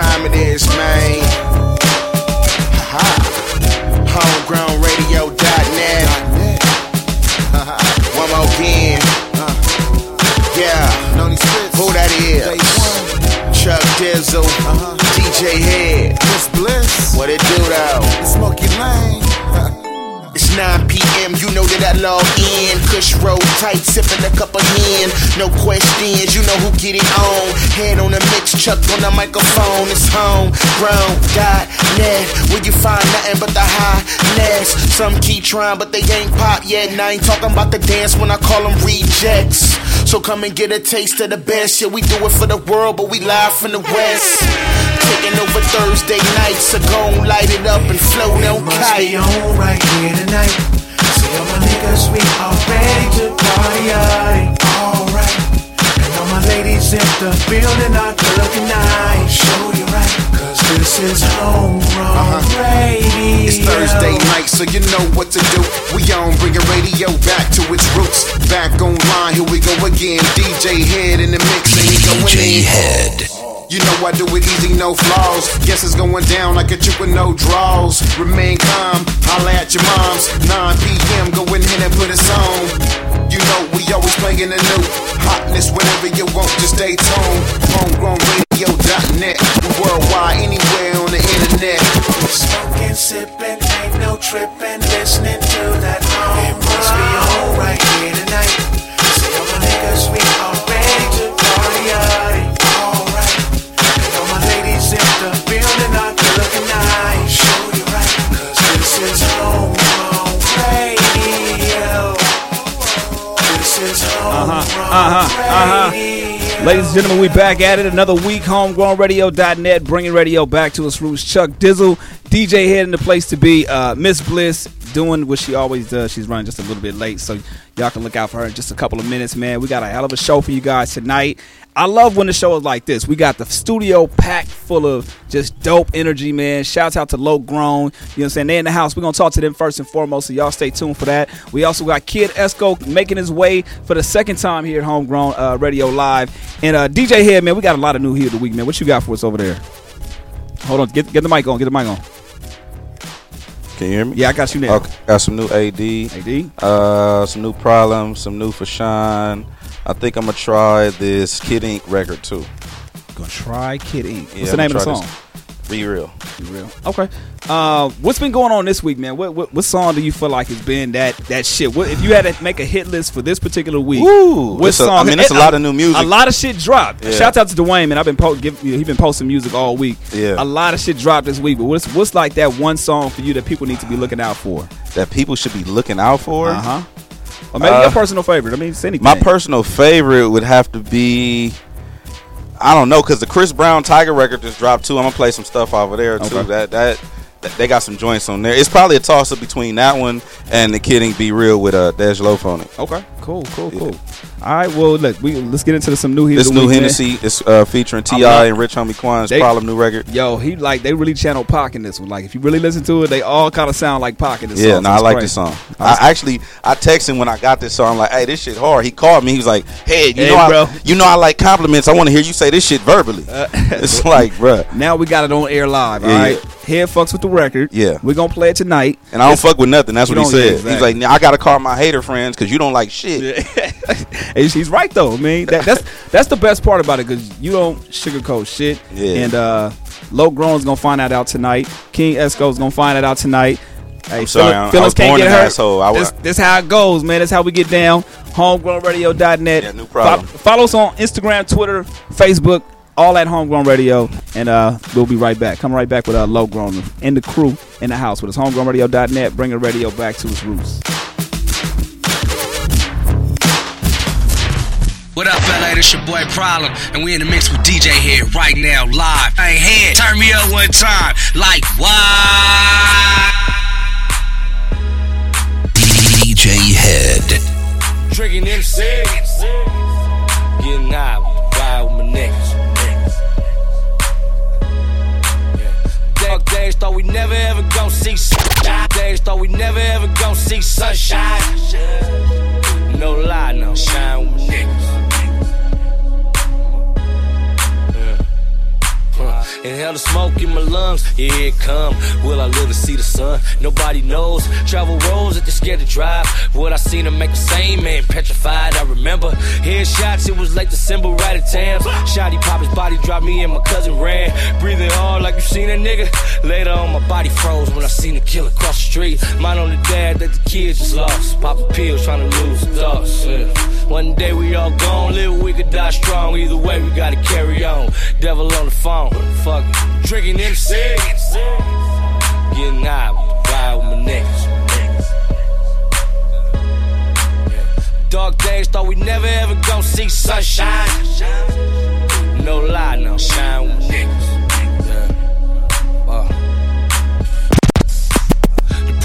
time it is, man. Ha Homegrownradio.net. One more again. Uh, yeah. Who that is? Chuck Dizzle. Uh-huh. DJ Head. Bliss, What it do though? Smoky Lane. It's 9 p.m., you know that I log in. Kush roll tight, sipping a cup of hen. No questions, you know who get it on. Head on the mix, chuck on the microphone. It's home, grown, dot, net. Where you find nothing but the high highness. Some keep trying, but they ain't pop yet. And I ain't talking about the dance when I call them rejects. So come and get a taste of the best. Yeah, we do it for the world, but we live from the west. Taking over Thursday nights, so gon' light it up and float on must kite. be on right here tonight. See all my niggas, we all ready to party. Alright. And all my ladies in the building are looking nice. Show you right, cause this is homegrown radio. Uh-huh. It's Thursday night, so you know what to do. We on bringing radio back to its roots. Back online, here we go again. DJ Head in the mix, and he going DJ in. Head. You know I do it easy, no flaws. Guess it's going down like a chick with no draws. Remain calm, holla at your moms. 9 p.m., go in here and put us on. You know we always playing the new hotness whenever you want. Just stay tuned. Homegrownradio.net. Worldwide, anywhere on the internet. Smoking, sipping, ain't no tripping, listening to that home. Homegrown uh-huh. Ladies and gentlemen, we back at it. Another week, homegrownradio.net, bringing radio back to its roots. Chuck Dizzle, DJ Head in the place to be. Uh, Miss Bliss doing what she always does. She's running just a little bit late, so y'all can look out for her in just a couple of minutes, man. We got a hell of a show for you guys tonight. I love when the show is like this. We got the studio packed full of just dope energy, man. Shouts out to Low Grown. You know what I'm saying? They're in the house. We're to talk to them first and foremost, so y'all stay tuned for that. We also got Kid Esko making his way for the second time here at Homegrown uh, Radio Live. And uh, DJ Head, man, we got a lot of new here of the week, man. What you got for us over there? Hold on. Get, get the mic on. Get the mic on. Can you hear me? Yeah, I got you now. Okay, got some new AD. AD? Uh, some new problems, some new Fashawn. I think I'm gonna try this Kid Ink record too. Gonna try Kid Ink. What's Yeah, the name of the song? try Be real. Be real. Okay. Uh, what's been going on this week, man? What, what what song do you feel like has been that that shit? What if you had to make a hit list for this particular week? Woo! What song? I mean, it's a lot of new music. A lot of shit dropped. Yeah. Shout out to Dwayne, man. I've been po- give, he been posting music all week. Yeah. A lot of shit dropped this week. But what's what's like that one song for you that people need to be looking out for? That people should be looking out for. Uh huh. Or maybe Uh, your personal favorite. I mean, it's anything. My personal favorite would have to be. I don't know, cause the Chris Brown Tyga record just dropped too. I'm gonna play some stuff over there too. Okay. That, that that they got some joints on there. It's probably a toss up between that one and the Kid Ink Be Real with uh Dej Loaf on it. Okay. Cool. Cool. Cool. All right. Well, look, we let's get into some new hits. This new week, man. Hennessy is uh, featuring T.I. and Rich Homie Quan's They- Problem new record. Yo, he like they really channel Pac in this one. Like if you really listen to it, they all kind of sound like Pac in this Yeah, song. no, I like crazy. this song. I I actually I texted him when I got this song. like, hey, this shit hard. He called me. He was like, hey, you Hey, know, bro. I, you know, I like compliments. I want to hear you say this shit verbally. it's like, bruh. Now we got it on air live. Yeah, all right, head fucks with the record. Yeah. we're gonna play it tonight. And I don't fuck with nothing. That's what he said. exactly. He's like, "Now I gotta call my hater friends because you don't like shit. And he's right though. man. that, that's that's the best part about it because you don't sugarcoat shit. Yeah. And uh, Low Grown's gonna find that out tonight. King Esko's gonna find that out tonight. Hey, sorry, Phil- I- I Phyllis was can't born get an hurt. asshole. I this, this how it goes, man. That's how we get down. Homegrownradio.net. Yeah, no problem. Fo- follow us on Instagram, Twitter, Facebook, all at Homegrown Radio, and uh, we'll be right back. Come right back with uh, Low Grown and the crew in the house with us. Homegrownradio.net, bringing radio back to its roots. What up, LA? This your boy Problem, and we in the mix with DJ here right now, live. Hey, head, turn me up one time, like what? DJ Head. Drinking them cigs, getting out, ride with my niggas. Dark days thought we never ever gon' see sunshine. Days thought we never ever gon' see sunshine. No lie, no shine with my niggas. Smell the smoke in my lungs, yeah, it come. Will I live to see the sun? Nobody knows. Travel roads that they scared to drive. What I seen them make the same man petrified. I remember headshots, it was late December, right at Tams. Shotty pop his body, dropped me and my cousin ran. Breathing hard like you seen a nigga. Later on, my body froze when I seen the killer cross the street. Mine on the dad that the kids just lost. Popping pills, trying to lose the thoughts. Yeah. One day we all gone, live we could die strong. Either way, we gotta carry on. Devil on the phone, fuck it. Drinking them cigs. Getting high, ride with my niggas. Dark days, thought we never ever gon' see sunshine. No lie, no shine with niggas.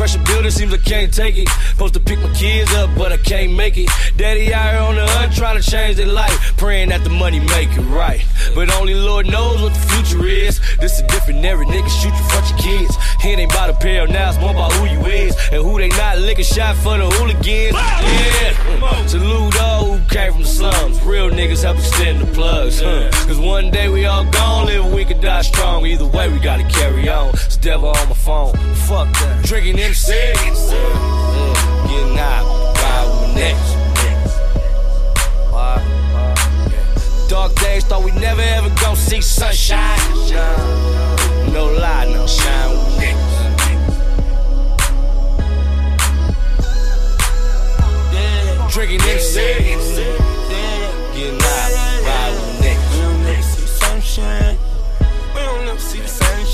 Pressure building seems I can't take it. Supposed to pick my kids up, but I can't make it. Daddy out here on the hunt trying to change their life. Praying that the money make it right. But only Lord knows what the future is. This a different era, niggas shoot you front your kids. It ain't about a pair now, it's more about who you is. And who they not lick a shot for the hooligans. Yeah. Salute all who came from the slums. Real niggas help extend the plugs. Huh? Cause one day we all gone, live we could die strong. Either way, we gotta carry on. It's devil on my phone. Fuck that. Drinking them cigs. Yeah. Getting. Dark days, thought we never ever gon' see sunshine. No lie, no shine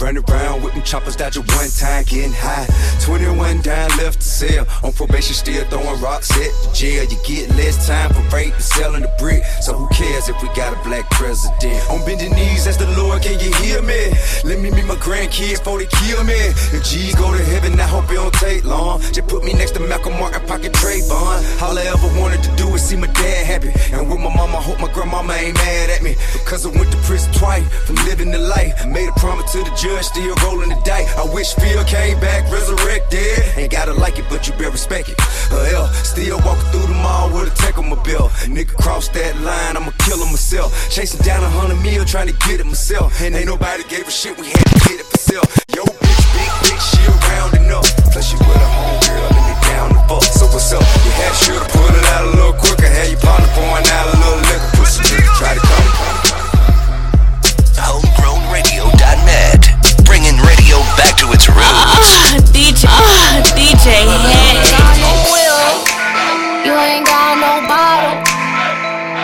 Run around with them choppers, dodge you one time, getting high. 21 down, left to sell. On probation, still throwing rocks at the jail. You get less time for rape and selling the brick. So who cares if we got a black president? On bending knees, that's the Lord, can you hear me? Let me meet my grandkids before they kill me. If G's go to heaven, I hope it don't take long. Just put me next to Malcolm Martin, pocket Trayvon. All I ever wanted to do is see my dad happy. And with my mama, I hope my grandmama ain't mad at me. Because I went to prison twice for living the life. Made a promise to the judge, still rolling the dice. I wish Phil came back resurrected. Ain't gotta like it, but you better respect it. Uh, hell, still walking through the mall with a tech on my belt. Nigga cross that line, I'ma kill him myself. Chasing down a hundred mil, trying to get it myself. And ain't nobody gave a shit, we had to get it for sale. Yo, bitch, big, big, she around enough. Plus, she with a homegirl and they down the fuck. So what's up? You had should've pulled it out a little quicker. Had you partner pouring out a little liquor. Pussy try to come. Radio back to its roots. DJ, uh, DJ Head. You ain't got no bottle.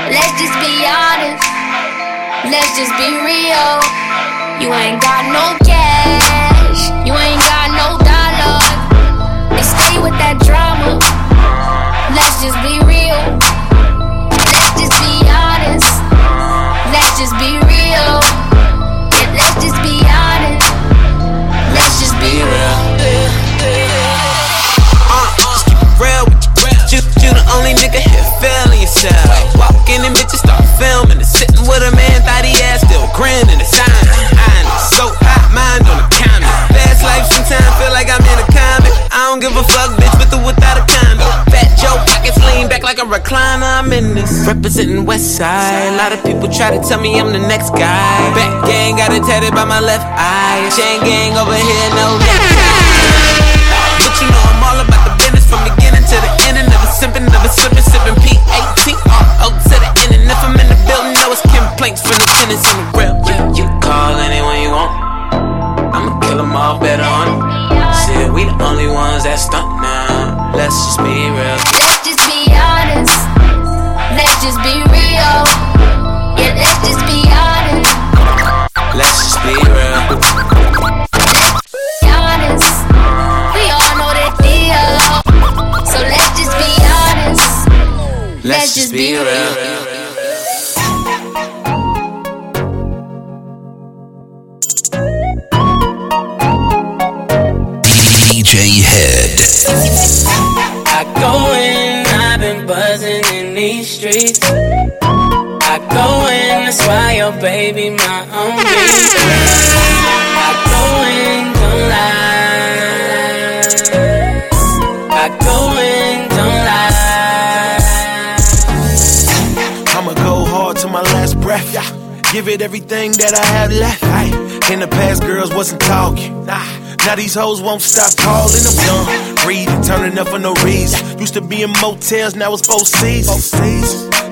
Let's just be honest. Let's just be real. You ain't got no cash. You ain't In and bitches start filming. And sitting with a man, thought he had still grinning. The sign, I'm so hot, mind on the counter. Fast life sometimes feel like I'm in a comic. I don't give a fuck, bitch, with or without a condo. Fat Joe pockets lean back like a recliner. I'm in this. Representing West Side. A lot of people try to tell me I'm the next guy. Back gang got it tatted by my left eye. Chain gang over here, no But you know I'm all about the business from beginning to the end. And never simping, never slipping, sipping P-A-T-R-O to the end. And if I'm in the building, know it's complaints from the tenants in the real. You, you call anyone you want. I'ma kill them all better on it. Said we the only ones that stunt now. Let's just be real. Let's just be honest. Let's just be real. Yeah, let's just be honest. Let's just be real. just be real. DJ Head. I go in, I've been buzzing in these streets. I go in, that's why your baby my own. Give it everything that I have left. Aye. In the past, girls wasn't talking. Nah. Now these hoes won't stop calling. I'm young, breathing, turning up for no reason. Used to be in motels, now it's both seasons.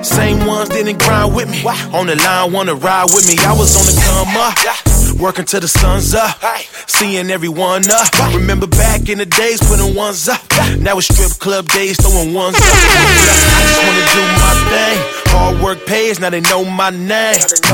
Same ones didn't grind with me. On the line, wanna ride with me. I was on the come up, working till the sun's up, seeing everyone up. Remember back in the days, putting ones up. Now it's strip club days, throwing ones up. I just wanna do my thing. Hard work pays, now they know my name. I just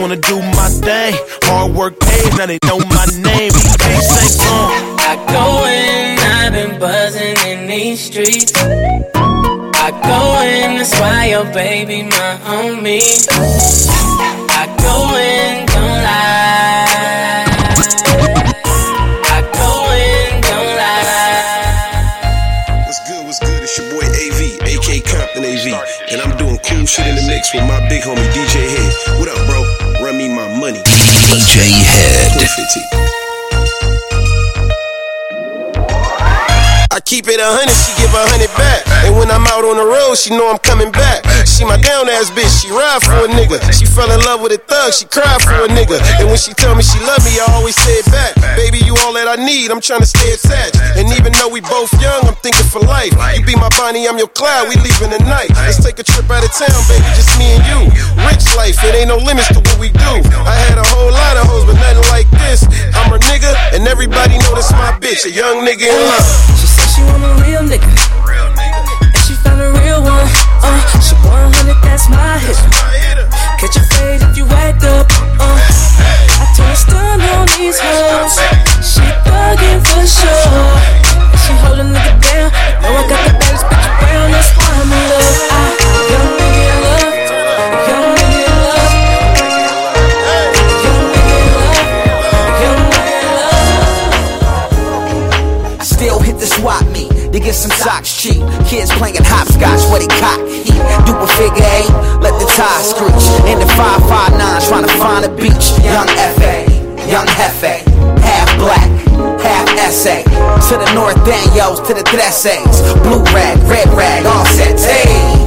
wanna do my thing. Hard work pays, now they know my name. Can't say gone. I go in, I've been buzzing in these streets. I go in, that's why your baby my homie. And A V AK Company AV. And I'm doing cool shit in the mix with my big homie DJ Head. What up, bro? Run me my money. DJ Head. 2015. Keep it a hundred, she give a hundred back. And when I'm out on the road, she know I'm coming back. She my down ass bitch, she ride for a nigga. She fell in love with a thug, she cried for a nigga. And when she tell me she love me, I always say it back. Baby, you all that I need, I'm trying to stay attached. And even though we both young, I'm thinking for life. You be my Bonnie, I'm your Clyde, we leaving tonight. Let's take a trip out of town, baby, just me and you. Rich life, it ain't no limits to what we do. I had a whole lot of hoes, but nothing like this. I'm a nigga, and everybody know this my bitch, a young nigga in love. She want a real nigga. And she found a real one. Uh, she 100, that's my hit. Catch a fade if you act up. Uh, I her stun on these hoes. She thuggin' for sure. She hold a nigga down. Know I got the baddest bitch around. That's why I'm in love. Get some socks cheap. Kids playing hopscotch where they cock heat. Do a figure eight, let the tie screech. In the 559 trying to find a beach. Young FA, young Hefe, half black, half essay. To the North Daniels, to the Dresses. Blue rag, red rag, all set. Hey.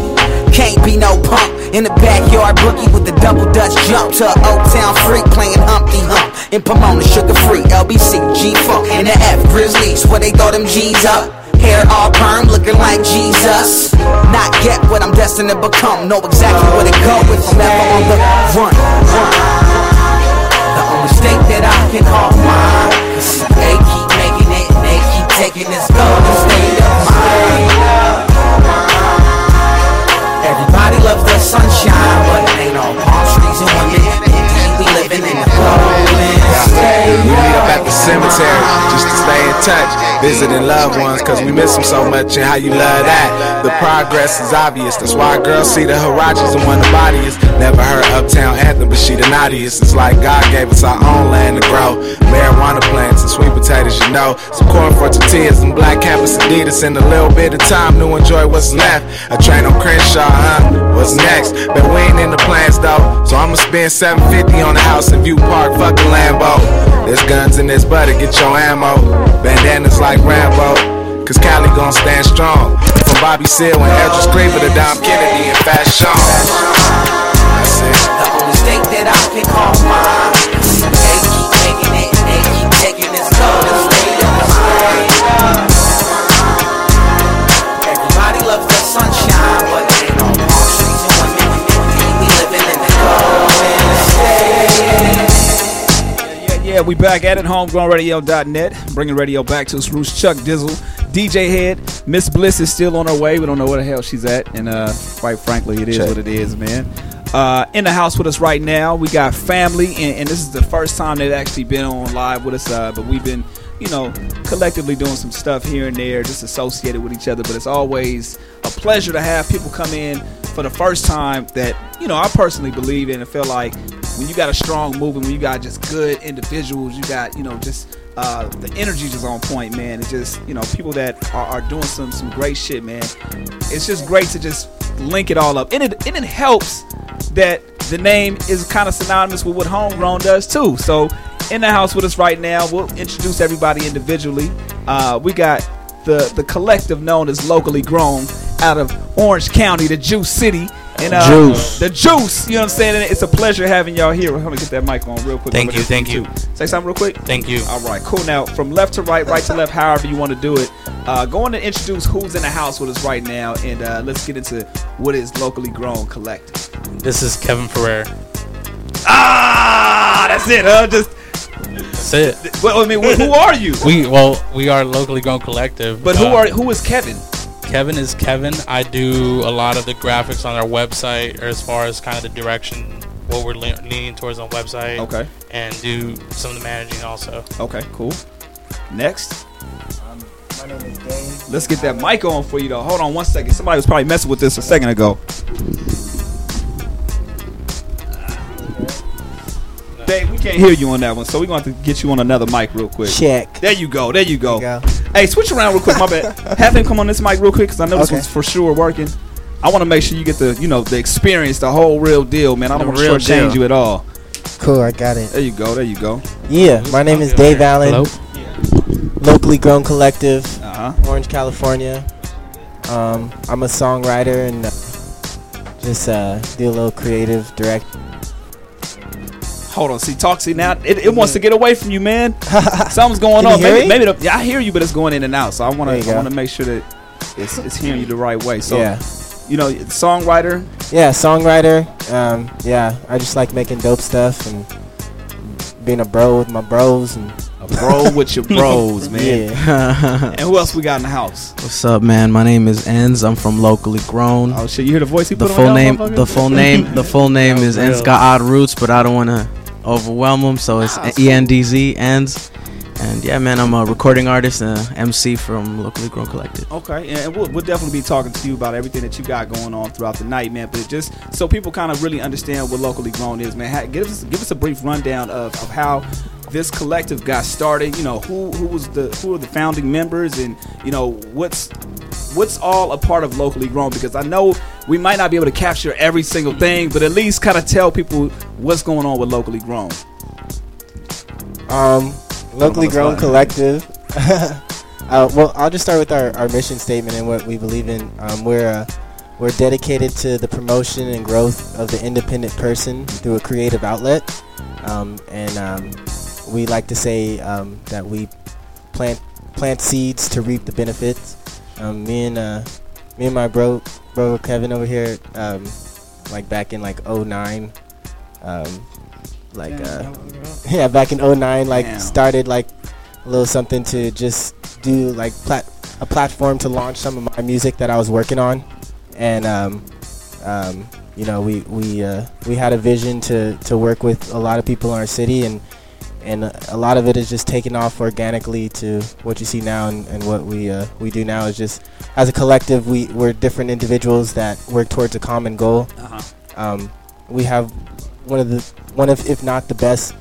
Can't be no punk in the backyard boogie with the double dutch jump to Oak Town freak playing Humpty Hump in Pomona sugar free LBC G Funk and the F Grizzlies where they throw them G's up. Hair all perm, looking like Jesus. Not yet what I'm destined to become. Know exactly where to go if I'm ever on the run. run. The only state that I can call mine. They keep making it, and they keep taking this golden state of mine. Everybody loves the sunshine, cemetery just to stay in touch, visiting loved ones cause we miss them so much and how you love that. The progress is obvious, that's why girls see the Harachis and want the bodiest. Never heard Uptown Anthem, but she the naughtiest. It's like God gave us our own land to grow. Marijuana plants and sweet potatoes, you know. Some corn for tortillas and black campus Adidas and a little bit of time to enjoy what's left. A train on Crenshaw, huh? What's next? But we ain't in the plans though, so I'ma spend 750 on the house in View Park, fucking Lambo. There's guns in this butter, get your ammo. Bandanas like Rambo. Cause Cali gon' stand strong. From Bobby Seale and Eldridge Cleaver to Dom Kennedy and Fashawn. That's it. The only state that I can call mine. Yeah, we back at it, homegrownradio.net, bringing radio back to its roots. Chuck Dizzle, DJ Head, Miss Bliss is still on her way. We don't know where the hell she's at, and uh, quite frankly, it is Check. what it is, man. Uh, in the house with us right now, we got family, and, and this is the first time they've actually been on live with us. Uh, but we've been, you know, collectively doing some stuff here and there, just associated with each other. But it's always a pleasure to have people come in for the first time that you know I personally believe in and feel like when you got a strong movement, when you got just good individuals, you got you know just uh, the energy just on point, man. It's just you know people that are, are doing some some great shit, man. It's just great to just link it all up, and it and it helps that the name is kind of synonymous with what homegrown does too. So in the house with us right now, we'll introduce everybody individually. Uh, we got the the collective known as locally grown out of Orange County, the Juice City. And, uh, Juice. The juice, you know what I'm saying? And it's a pleasure having y'all here. Let me get that mic on real quick. Thank you, thank you. too. Say something real quick. Thank you. All right, cool. Now, from left to right, right to left, however you want to do it, uh, go on and introduce who's in the house with us right now, and uh, let's get into what is locally grown collective. This is Kevin Ferrer. Ah, that's it, huh? Just That's it. well, I mean, who are you? We well, we are locally grown collective. But who Uh, are who is Kevin? Kevin is Kevin. I do a lot of the graphics on our website, or as far as kind of the direction what we're le- leaning towards on website. Okay. And do some of the managing also. Okay, cool. Next. My name is Dave. Let's get that mic on for you though. Hold on one second. Somebody was probably messing with this a second ago. Dave, we can't hear you on that one, so we're going to have to get you on another mic real quick. Check. There you go. There you go. There you Hey, switch around real quick. My bad. Have him come on this mic real quick because I know this Okay. one's for sure working. I want to make sure you get the, you know, the experience, the whole real deal, man. I don't want to real shortchange you at all. Cool, I got it. There you go. There you go. Yeah, my name is Dave Allen. Locally grown collective, Uh-huh. Orange, California. Um, I'm a songwriter and uh, just uh, do a little creative direct. Hold on, see, talk, see now it, it wants to get away from you, man. Something's going Can on. you hear Maybe, me? maybe the, yeah, I hear you, but it's going in and out. So I want There you to, I go. want to make sure that it's, it's hearing you the right way. So, Yeah. you know, songwriter. Yeah, songwriter. Um, yeah, I just like making dope stuff and being a bro with my bros and a bro with your bros, man. Yeah. and who else we got in the house? What's up, man? My name is Endz. I'm from locally grown. Oh shit! You hear the voice he the put on full y'all, name, motherfucker? the full name, the full name That is was Endz. Got odd roots, but I don't want to overwhelm them. so it's oh, Nah, E N D Z Endz. And yeah, man, I'm a recording artist and MC from Locally Grown Collective. Okay, and- and we'll, we'll definitely be talking to you about everything that you got going on throughout the night, man. But just so people kind of really understand what locally grown is, man. Ha- give us give us a brief rundown of, of how this collective got started. You know, who who was the who are the founding members, and you know what's what's all a part of locally grown. Because I know we might not be able to capture every single thing, but at least kind of tell people what's going on with locally grown. Um, locally grown collective. uh, well, I'll just start with our, our mission statement and what we believe in. Um, we're uh, we're dedicated to the promotion and growth of the independent person through a creative outlet, um, and um, we like to say um, that we plant plant seeds to reap the benefits. Um, me and uh, me and my bro bro Kevin over here, um, like back in like '09, like uh, yeah, back in '09, like Damn. started like a little something to just do like plat- a platform to launch some of my music that I was working on, and um, um, you know we we uh, we had a vision to to work with a lot of people in our city and. And a lot of it is just taking off organically to what you see now, and, and what we uh, we do now is just as a collective, we we're different individuals that work towards a common goal. Uh-huh. Um, we have one of the one of if not the best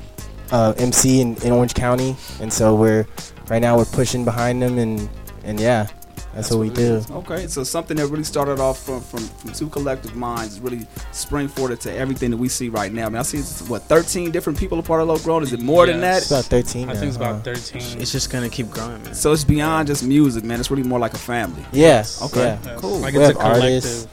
uh, MC in, in Orange County, and so we're right now we're pushing behind them, and and yeah, that's, what we do. is. Okay, so something that really started off from, from, from two collective minds really spring forward to everything that we see right now. I mean, I see it's, what 13 different people a part of Low Grown. Is it more than that? It's about 13 I now, think it's about huh? 13. It's just gonna keep growing, man. So it's beyond just music, man. It's really more like a family. Yes. Okay. Yeah. Cool. Like We it's a have artists.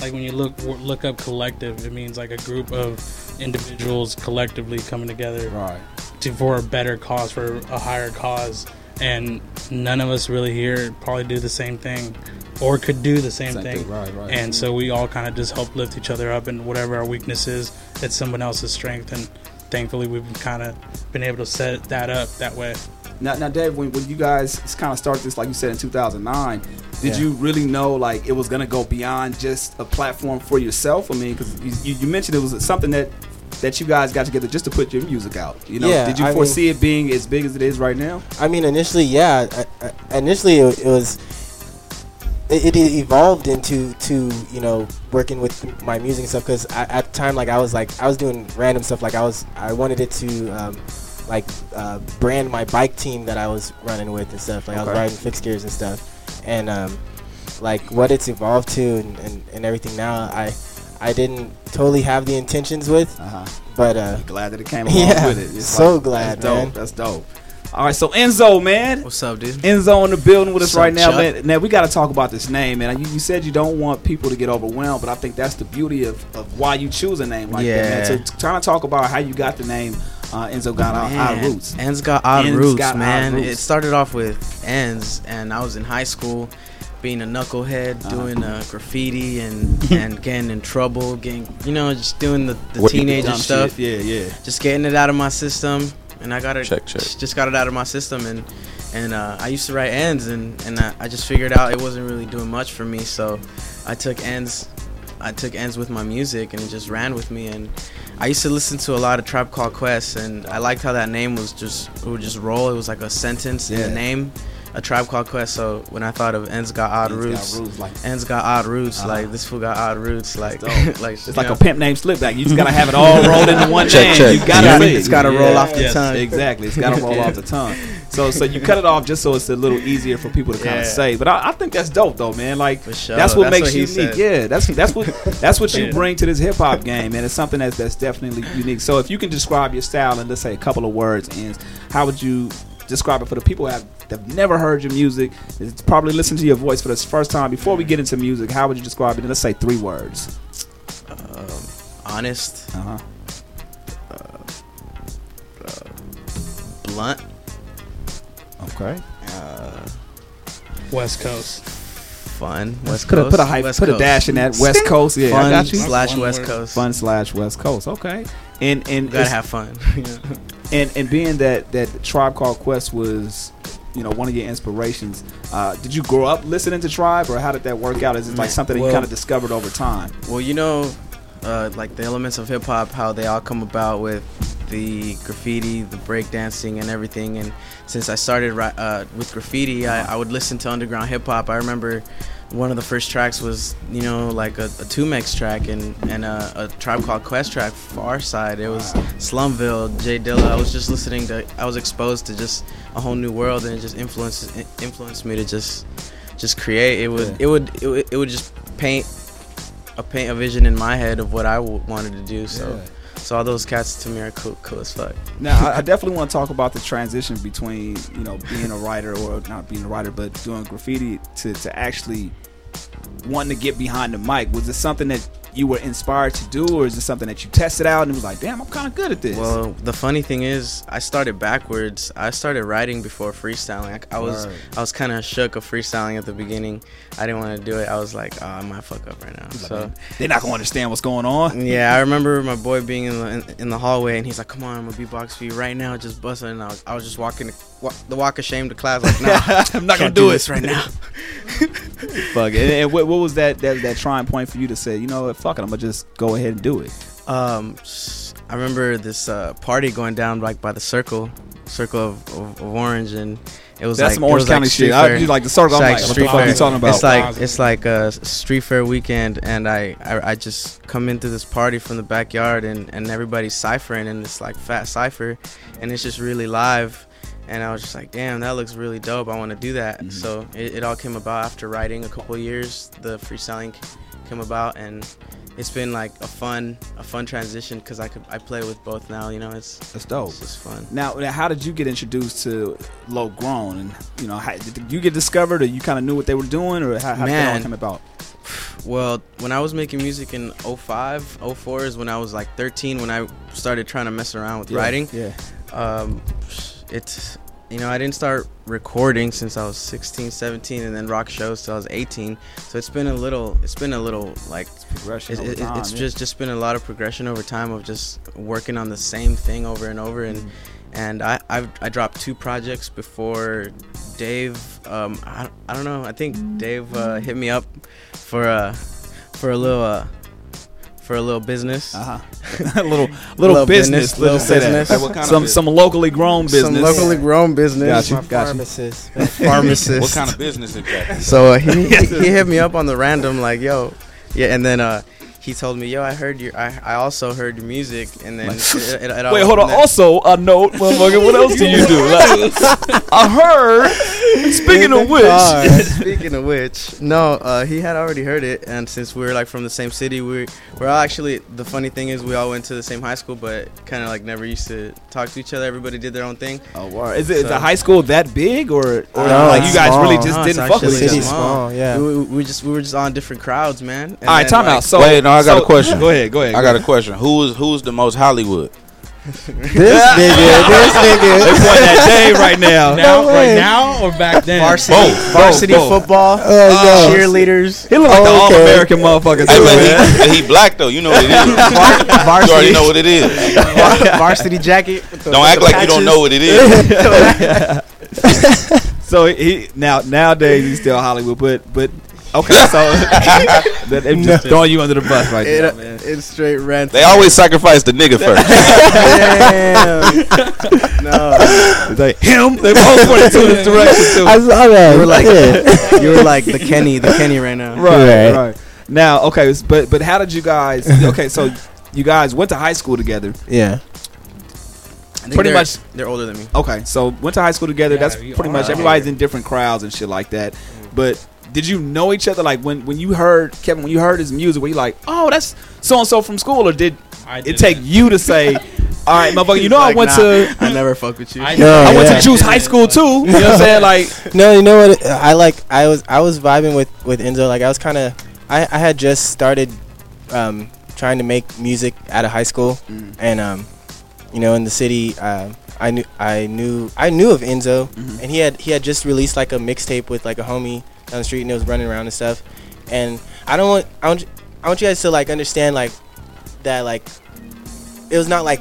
Like when you look look up collective, it means like a group of individuals collectively coming together Right. to for a better cause, for a higher cause. And none of us really here probably do the same thing, or could do the same, Same thing. thing, right, right. And so we all kind of just help lift each other up, and whatever our weakness is, it's someone else's strength. And thankfully, we've kind of been able to set that up that way. Now, now, Dave, when, when you guys kind of started this, like you said in 2009, did Yeah. you really know like it was gonna go beyond just a platform for yourself? I mean, because you, you, mentioned it was something that that you guys got together just to put your music out. You know, Yeah, did you I mean- foresee it being as big as it is right now? I mean, initially, yeah. I, I, initially, it, it was it, it evolved into to you know working with my music and stuff because at the time like I was like I was doing random stuff like I was I wanted it to um, like uh, brand my bike team that I was running with and stuff like I was riding fixed gears and stuff and um, like what it's evolved to and, and, and everything now I I didn't totally have the intentions with Uh-huh. but uh, glad that it came along yeah, with it. It's so like, glad that's dope. man That's dope. All right, so Enzo, man. What's up, dude? Enzo in the building with us What's up, right now, Chuck? man. Now we got to talk about this name, man. You, you said you don't want people to get overwhelmed, but I think that's the beauty of, of why you choose a name like that, Yeah. man. So trying to talk about how you got the name uh, Enzo got odd, odd roots. Endz got odd Endz roots, got odd man. roots. It started off with ends, and I was in high school, being a knucklehead, Uh-huh. doing uh, graffiti and and getting in trouble, getting you know just doing the, the What do, teenager stuff. shit. Yeah, yeah. Just getting it out of my system, and I got it. Check, check. Just got it out of my system, and and uh, I used to write ends, and and I, I just figured out it wasn't really doing much for me, so I took ends. I took ends with my music and it just ran with me and I used to listen to a lot of Tribe Called Quest and I liked how that name was just it would just roll. It was like a sentence in Yeah. the name. A Tribe Called Quest. So when I thought of ends got odd Endz Got roots, Roots, like- ends got odd roots. Uh-huh. Like this fool got odd roots. Like like It's like know. a pimp named Slipback. You just gotta have it all rolled into one Check, name. check. You gotta Yeah. it. It's gotta roll off the Yes, tongue. Exactly. It's gotta roll off the tongue. So so you cut it off just so it's a little easier for people to kind of Yeah. say. But I, I think that's dope though, man. Like sure. that's what That's makes what you unique. said. Yeah, that's that's what that's what you Yeah. bring to this hip hop game, and It's something that's that's definitely unique. So if you can describe your style in let's say a couple of words, and how would you describe it for the people who have have never heard your music? It's probably listened to your voice for the first time. Before we get into music, how would you describe it? Let's say three words. um, honest, Uh-huh. uh-blunt Okay. uh, West Coast. fun. West put a Coast. put a hype, West put a dash in that West Coast. Yeah, I fun got you. slash One West word. Coast. Fun slash West Coast. Okay. And and Gotta have fun. and and being that that Tribe Called Quest was, you know, one of your inspirations. Uh, did you grow up listening to Tribe, or how did that work out? Is it like something that you kind of discovered over time? Well, you know, uh, like the elements of hip hop, how they all come about with the graffiti, the breakdancing, and everything. And since I started uh, with graffiti, I, I would listen to underground hip hop. I remember one of the first tracks was, you know, like a, a 2Mex track and and a, a Tribe Called Quest track, Pharcyde. It was Slumville, J Dilla. I was just listening to. I was exposed to just a whole new world, and it just influenced influenced me to just just create. It would Yeah. it would it would, it would just paint a paint a vision in my head of what I w- wanted to do. So, Yeah. So all those cats to me are cool, cool as fuck. Now, I, I definitely want to talk about the transition between you know being a writer or not being a writer, but doing graffiti to to actually wanting to get behind the mic. Was it something that you were inspired to do, or is it something that you tested out and it was like, damn, I'm kind of good at this? Well, the funny thing is, I started backwards. I started writing before freestyling. I, I was Word. I was kind of shook of freestyling at the beginning. I didn't want to do it. I was like, oh, I might fuck up right now. So they're not gonna understand what's going on. yeah, I remember my boy being in the in, in the hallway, and he's like, "Come on, I'm gonna beatbox for you right now, just busting. And I was, I was just walking the, wa- the walk of shame to class, like, "Nah, I'm not gonna can't do, this right now." fuck it. And, and what, what was that, that that trying point for you to say, you know what, fuck it, I'm gonna just go ahead and do it. Um, s- I remember this uh, party going down like by the circle, circle of, of, of Orange, and it was That's like some Orange was like County street shit. I- fair. you like the circle, It's I'm like like, what the street fuck you talking about? It's like it's like a street fair weekend, and I, I I just come into this party from the backyard, and and everybody's ciphering, and it's like fat cipher, and it's just really live. And I was just like, damn, that looks really dope. I want to do that. Mm-hmm. So it, it all came about after writing a couple years. The freestyling came about, and it's been like a fun, a fun transition because I could I play with both now. You know, it's That's dope. It's just fun. Now, now, how did you get introduced to Low Grown? And you know, how, did you get discovered, or you kind of knew what they were doing, or how, how did that all come about? Well, when I was making music in 05, 04 is when I was like 13 when I started trying to mess around with Yeah, writing. yeah. Um, it's you know I didn't start recording since I was 16, 17, and then rock shows till I was 18. So it's been a little, it's been a little like progression it- it- time, it's yeah. just just been a lot of progression over time of just working on the same thing over and over and. And I, I've, I dropped two projects before Dave. Um, I, I don't know. I think Dave uh, hit me up for uh for a little uh for a little business. Uh huh. little little, business. little Let's just say business. Like what kind of Some- business? some locally grown business. Some locally grown business. Got you, got you. Pharmacist. Pharmacist. What kind of business exactly? So uh, he, he he hit me up on the random like, yo, yeah, and then uh, he told me, yo, I heard your, I, I also heard your music, and then it, it, it all- Wait, hold on. and then- Also, a note, motherfucker. What else do you do? Like, I heard. Speaking In of which, car. speaking of which, no, uh, he had already heard it, and since we are like from the same city, we we're all actually. The funny thing is, we all went to the same high school, but kind of like never used to talk to each other. Everybody did their own thing. Oh, wow. Is it is the high school that big, or or No, like you guys small. really just No, didn't fuck with each other? small. We, we, we just we were just on different crowds, man. And All right, then, time like- out. So Wait, no, I got so- a question. Go ahead, go ahead. I got a question. Who is who's the most Hollywood? This nigga, this nigga. They pointing that Dave right now. Now, No right now or back then? varsity, Both, varsity both, both. football, Oh, no. cheerleaders. He look like the Oh, okay. all-American motherfucker. Hey, man, man. he, he black though. You know what it is. You varsity, already know what it is. varsity jacket. the- Don't act the like you don't know what it is. So he now nowadays he's still Hollywood, but but okay. So that, I'm just throwing you under the bus right It, now, man. Uh, it's straight rent. They always sacrifice the nigga first. Damn. no. It's like him. They both pointed to this direction too. I saw that. You were like Yeah. you were like the Kenny, the Kenny right now. right, Right. right. Now, okay, but but how did you guys? Okay, so you guys went to high school together. Yeah. Pretty they're- much- they're older than me. Okay, so went to high school together. Yeah, That's pretty much everybody's in different crowds and shit like that. Mm. But did you know each other? Like when when you heard Kevin, when you heard his music, were you like, oh, that's so and so from school, or did it take you to say, all right, motherfucker, you know I went nah, to I never fuck with you. I- No, I went to Juice High School too. You know what I'm saying? Like, No, you know what? I like. I was I was vibing with with Enzo. Like I was kind of. I I had just started um, trying to make music out of high school, Mm. and um, you know, in the city, uh, I knew I knew I knew of Enzo, Mm-hmm. and he had he had just released like a mixtape with like a homie down the street, and it was running around and stuff. And I don't want I want I want you guys to like understand like that like it was not like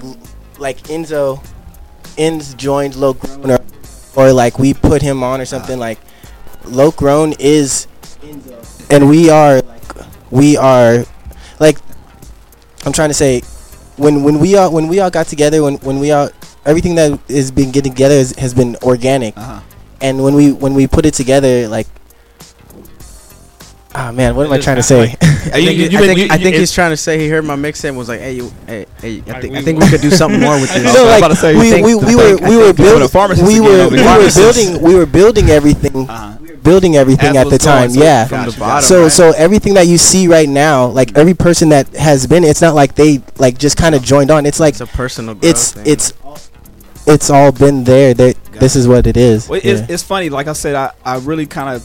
like Enzo Enz joined Low Grown or, or like we put him on or something like Low Grown is and we are like we are like I'm trying to say when when we all when we all got together when when we all everything that is been getting together is, has been organic uh-huh. and when we when we put it together like ah man what am I trying to say I think, you- you been- think, you- I think he's trying to say he heard my mix and was like, "Hey, you, hey, hey, I think, we- I think we could do something more with this." I no, was like about to say, we, we, we were we were think we put a building we were we were building we were building everything Uh-huh. building everything As at the time yeah from the the bottom. so right? so everything that you see right now like every person that has been it's not like they like just kind of joined on it's like it's a personal. It's thing. it's it's all been there They- this is what it is Well, Yeah. it's, it's funny. Like I said, I, I really kind of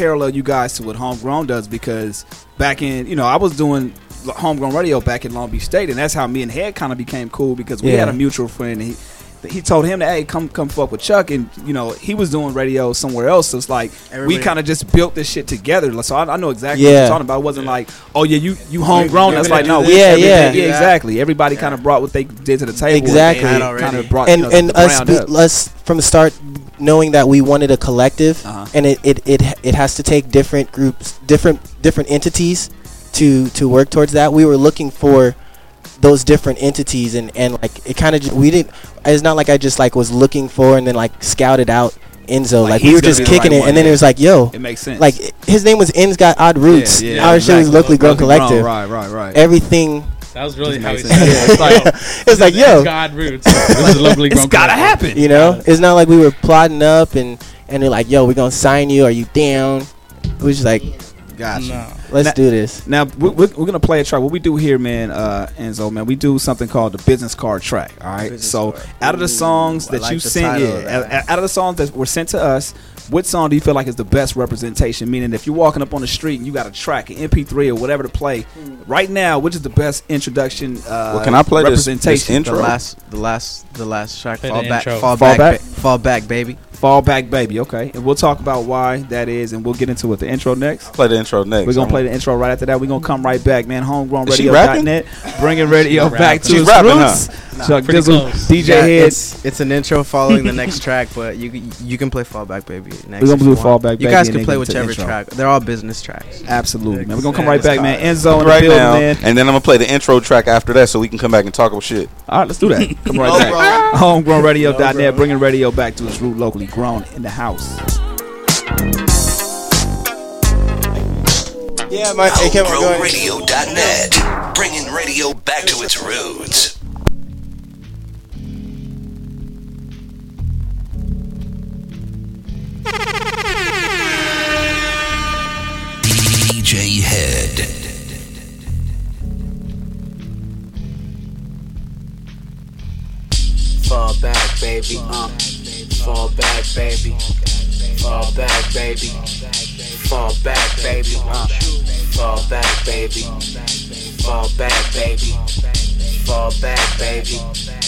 parallel you guys to what Homegrown does because back in, you know, I was doing Homegrown Radio back in Long Beach State, and that's how me and Head kind of became cool because we Yeah. had a mutual friend. And he, he told him that, hey, come come fuck with Chuck, and you know he was doing radio somewhere else. So it's like we kind of just built this shit together. So I, I know exactly what Yeah. you're talking about. It wasn't like, oh yeah, you you homegrown. That's like no, we- Yeah, everything- yeah. yeah, exactly. Everybody kind of brought what they did to the table. and Exactly. Kind of brought and you know, and us be, us from the start knowing that we wanted a collective Uh-huh. and it, it, it it has to take different groups different different entities to to work towards that we were looking for those different entities and and like it kind of we didn't it's not like I just like was looking for and then like scouted out Enzo Like, like, we were just kicking right it one, and then yeah. it was like yo It makes sense. like his name was Endz got odd roots Yeah, yeah, our shit was exactly. locally grown collective Right, right, right. everything That was really how he said it. It's like, it's like yo God roots. This is locally it's grown gotta collective. happen. You know, it's not like we were plotting up and and they're like, "Yo, we're gonna sign you. Are you down?" It was just like, Gotcha. No. "Let's Now- do this." Now we're, we're, we're gonna play a track. What we do here, man, uh, Enzo, man, we do something called the business card track. All right. Business so card. out of the songs Ooh, that like you the sent, yeah, out- out of the songs that were sent to us, what song do you feel like is the best representation? Meaning, if you're walking up on the street and you got a track, an MP3 or whatever to play, right now, which is the best introduction? Uh, Well, can I play this- this intro? the last, the last, the last track. Play Fall back, intro. fall, Fall back, back? ba- fall back, baby. Fall Back Baby. Okay, and we'll talk about why that is, and we'll get into it. The intro next. Play the intro next. We're gonna play the intro right after that. We're gonna come right back, man. Is she rapping? Homegrownradio.net, bringing radio She's back rapping. to She's its rapping, roots. huh? Chuck Dizzle, close. DJ Yeah, Head. It's, it's an intro following the next track, but you you can play Fall Back Baby next. We're gonna you do want. Fallback You guys can play get to the whichever intro. track. They're all business tracks. Absolutely, man. We're gonna come right back, fine. man. Enzo in the right building, now, man. and then I'm gonna play the intro track after that, so we can come back and talk about shit. All right, let's do that. Come right No, oh, back. bro. Homegrownradio.net, bringing radio back to its root locally grown in the house. Yeah, my hey, Kevin, go ahead. HomegrownRadio.net, bringing radio back to its roots. DJ Head. Fall back, baby. Uh, fall back, baby. Fall back, baby. Fall back, baby. Fall back, baby. Fall back, baby. Fall back, baby. Fall back.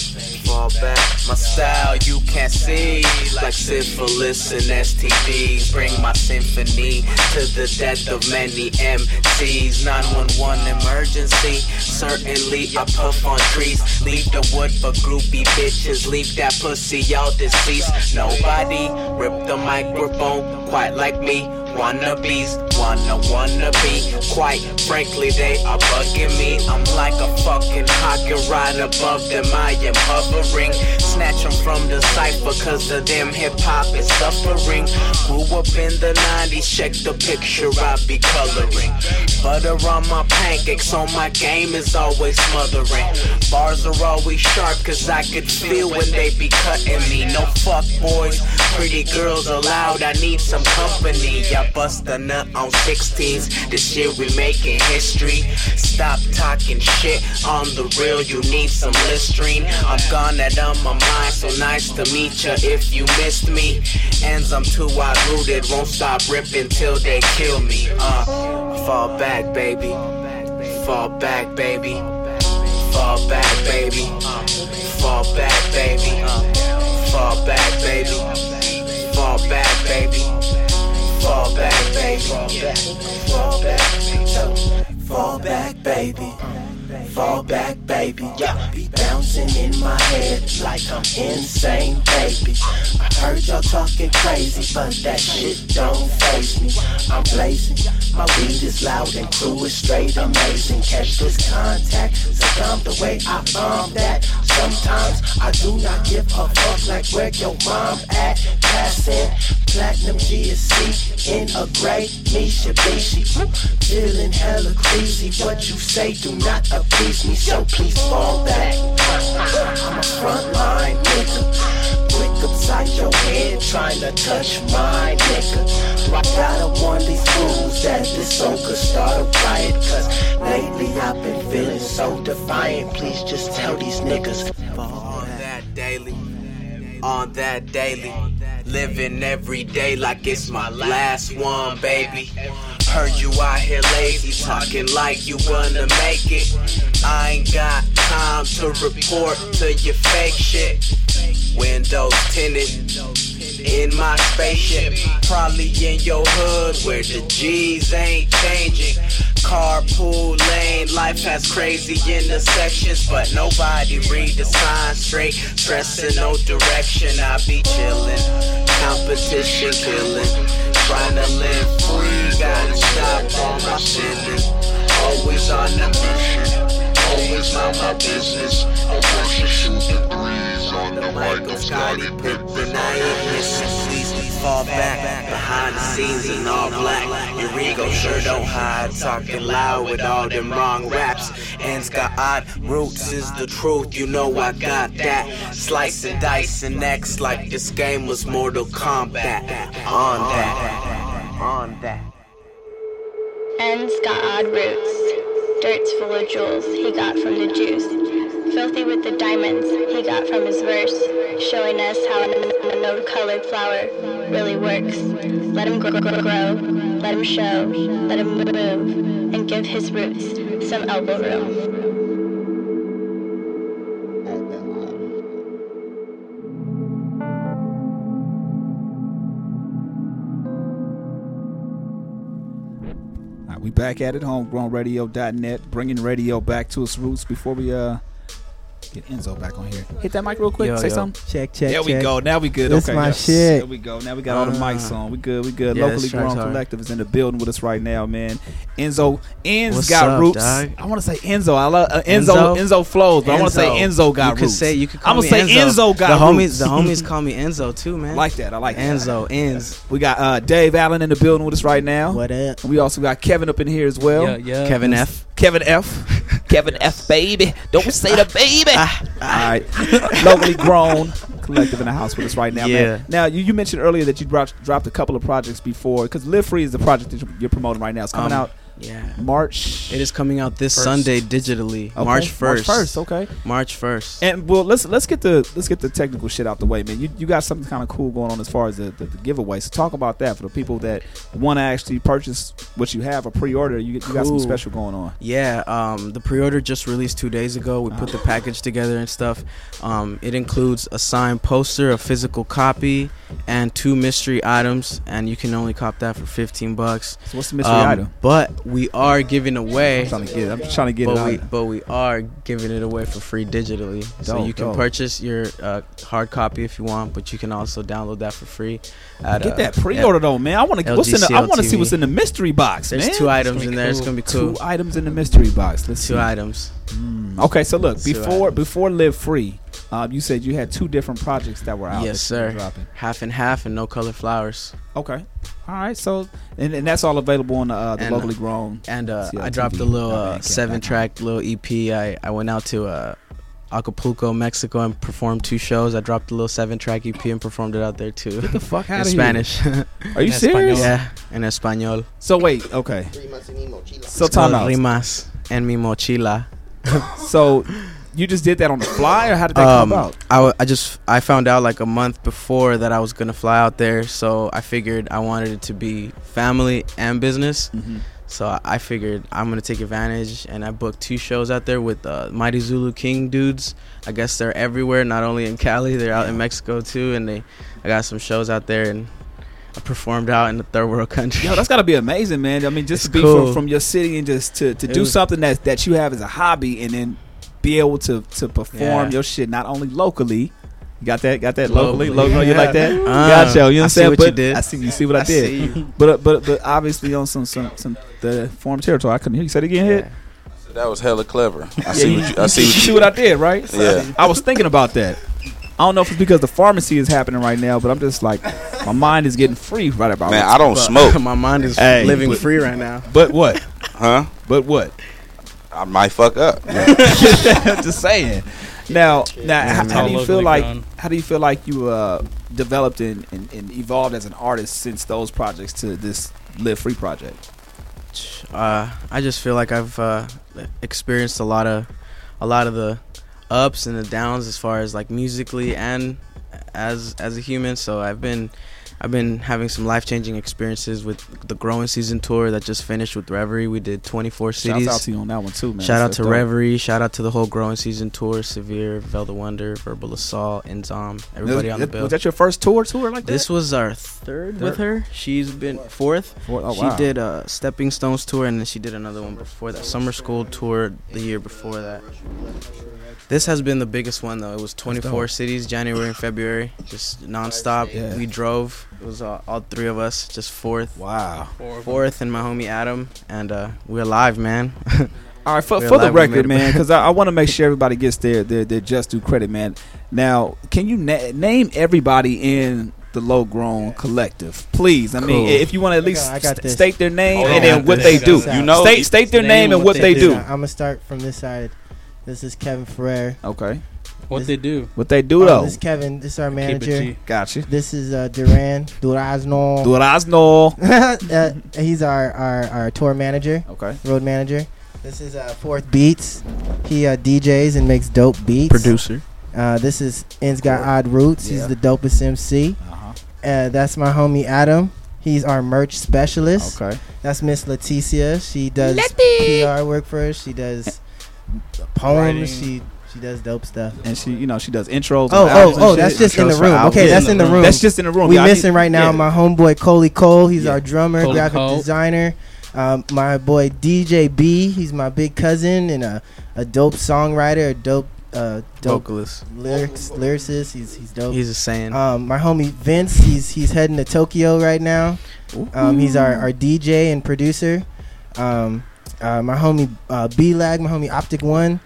My style you can't see, like syphilis and STDs. Bring my symphony to the death of many MCs. 911 emergency. Certainly I puff on trees. Leave the wood for groupie bitches. Leave that pussy all deceased. Nobody rip the microphone quite like me. Wannabes wanna wanna be. Quite frankly, they are bugging me. I'm like a fucking hockey right above them. I am hovering. Snatch them from the cipher, cause of them hip hop is suffering. Grew up in the 90s, check the picture I be coloring. Butter on my pancakes, so my game is always smothering. Bars are always sharp, cause I could feel when they be cutting me. No fuck boys, pretty girls allowed, I need some company. A nut on 16s, this year we making history. Stop talking shit on the real, you need some Listerine. I'm gone out of my mind, so nice to meet ya if you missed me. Ends I'm too wide rooted, won't stop ripping till they kill me. Uh, fall back, baby. Fall back, baby. Fall back, baby. Fall back, baby. Uh, fall back, baby. Fall back, baby. Fall back, baby. Fall back, baby. Fall back, baby. Fall back, baby. Yeah, be bouncing in my head like I'm insane, baby. I heard y'all talking crazy, but that shit don't phase me. I'm blazing, my weed is loud and crew is straight amazing. Catch this contact, succumb the way I bomb that. Sometimes I do not give a fuck like where your mom at. Passing platinum GSC in a gray Mitsubishi. Feeling hella crazy. What you say do not appease me, so please fall back. I'm a frontline nigga. Quick upside your head, trying to touch my nigga. I gotta warn these fools that this song could start a riot? Cause lately I've been feeling so defiant. Please just tell these niggas. on that daily, on that daily. Living every day like it's my last one, baby. Heard you out here lazy, talking like you wanna make it. I ain't got time to report to your fake shit. Windows tinted in my spaceship. Probably in your hood where the G's ain't changing. Carpool lane, life has crazy intersections, but nobody read the sign straight. Stressing no direction, I be chillin'. Competition killing. Trying to live free, gotta stop all my sinning. Always on the mission, always on my business. I'm rushing shoot the mic of Scottie Pippen. I ain't missing please fall back behind the scenes in all black. Your ego sure don't hide, talking loud with all them wrong raps. Endz got odd roots, is the truth. You know I got that. Slice and dice and X like this game was Mortal Kombat. On that, on that. Endz got odd roots. Dirt's full of jewels he got from the juice filthy with the diamonds he got from his verse, showing us how a no-colored flower really works. Let him grow, grow, grow, let him show, let him move, and give his roots some elbow room. we back at it homegrownradio.net bringing radio back to its roots before we uh get Enzo back on here, hit that mic real quick. Yo, say yo. something. Check, check, There we check. go. Now we good. This okay, my yes. shit. There we go. Now we got all the mics Uh, on. We good. We good. yeah, Locally this track's grown hard. collective is in the building with us right now, man. Enzo, Endz What's got up, roots. dog? I want to say Enzo. I love uh, Enzo. Enzo flows, but I want to say Enzo got you could roots. Say, you could call I'm gonna me say Enzo, got the roots. homies. The homies call me Enzo too, man. like that. I like that. Enzo. Endz. We got uh, Dave Allen in the building with us right now. What up? We also got Kevin up in here as well. Yeah, yeah. Kevin F. Kevin F. Kevin F. Baby. Don't say the baby. Ah, All right. Locally grown collective in the house with us right now. Yeah. Man. Now, you, you mentioned earlier that you dropped, dropped a couple of projects before because Live Free is the project that you're promoting right now. It's coming Um, out Yeah. March. It is coming out this First. Sunday digitally, Okay, March first. March 1st, okay. March first. And well, let's let's get the let's get the technical shit out the way, man. You, you got something kind of cool going on as far as the, the, the giveaway. So talk about that for the people that want to actually purchase what you have or pre-order. You, get- you got something Cool. special going on. Yeah, um, the pre-order just released two days ago. We put the package together and stuff. Um, it includes a signed poster, a physical copy, and two mystery items. And you can only cop that for fifteen bucks. So what's the mystery Um, item? But we are giving away. I'm trying to get it. I'm trying to get but it we, but we are giving it away for free digitally. so you can dope. purchase your uh, hard copy if you want, but you can also download that for free. At, Get uh, that pre-order though, man. I want to. What's in the? I want to see what's in the mystery box, There's man. two items in there. It's gonna be cool. Two items in the mystery box. Let's Two see. items. Okay, so look Two before items. before Live Free, um, you said you had two different projects that were out. Yes, that you were sir. Dropping. Half and half and no color flowers. Okay. All right. So and, and that's all available on the, uh, the And, uh, locally grown. And uh, I dropped a little Oh, uh, seven track little EP. I, I went out to uh, Acapulco, Mexico, and performed two shows. I dropped a little seven track EP and performed it out there too. Get the fuck in outta here. Spanish. Are you serious? Yeah, in español. So wait. Okay. So It's time called out. Rimas en mi mochila. So you just did that on the fly, or how did that come Um, about? I, w- I just I found out like a month before that I was gonna fly out there, so I figured I wanted it to be family and business. So I- figured I'm gonna take advantage, and I booked two shows out there with uh, Mighty Zulu King dudes. I guess they're everywhere, not only in Cali, they're out in Mexico too, and they I got some shows out there, and I performed out in the third world country. Yo, that's got to be amazing, man. I mean, just It's to be cool. from, from your city and just to, to It do was- something that that you have as a hobby, and then be able to to perform Yeah. your shit not only locally. You got that? Got that Globally. locally? Locally, you like that? Uh, gotcha. You know what I I'm saying? what you but did. I see you see what I, I did. see. But uh, but but obviously on some some some the foreign territory. I couldn't hear you. Say it again. Hit. That was hella clever. I Yeah, see you- what you. I see. you What you, see what I did, right? Yeah. I was thinking about that. I don't know if it's because the pharmacy is happening right now, but I'm just like, my mind is getting free right about. Man, now. I don't But smoke. My mind is Hey, living but- free right now. But what? Huh? But what? I might fuck up. just saying. Now, now, how, how do you feel like? grown. How do you feel like you uh, developed and, and, and evolved as an artist since those projects to this Live Free project? uh, I just feel like I've uh, experienced a lot of a lot of the ups and the downs as far as like musically and as as a human. So I've been I've been having some life changing experiences with the Growing Season tour that just finished with Reverie. We did 24 cities. Shouts out to you on that one too, man. Shout out to dope. Reverie. Shout out to the whole Growing Season tour. Severe, Velda Wonder, Verbal Assault, Enzom. Everybody Was- on the bill. was that your first tour tour like that? This was our third, with her. She's been fourth. Fourth? Oh, she wow. did a Stepping Stones tour, and then she did another one before that. Summer School tour the year before that. This has been the biggest one though. It was 24 cities, January and February, just nonstop. Yeah. We drove. It was uh, all three of us, just fourth. Wow. Fourth and my homie Adam, and uh, we're live, man. All right, for, for the live, we made record, man, because I, I want to make sure everybody gets their, their their just due credit, man. Now, can you na- name everybody in the low grown collective, please? I mean, if you want to at least I st- state their name Oh, and then what this. they do. You know, state state their Name name and what what they they do. do. I'm gonna start from this side. This is Kevin Ferrer. Okay, What they do? what they do Oh, though? this is Kevin. This is our Keep it manager. G. Gotcha. This is uh, Duran Durazno. Durazno. uh, he's our, our, our tour manager, Okay. road manager. This is uh, Fourth Beats. He uh, DJs and makes dope beats. Producer. Uh, this is Endz got odd roots. Yeah. He's the dopest MC. Uh-huh. Uh, that's my homie Adam. He's our merch specialist. Okay. That's Miss Leticia. She does Letty. PR work for us. She does poems. Writing. She she does dope stuff. And she, you know, she does intros. Oh, on oh, albums and oh! That's just in the room. albums. Okay, that's in the room. That's just in the room. We Yeah, missing right now yeah. my homeboy Coley Cole. He's Yeah. our drummer, Coley graphic Cole. designer. Um, my boy DJ B, he's my big cousin and a, a dope songwriter, a dope uh, dope Vocalist. lyrics lyricist. He's he's dope. He's a saying. Um, my homie Vince, he's he's heading to Tokyo right now. Um, he's our, our DJ and producer. Um, uh, my homie uh, B Lag, my homie Optic One.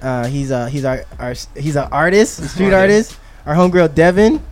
Uh, he's uh, he's our, our he's an artist, a street artist. Our homegirl Devin,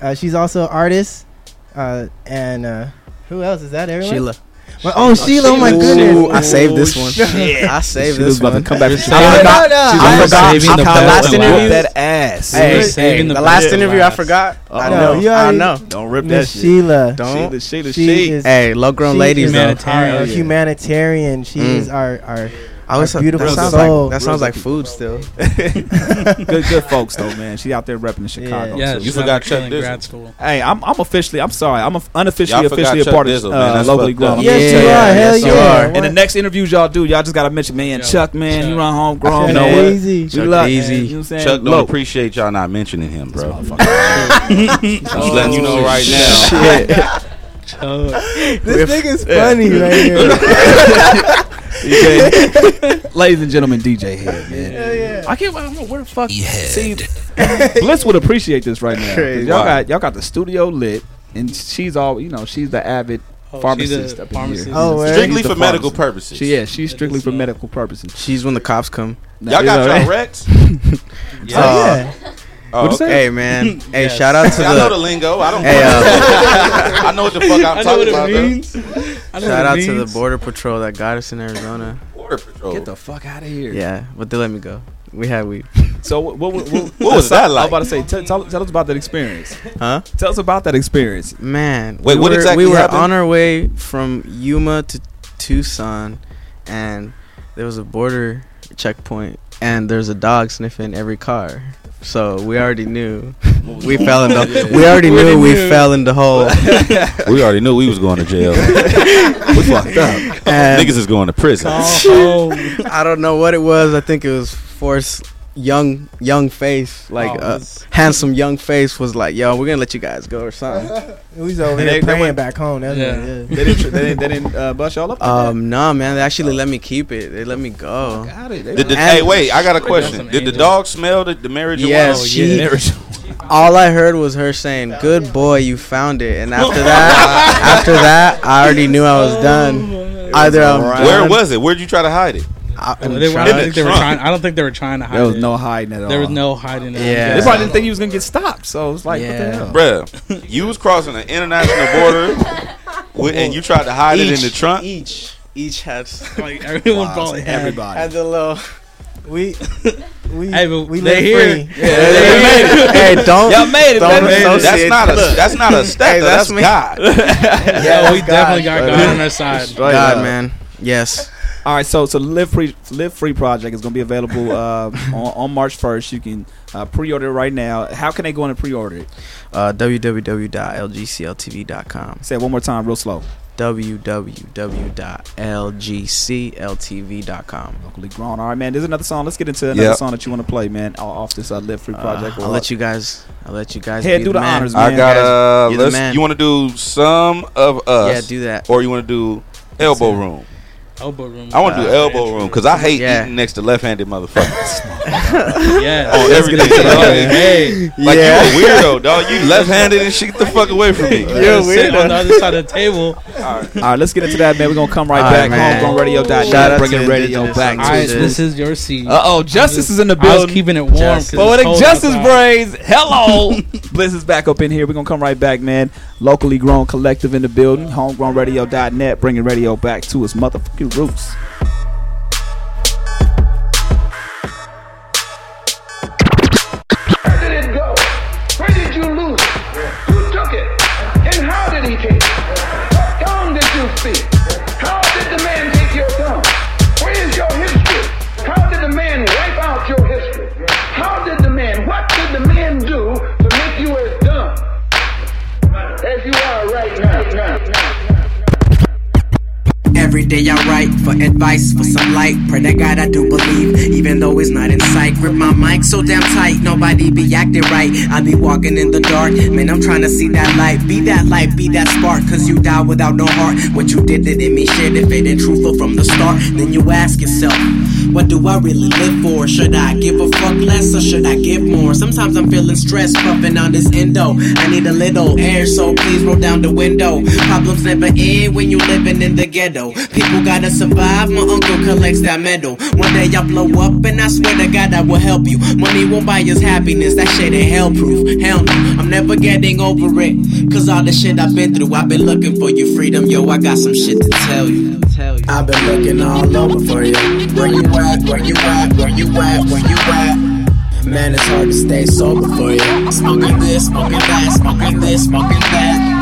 uh, she's also an artist. Uh, and uh, who else is that? Everyone. Sheila. My- oh, Sheila! Oh my Ooh, goodness! I saved this one. Shit. I saved She this was about one. to come back. I forgot. No, no, I I- forgot. saving I the forgot best last interview. that ass. Hey, We're the the last best for interview I forgot. I Uh-oh. No, know. you I know. Don't rip that shit. Sheila. Don't. Sheila, Sheila, She she. is Hey, low grown ladies is though. humanitarian. humanitarian. She Mm. is our our, I was our beautiful that sounds soul. like that sounds like food still. good, good folks though, man. She out there repping in Chicago. Yeah, too. she's forgot Chuck there killing Dizzle. school. Hey, I'm, I'm officially. I'm sorry. I'm a, unofficially Y'all officially a Chuck part of Dizzle, man. uh, locally grown. Yes, you Yeah, are. Hell yes, you yeah. are. And the next interviews y'all do, y'all just gotta mention me and Chuck. Chuck, man. He Chuck. run homegrown. Chuck know what? Easy. We Chuck love- Easy. You know what I'm saying? Chuck don't appreciate y'all not mentioning him, bro. motherfucker. Just letting you know right now. Chuck. This nigga's funny right here. DJ. Ladies and gentlemen, DJ Head, man. I can't. I don't know where the fuck. See, Bliss would appreciate this right now. 'cause Crazy. Y'all Why? got y'all got the studio lit, and she's all you know. She's the avid Oh, pharmacist a up in pharmacist. here. Oh, word. Strictly She's the for medical pharmacist. purposes. She yeah, she's strictly for medical purposes. She's when the cops come. Y'all got y'all Rex? Oh, Yeah. Uh, yeah. Oh, What'd okay. say? Hey man. Hey, Yes. shout out to I know the the lingo. I don't. Hey, uh, I know what the fuck I'm I talking about. means. I shout out it to the border patrol that got us in Arizona. Border Patrol. Get the fuck out of here. Yeah, but they let me go. We had weed. So what what, what, what, What was that like? I was about to say. Tell, tell, tell us about that experience. Huh? Tell us about that experience. Man. Wait, we what were, exactly We were happened? on our way from Yuma to Tucson, and there was a border checkpoint, and there's a dog sniffing every car. So we already knew. we fell in the. We already knew we fell in the hole. We already knew we was going to jail. we fucked up. And- Niggas is going to prison. I don't know what it was. I think it was Force young young face, like Oh, uh, it's- handsome young face was like, "Yo, we're gonna let you guys go or something." We was over And here they- they praying went- back home. That's Yeah. They didn't. They didn't, they didn't uh, bust y'all up. like? Um, no, man, they actually let me keep it. They let me go. Got it. They Did the, hey, wait, I got a question. Did the dog smell the, the marijuana? Yes, Oh, she. yeah. All I heard was her saying, "Good boy, you found it." And after that, after that, I already knew I was done. Either I'm Where done- was it? Where'd you try to hide it? I, Well, they I don't think they were trunk. trying. I don't think they were trying to hide There was it. no hiding at all. There was no hiding. it. Yeah. They probably didn't think he was gonna get stopped. So it's like, Yeah. what the hell? Bruh, you was crossing an international border with, and you tried to hide it in the trunk? Each, each had Like everyone Wow, probably had. everybody. had the little. We we Hey, but we they live here. free. they made it. Hey, don't. Y'all made it, Don't baby. That's associate- not a Look, that's not a step. Hey, that's that's. God. Yeah, we God. definitely got God on our side. God, man. Yes. All right, so so the Live Free Live Free project is gonna be available uh, on, on March first. You can uh, pre-order it right now. How can they go in and pre-order it? Uh, www.lgcltv.com. Say it one more time, real slow. www.lgcltv.com. Locally grown. All right, man. There's another song. Let's get into another Yep. song that you want to play, man. Off this uh, Live Free Uh, project. I'll let you guys. I'll let you guys. Head, be do the man. honors, I man. got Guys, uh you're the let's man. you want to do some of us Yeah, do that. or you want to do elbow room? Elbow room. I want to do Uh, elbow room cuz I hate Yeah. eating next to left-handed motherfuckers. Yeah. on everything. dog. Hey, Like Yeah. you a weirdo, dog. You left-handed and shit. Get the fuck away from me. you're sitting on the other side of the table. All right, let's get into that, man. We're gonna come right All right, back. man. HomegrownRadio.net, Shout out bringing to radio Indigenous back All All to right, this is your seat. Uh oh, Justice is in the I was building. keeping it warm. 'cause Justice. For it's the cold Justice outside. Brains, hello. Bliss is back up in here. We're gonna come right back, man. Locally grown collective in the building. HomegrownRadio.net, bringing radio back to its motherfucking roots. Every day I write for advice, for some light. Pray to God I do believe, even though it's not in sight. Grip my mic so damn tight, nobody be acting right. I be walking in the dark, man, I'm trying to see that light. Be that light, be that spark, cause you die without no heart. What you did didn't mean shit if it ain't truthful from the start. Then you ask yourself, what do I really live for? Should I give a fuck less or should I give more? Sometimes I'm feeling stressed, puffing on this endo. I need a little air, so please roll down the window. Problems never end when you living in the ghetto. People gotta survive, my uncle collects that medal. One day I'll blow up, and I swear to God I will help you. Money won't buy us happiness, that shit ain't hell proof. Hell no, I'm never getting over it. Cause all the shit I've been through, I've been looking for your freedom. Yo, I got some shit to tell you. I've been looking all over for you. Where you at? Where you at? Where you at? Where you at? Man, it's hard to stay sober for you. Smoking this, smoking that, smoking this, smoking that.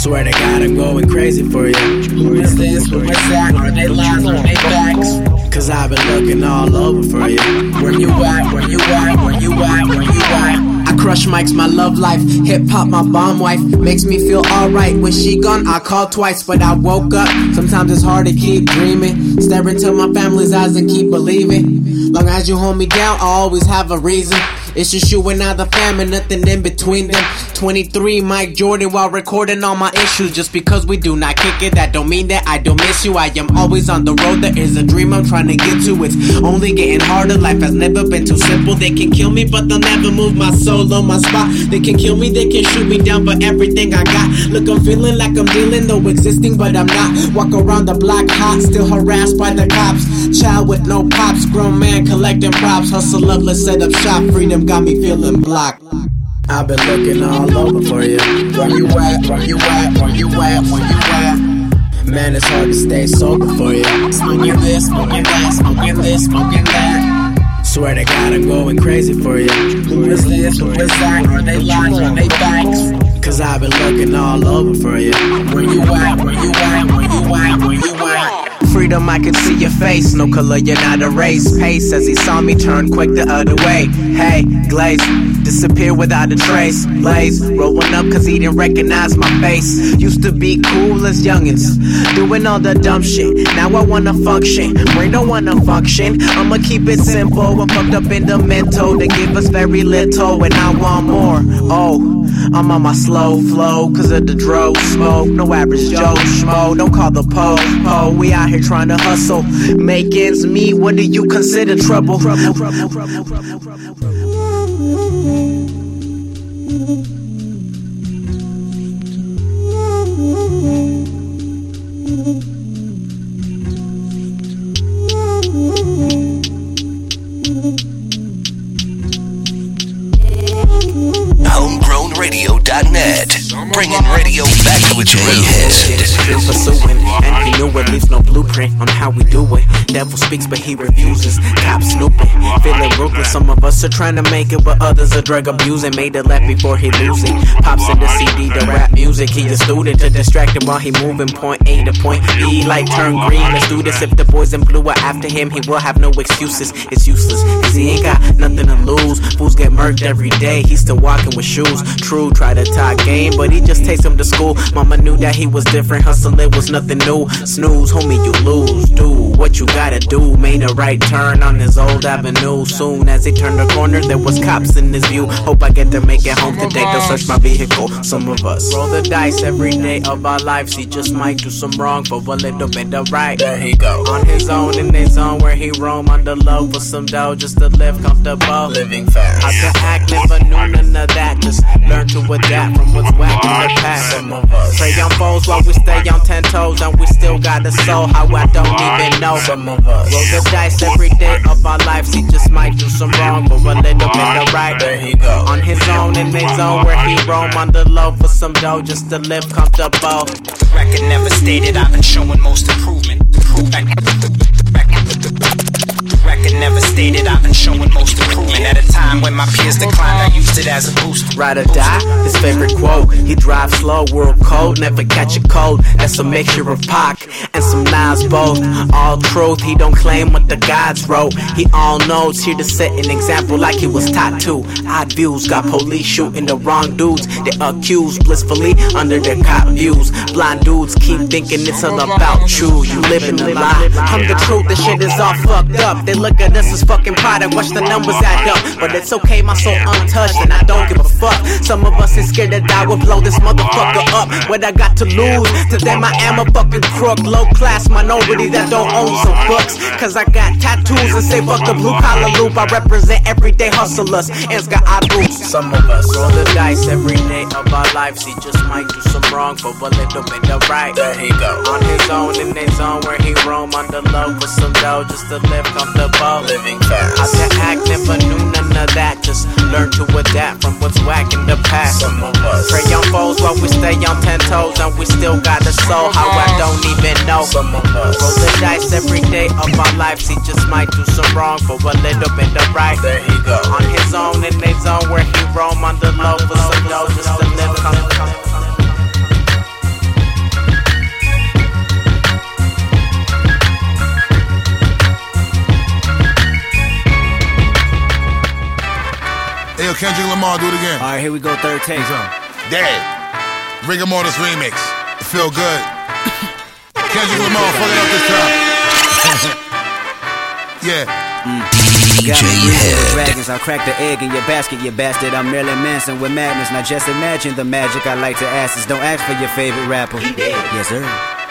Swear to God, I'm going crazy for you. Who is this? Who is that? Are they lies? Are they facts? Cause I've been looking all over for you. Where you at? Where you at? Where you at? Where you at? I crush mics, my love life. Hip hop, my bomb wife. Makes me feel alright. When she gone, I call twice, but I woke up. Sometimes it's hard to keep dreaming. Stare into my family's eyes and keep believing. Long as you hold me down, I always have a reason. It's just you and I, the family, nothing in between them. 23, Mike Jordan, while recording all my issues. Just because we do not kick it, that don't mean that I don't miss you. I am always on the road, there is a dream I'm trying to get to. It's only getting harder, life has never been too simple. They can kill me, but they'll never move my soul on my spot. They can kill me, they can shoot me down for everything I got. Look, I'm feeling like I'm dealing, though existing, but I'm not. Walk around the block hot, still harassed by the cops. Child with no pops, grown man collecting props. Hustle loveless, set up shop, freedom got me feeling blocked. I've been looking all over for you. Where you at? Where you at? Where you at? Where you at? Man, it's hard to stay sober for you. Smoking this, smoking that, smoking this, smoking that. Swear to God, I'm going crazy for you. Who is this? Who is that? Are they lies? Are they facts? Cause I've been looking all over for you. Where you at? Where you at? Where you at? Where you at? Freedom, I can see your face. No color, you're not a race. Pace as he saw me turn quick the other way. Hey, Glaze, disappear without a trace. Blaze, rolling up cause he didn't recognize my face. Used to be cool as youngins, doing all the dumb shit. Now I wanna function, brain don't wanna function. I'ma keep it simple. I'm fucked up in the mental. They give us very little, and I want more. Oh, I'm on my slow flow, cause of the dro smoke. No average Joe Schmo, don't call the po po. We out here trying to hustle, make ends meet. What do you consider trouble? Trouble, trouble, trouble. Bringing radio back to its roots. Been pursuing, and he knew it leaves no blueprint on how we do it. Devil speaks, but he refuses. Cop snooping, feeling ruthless. Some of us are trying to make it, but others are drug abusing. Made a left before he lose it. Pops in the CD, the rap music. He a student to distract him while he moving point A to point B. Like turn green. Let's do this. If the boys in blue are after him, he will have no excuses. It's useless, cause he ain't got nothing to lose. Fools get murked every day. He's still walking with shoes. True, try to talk game, but he just takes him to school. Mama knew that he was different. Hustling was nothing new. Snooze, homie, you lose. Do what you gotta do. Made a right turn on his old avenue. Soon as he turned the corner, there was cops in his view. Hope I get to make it home today. They'll search my vehicle. Some of us roll the dice every day of our lives. He just might do some wrong, but a little bit of right. There he go. On his own, in his zone where he roam under love for some dough just to live comfortable. Living fast. How to act, never knew none of that. Just learn to adapt from what's whack the past. Some of us pray on foes while we stay on ten toes, and we still got a soul. How I don't even know. Some of us roll the dice every day of our lives. He just might do some wrong, but a little bit of right. There he go. On his own, in his zone where he roam on the low for some dough just to live comfortable. Record never stated, I've been showing most improvement. Record never stated, I've been showing most improvement. At a time when my peers declined, I used it as a boost. Ride or die, his favorite quote. He drives slow, world cold, never catch a cold. That's a mixture of Pac and some Nas both. All truth, he don't claim what the gods wrote. He all knows here to set an example like he was tattooed. Odd views got police shooting the wrong dudes. They accused blissfully under their cop views. Blind dudes keep thinking it's all about you. You living a lie. I'm the truth, this shit is all fucked up. They look at us as fucking product, watch the numbers add up. But it's okay, my soul untouched, and I don't give a fuck. Some of us is scared that I will blow this motherfucker up. What I got to lose? To them, I am a fucking crook. Low class minority that don't own some books. Cause I got tattoos and say fuck the blue collar loop. I represent everyday hustlers. And's got eye boots. Some of us roll the dice every day of our lives. He just might do some wrong, but a little bit of right. There he go. On his own, in his zone where he roam on the low with some dough just to live comfortable. Living fast. Out the act, never knew none of that. Just learn to adapt from what's whack in the past. Some of us pray on foes while we stay on ten toes, and we still got a soul. How I don't even know. Some of us roll the dice every day of our lives. He just might do some wrong, but a little bit of right. There he go. On his own, in his zone where he roam on the low with some dough just to live comfortable. Hey, yo, Kendrick Lamar, do it again. All right, here we go, third take. Dead. Rigor Mortis remix. Feel good. Kendrick Lamar, fuck it up this time. yeah. Mm. Got me breathing with dragons. I'll crack the egg in your basket, you bastard. I'm Marilyn Manson with madness. Now just imagine the magic I like to ask is don't ask for your favorite rapper. He did. Yes, sir.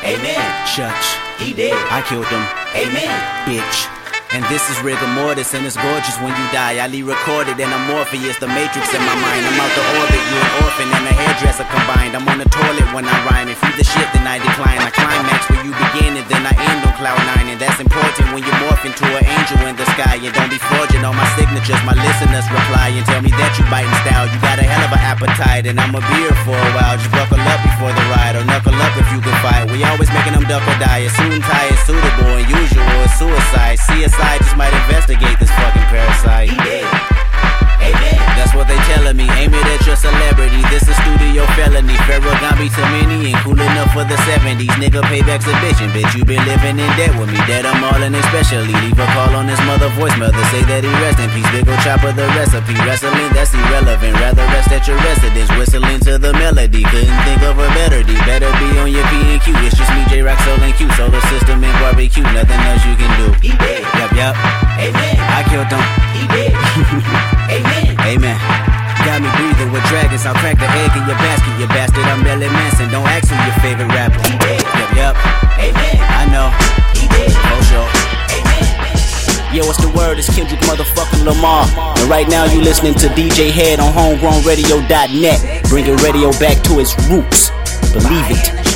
Amen. Church. He did. I killed him. Amen. Bitch. And this is rigor mortis, and it's gorgeous when you die. I leave recorded, and I'm Morpheus, the matrix in my mind. I'm out the orbit, you an orphan and a hairdresser combined. I'm on the toilet when I rhyme. If you the shit, then I decline. I climax where you begin, and then I end on cloud nine. And that's important when you morph into an angel in the sky. And don't be forging all my signatures. My listeners reply and tell me that you biting style. You got a hell of an appetite, and I'm a beer for a while. Just buckle up before the ride, or knuckle up if you can fight. We always making them duck or die. Suit and tie is suitable, and usual suicide. CSI just might investigate this fucking parasite. He did. That's what they telling me. Aim it at your celebrity. This a studio felony. Pharaoh Gambi to many ain't cool enough for the 70s. Nigga, payback's a bitch. And bitch, you been living in debt with me. Dead, I'm all in especially. Leave a call on his mother voicemail to say that he rest in peace. Big ol' chopper, the recipe. Wrestling, that's irrelevant. Rather rest at your residence. Whistling to the melody. Couldn't think of a better D. Better be on your P and Q. It's just me, Jay Rock, Soul, and Q. Solar system and barbecue. Nothing else you can do. He did. Yup, yup. Amen. I killed him. He did. Amen. Amen. Got me breathing with dragons. I'll crack the egg in your basket, you bastard. I'm Marilyn Manson. Don't ask who your favorite rapper. He did. Yup, yup. Amen. I know. He did. For sure. Yo, what's the word? It's Kendrick motherfucking Lamar. And right now you listening to DJ Head on homegrownradio.net. Bringing radio back to its roots. Believe it.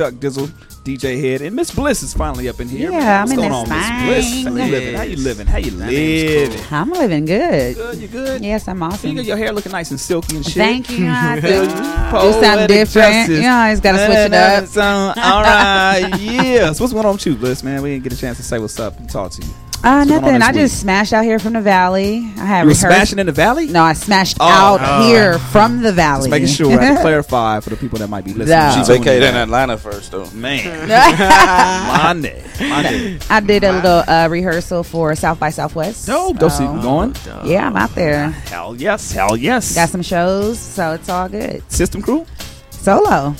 Chuck Dizzle, DJ Head, and Miss Bliss is finally up in here. Yeah, What's I'm in going this on, Miss Bliss? How you living? How you living? How you living? I'm living good. Good, you good? Yes, I'm You awesome. got your hair looking nice and silky and shit. Thank you. I do. Do something different. justice. You always gotta switch it up. So, all right, yes. What's going on with you, Bliss, man? We didn't get a chance to say what's up and talk to you. Uh, What's going on nothing. this I just smashed out here from the valley. I had You were rehearsed- smashing in the valley? No, I smashed Oh. out Oh. here from the valley. Just making sure I have to clarify for the people that might be listening. No. She vacated in in. Atlanta first, though. Man. Monday. Monday. I did a little uh, rehearsal for South by Southwest. Dope. Dope. So you going? Yeah, I'm out there. Hell yes. Hell yes. Got some shows, so it's all good. System crew? Solo.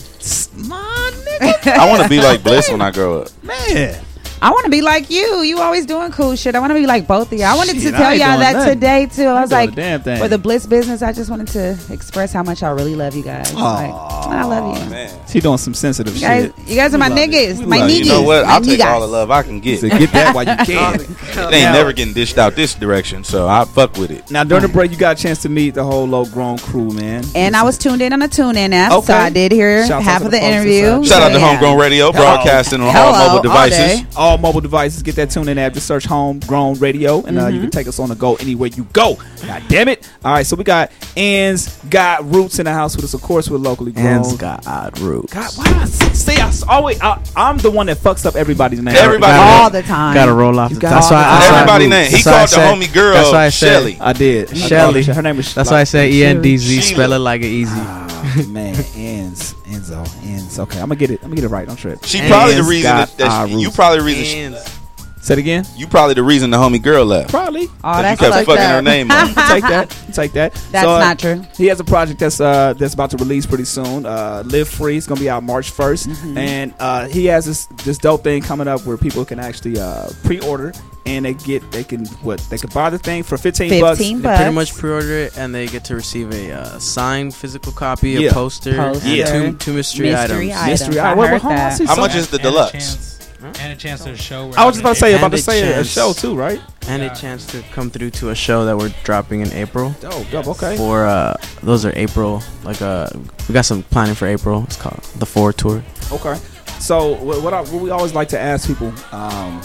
My nigga. I want to be like Bliss when I grow up. Man. I want to be like you. You always doing cool shit. I want to be like both of y'all. I wanted Shit, to tell y'all that nothing. today too. I I'm was like, damn thing. for the Bliss business, I just wanted to express how much I really love you guys. Like, I love you. She doing some sensitive You guys, shit. you guys are my We love niggas. My love niggas. You know what? I'll take all the love I can get. So get that while you can. It ain't never getting dished out this direction, so I fuck with it. Now during the break, you got a chance to meet the whole low grown crew, man. And I was tuned in on a tune in app, so I did hear Shouts out half of the the interview. Shout out to Homegrown Radio, broadcasting on all mobile all devices. Day. All mobile devices, get that tune in app. Just search Homegrown Radio, and uh, Mm-hmm. you can take us on the go anywhere you go. God damn it! All right, so we got Ann's got roots in the house with us, of course, we're locally grown. Hands got odd roots. God, why? I See, I s- always I, I'm the one that fucks up everybody's name. Everybody all the time. Gotta roll off You the got That's why I, that's why- time. Everybody name. He that's called the homie girl That's why I said Shelly. I did. Shelly. Her name is. That's why I said E N D Z. Sheila. Spell it like it easy. Ah, man, Endz, Enzo, Enzo. Okay, I'm gonna get it. I'm gonna get it right. Don't trip. She probably the reason got that, that she, you roots. probably the reason she, Say it again. you probably the reason the homie girl left. Probably. Oh, 'Cause you that's kept fucked fucking up. her name up. take that. Take that. That's So, uh, not true. He has a project that's uh that's about to release pretty soon. Uh, Live Free. It's gonna be out March 1st Mm-hmm. and uh, he has this this dope thing coming up where people can actually uh, pre-order and they get they can what they can buy the thing for 15, bucks. 15 They pretty much pre-order it, and they get to receive a uh, signed physical copy, Yeah. a poster, Poster. and Yeah. two, two mystery, Mystery items. items. Mystery I item. Wait, wait, heard I that. How much is the And deluxe? Chance- And a chance to show. where I was just about to say about to a say a show too, right? and Yeah. a chance to come through to a show that we're dropping in April. Dope, dope. Okay. For uh, those are April. Like uh, we got some planning for April. It's called the Four Tour. Okay. So what, what, I, what we always like to ask people um,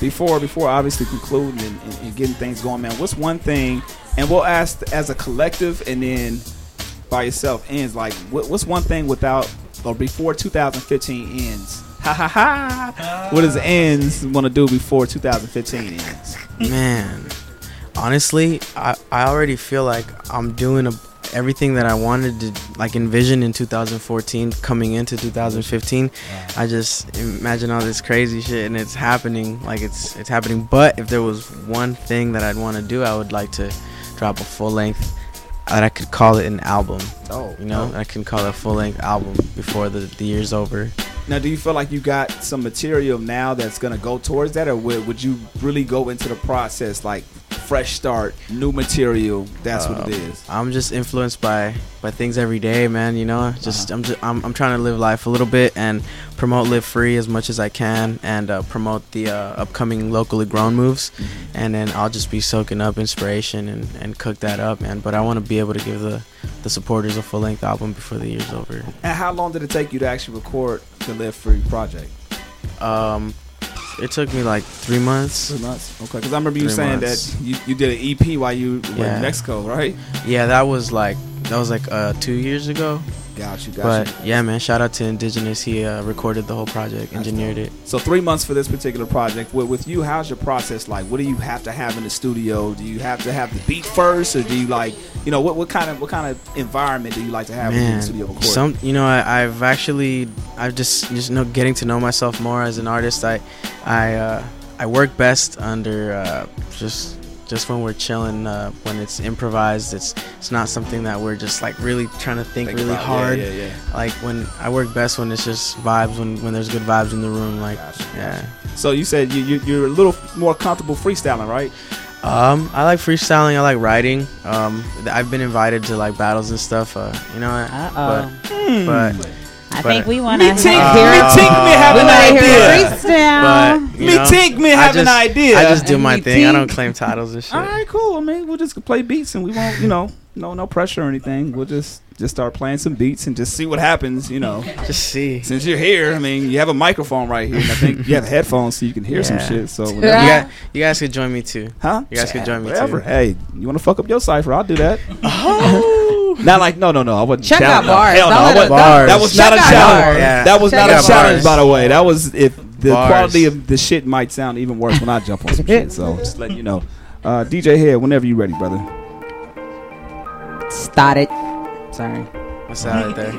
before before obviously concluding and, and, and getting things going, man. What's one thing? And we'll ask as a collective, and then by yourself ends like what, what's one thing without or before 2015 ends? Ha ha ha! What does ends want to do before 2015 ends? Man, honestly, I, I already feel like I'm doing a, everything that I wanted to like envision in 2014 coming into 2015. I just imagine all this crazy shit and it's happening like it's it's happening. But if there was one thing that I'd want to do, I would like to drop a full length that I could call it an album. Oh, You know, oh. I can call it a full length album before the, the year's over. Now, do you feel like you got some material now that's gonna go towards that, or would, would you really go into the process like fresh start, new material. That's what it Um. I'm just influenced by by things every day, man. You know, just I'm just I'm, I'm trying to live life a little bit and promote live free as much as I can and uh, promote the uh, upcoming locally grown moves, and then I'll just be soaking up inspiration and, and cook that up, man. But I want to be able to give the the supporters a full length album before the year's over. And how long did it take you to actually record the Live Free project? Um, it took me like three months. Three months. Okay, because I remember you Three saying months. that you, you did an EP while you were Yeah. in Mexico, right? Yeah, that was like that was like uh, two years ago. Got you, got but you. yeah, man, shout out to Indigenous. He uh, recorded the whole project, engineered it. So three months for this particular project. With, with you, how's your process like? What do you have to have in the studio? Do you have to have the beat first, or do you like, you know, what, what kind of what kind of environment do you like to have in the studio recording? some you know I, I've actually I've just just know getting to know myself more as an artist. I I uh, I work best under uh, just just when we're chilling. Uh, when it's improvised, it's it's not something that we're just like really trying to think, Think really about, hard. yeah, yeah. Like when I work best when it's just vibes. When when there's good vibes in the room. Like yeah. So you said you, you you're a little more comfortable freestyling, right? Um, I like freestyling. I like writing. Um, I've been invited to like battles and stuff. Uh, you know, Uh-oh. but, but I but- think we want to Me hear. tink- me tink me have an idea. But, Me know, tink me I have an idea. I just do my Me thing. I don't claim titles and shit. All right, cool. I mean, we'll just play beats and we won't, you know, no no pressure or anything. We'll just just start playing some beats and just see what happens. You know, just see. Since you're here, I mean, you have a microphone right here, and I think you have headphones so you can hear some shit. So you, whenever- guys, you guys could join me too. Huh? You guys could join me Whatever. too. Hey, you want to fuck up your cipher? I'll do that. Oh. Not like no, no, no. I wasn't. Chuck got challenging- bars. Hell no, I wasn't- him- Bars. That was Chuck not a challenge. Yeah. That was Chuck not a challenge, bars. by the way. That was if the Bars. quality of the shit might sound even worse when I jump on some shit. So just letting you know. Uh, DJ Head, whenever you ready, brother. Started. Sorry. What's that right there?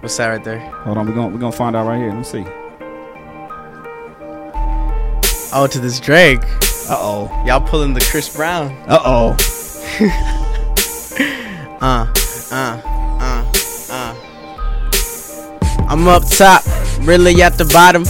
What's that right there? Hold on, we're gonna we're gonna find out right here. Let me see. Oh, to this Drake. Uh oh. Y'all pulling the Chris Brown. Uh oh. Uh, uh, uh, uh. I'm up top, really at the bottom.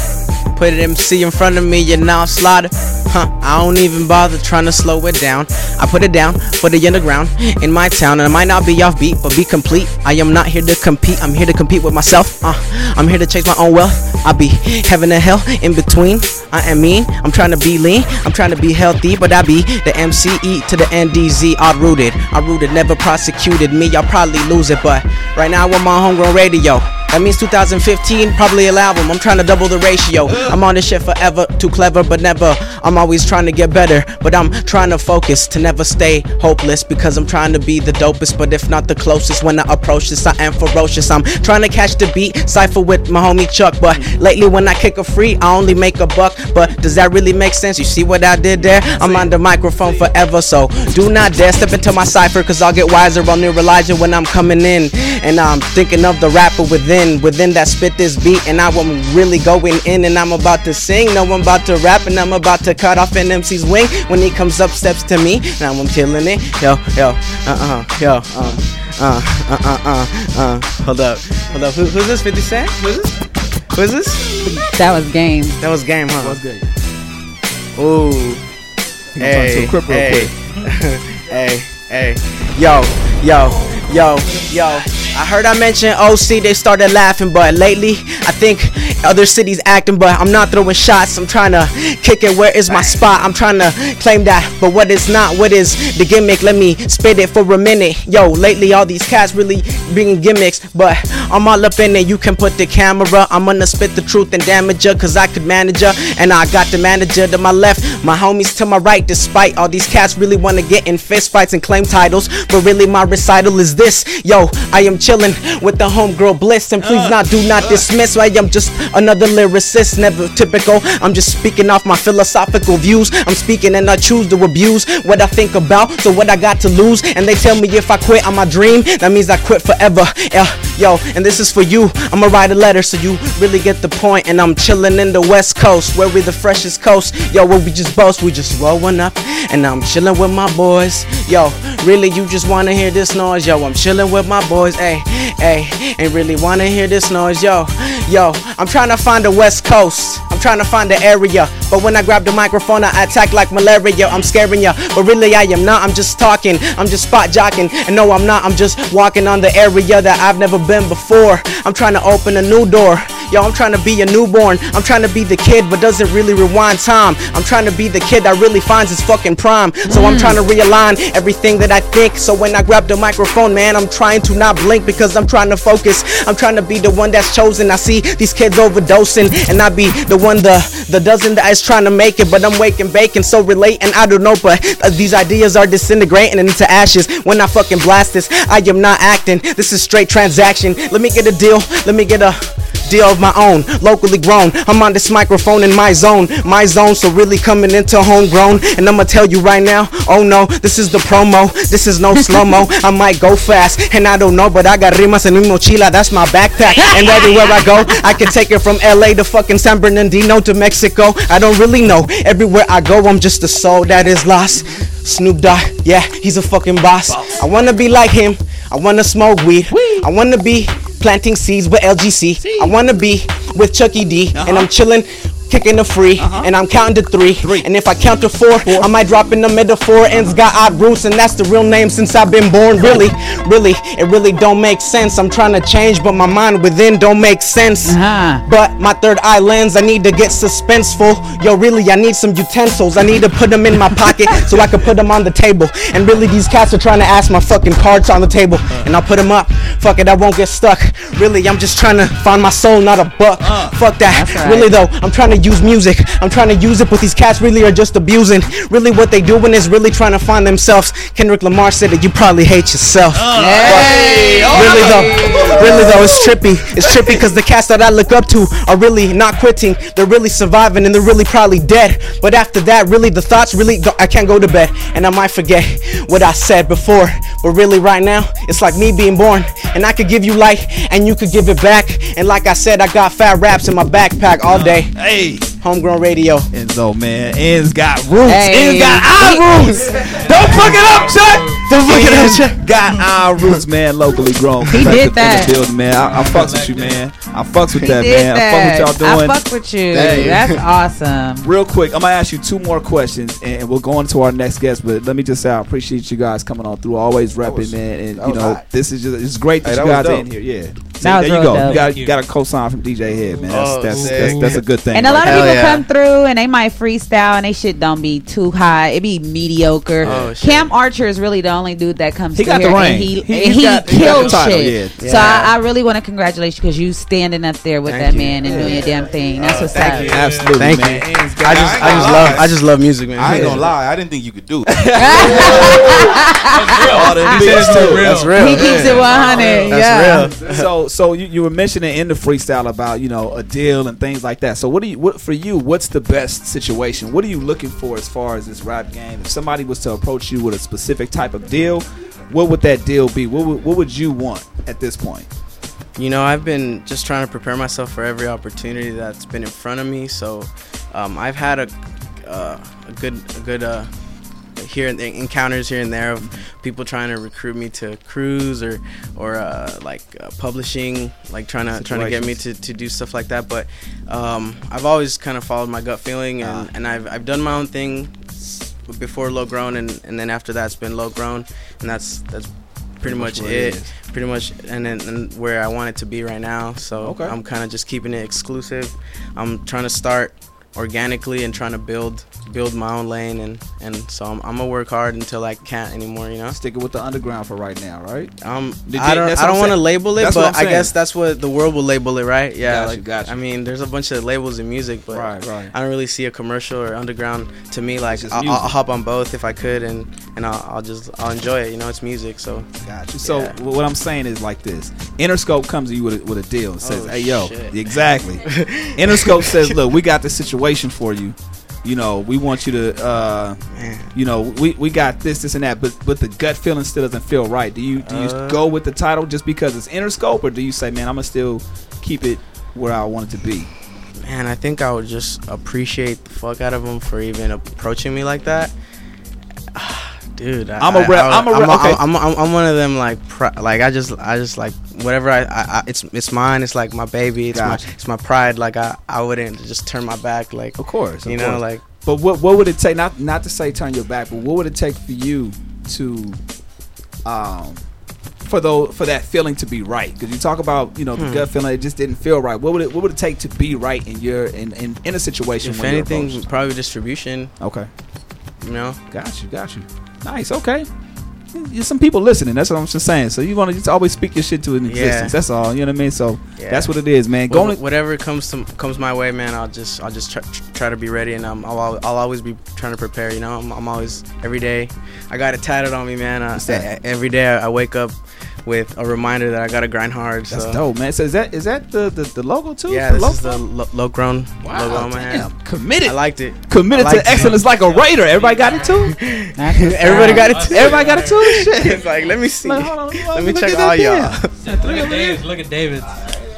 Put an MC in front of me and now I'm slaughtered. Huh, I don't even bother trying to slow it down. I put it down for the underground in my town, and I might not be off beat, but be complete. I am not here to compete, I'm here to compete with myself. Uh, I'm here to chase my own wealth. I be heaven and hell in between. I am mean, I'm trying to be lean, I'm trying to be healthy, but I be the MCE to the NDZ, all rooted. I rooted, never prosecuted me, I'll probably lose it, but right now I'm on homegrown radio. That means 2015, probably a album. I'm trying to double the ratio. I'm on this shit forever, too clever, but never. I'm always trying to get better, but I'm trying to focus to never stay hopeless because I'm trying to be the dopest, but if not the closest. When I approach this, I am ferocious. I'm trying to catch the beat, cipher with my homie Chuck, but lately when I kick a free, I only make a buck. But does that really make sense? You see what I did there? I'm on the microphone forever, so do not dare step into my cipher, cause I'll get wiser on Elijah when I'm coming in. And I'm thinking of the rapper within, within that spit this beat, and I'm really going in, and I'm about to sing. No, I'm about to rap, and I'm about to cut off an MC's wing when he comes up steps to me. Now I'm killing it, yo, yo, uh, uh, yo, um, uh, uh, uh, uh, uh. Hold up, hold up. Who, who's this? 50 Cent? Who's this? Who's this? That was game. That was game, huh? What's good? Ooh. He gonna turn to Hey, a crip real hey, quick. hey, hey. Yo, yo, yo, yo. I heard I mentioned OC, they started laughing, but lately I think other cities acting, but I'm not throwing shots. I'm trying to kick it. Where is my spot? I'm trying to claim that, but what is not? What is the gimmick? Let me spit it for a minute. Yo, lately all these cats really bringing gimmicks, but I'm all up in it. You can put the camera. I'm gonna spit the truth and damage her, cause I could manage her. And I got the manager to my left, my homies to my right. Despite all these cats really wanna get in fist fights and claim titles, but really my recital is this. Yo, I am chilling with the homegirl bliss, and please uh. not do not uh. dismiss. I am just another lyricist, never typical. I'm just speaking off my philosophical views. I'm speaking and I choose to abuse what I think about. So what I got to lose, and they tell me if I quit on my dream, that means I quit forever. Yeah, yo, and this is for you. I'ma write a letter so you really get the point. And I'm chilling in the West Coast, where we the freshest coast. Yo, where we just boast, we just rolling up, and I'm chilling with my boys. Yo, really, you just wanna hear this noise? Yo, I'm chilling with my boys. Hey, hey, ain't really wanna hear this noise? Yo, yo, I'm trying to find the West Coast. I'm trying to find the area. But when I grab the microphone, I attack like malaria. I'm scaring ya, but really I am not. I'm just talking, I'm just spot jocking. And no, I'm not. I'm just walking on the area that I've never been before. I'm trying to open a new door. Yo, I'm trying to be a newborn. I'm trying to be the kid, but doesn't really rewind time. I'm trying to be the kid that really finds his fucking prime. So I'm mm. trying to realign everything that I think. So when I grab the microphone, man, I'm trying to not blink because I'm trying to focus. I'm trying to be the one that's chosen. I see these kids overdosing, and I be the one, the the dozen that is trying to make it. But I'm waking, baking, so relating. I don't know, but uh, these ideas are disintegrating into ashes. When I fucking blast this, I am not acting. This is straight transaction. Let me get a deal. Let me get a deal of my own, locally grown. I'm on this microphone in my zone, my zone. So really coming into homegrown, and I'ma tell you right now. Oh no, this is the promo. This is no slow mo. I might go fast, and I don't know, but I got rimas en mi mochila. That's my backpack, and everywhere I go, I can take it from LA to fucking San Bernardino to Mexico. I don't really know. Everywhere I go, I'm just a soul that is lost. Snoop Dogg, yeah, he's a fucking boss. I wanna be like him. I wanna smoke weed. I wanna be planting seeds with LGC. I wanna be with Chucky D, and I'm uh-huh. chilling. Kicking the free, uh-huh. and I'm counting to three. And if I count to four, I might drop in the middle four. Endz got odd roots, and that's the real name since I've been born. Really, really, it really don't make sense. I'm trying to change, but my mind within don't make sense. Uh-huh. But my third eye lens, I need to get suspenseful. Yo, really, I need some utensils. I need to put them in my pocket so I can put them on the table. And really, these cats are trying to ask my fucking cards on the table, and I'll put them up. Fuck it, I won't get stuck. Really, I'm just trying to find my soul, not a buck. Uh, Fuck that. right. Really though, I'm trying to use music. I'm trying to use it, but these cats really are just abusing. Really, what they doing is really trying to find themselves. Kendrick Lamar said that you probably hate yourself. Oh, hey, But really though, really though, it's trippy. It's trippy because the cats that I look up to are really not quitting. They're really surviving and they're really probably dead. But after that, really the thoughts really go, I can't go to bed and I might forget what I said before. But really, right now, it's like me being born, and I could give you life and you could give it back. And like I said, I got fat raps in my backpack all day. Hey, homegrown radio. Enzo, man, Endz got roots. Hey. Endz got odd roots. Don't fuck it up, Chuck. Don't fuck it up, Chuck. Got our roots, man. Locally grown. He Back did in the that. building, man. I, I fucks with you, man. I fucks with that, did man. I that. fuck with y'all doing. I fuck with you. Hey. That's awesome. Real quick, I'm gonna ask you two more questions, and we'll go on to our next guest. But let me just say, I appreciate you guys coming on through, always repping, man. And you know, hot. this is just it's great that Hey, you that was guys are in here. Yeah, That See, there you go. dope. You got you you. got a co-sign from DJ Head, man. That's Oh, that's, that's that's a good thing. And a right lot of there. people yeah. come through and they might freestyle and they shit don't be too high. It be mediocre. Oh, shit. Cam Archer is really the only dude that comes He through got the here ring. and he, He- and he, got- he kills shit. yeah. So Yeah. I, I really want to congratulate you because you standing up there with Thank that you. man and doing your damn thing. That's uh, what's thank up. you. Absolutely, Thank man. you. Endz got- I just, I just love, I just love music, man. I ain't gonna lie, I didn't think you could do it. all them He said beats it's too. real. That's real. He keeps it 100. yeah. That's real. so so you, you were mentioning in the freestyle about you know a deal and things like that so what do you what for you what's the best situation what are you looking for as far as this rap game if somebody was to approach you with a specific type of deal what would that deal be? What would, what would you want at this point? You know, I've been just trying to prepare myself for every opportunity that's been in front of me. So, um, I've had a uh, a good a good uh, here and encounters here and there of people trying to recruit me to cruise or or uh, like uh, publishing, like trying to trying to get me to, to do stuff like that. But um, I've always kind of followed my gut feeling, and, and I've I've done my own thing before low grown, and, and then after that it's been low grown, and that's that's pretty much what it it. Pretty much, and then and where I want it to be right now. So Okay. I'm kind of just keeping it exclusive. I'm trying to start organically and trying to build build my own lane and and so I'm, I'm gonna work hard until I can't anymore you know sticking with the underground for right now right um I don't I don't want to label it That's but I guess that's what the world will label it right yeah Gotcha, like gotcha. I mean there's a bunch of labels in music but Right, right. I don't really see a commercial or underground to me like I'll. I'll hop on both if I could and and I'll, I'll just I'll enjoy it you know it's music so Gotcha. So Yeah. wh- what I'm saying is like this: Interscope comes to you with a, with a deal and says, Oh, "Hey, yo, shit. exactly." Interscope says, "Look, we got this situation for you. You know, we want you to, uh, you know, we, we got this, this, and that. But but the gut feeling still doesn't feel right. Do you do you Uh. go with the title just because it's Interscope, or do you say, man, I'm gonna still keep it where I want it to be? Man, I think I would just appreciate the fuck out of them for even approaching me like that. Dude, I, I'm a rep- I- I'm a rep- I'm, okay. I'm, I'm, I'm one of them like pri- like I just I just like whatever I, I, I it's it's mine. It's like my baby. It's Gotcha. my it's my pride. Like I, I wouldn't just turn my back. Like Of course, of you know course. like But what what would it take? Not not to say turn your back, but what would it take for you to, um, for those for that feeling to be right? Because you talk about you know the Hmm. gut feeling, it just didn't feel right. What would it what would it take to be right in your in in, in a situation? if anything probably distribution. Okay. You know. Got you, got you. Nice. Okay. There's some people listening. That's what I'm just saying. So you want to just always speak your shit to an existence. That's all. You know what I mean? So Yeah. that's what it is, man. Wh- Go on. whatever comes to comes my way, man. I'll just I'll just try, try to be ready, and um, I'll I'll always be trying to prepare. You know, I'm, I'm always every day. I got it tatted on me, man. Every day I wake up with a reminder that I gotta grind hard. That's so. dope, man. So is that is that the the, the logo too? Yeah, The this is the lo- low grown Wow, logo on my damn. hand. Committed. I liked it. Committed liked to it. excellence like a Raider. Everybody got it too. Everybody got it too. Everybody got it too. Shit. it's like let me see. Like, hold on, let me look check at all y'all. Look at David. Look at David.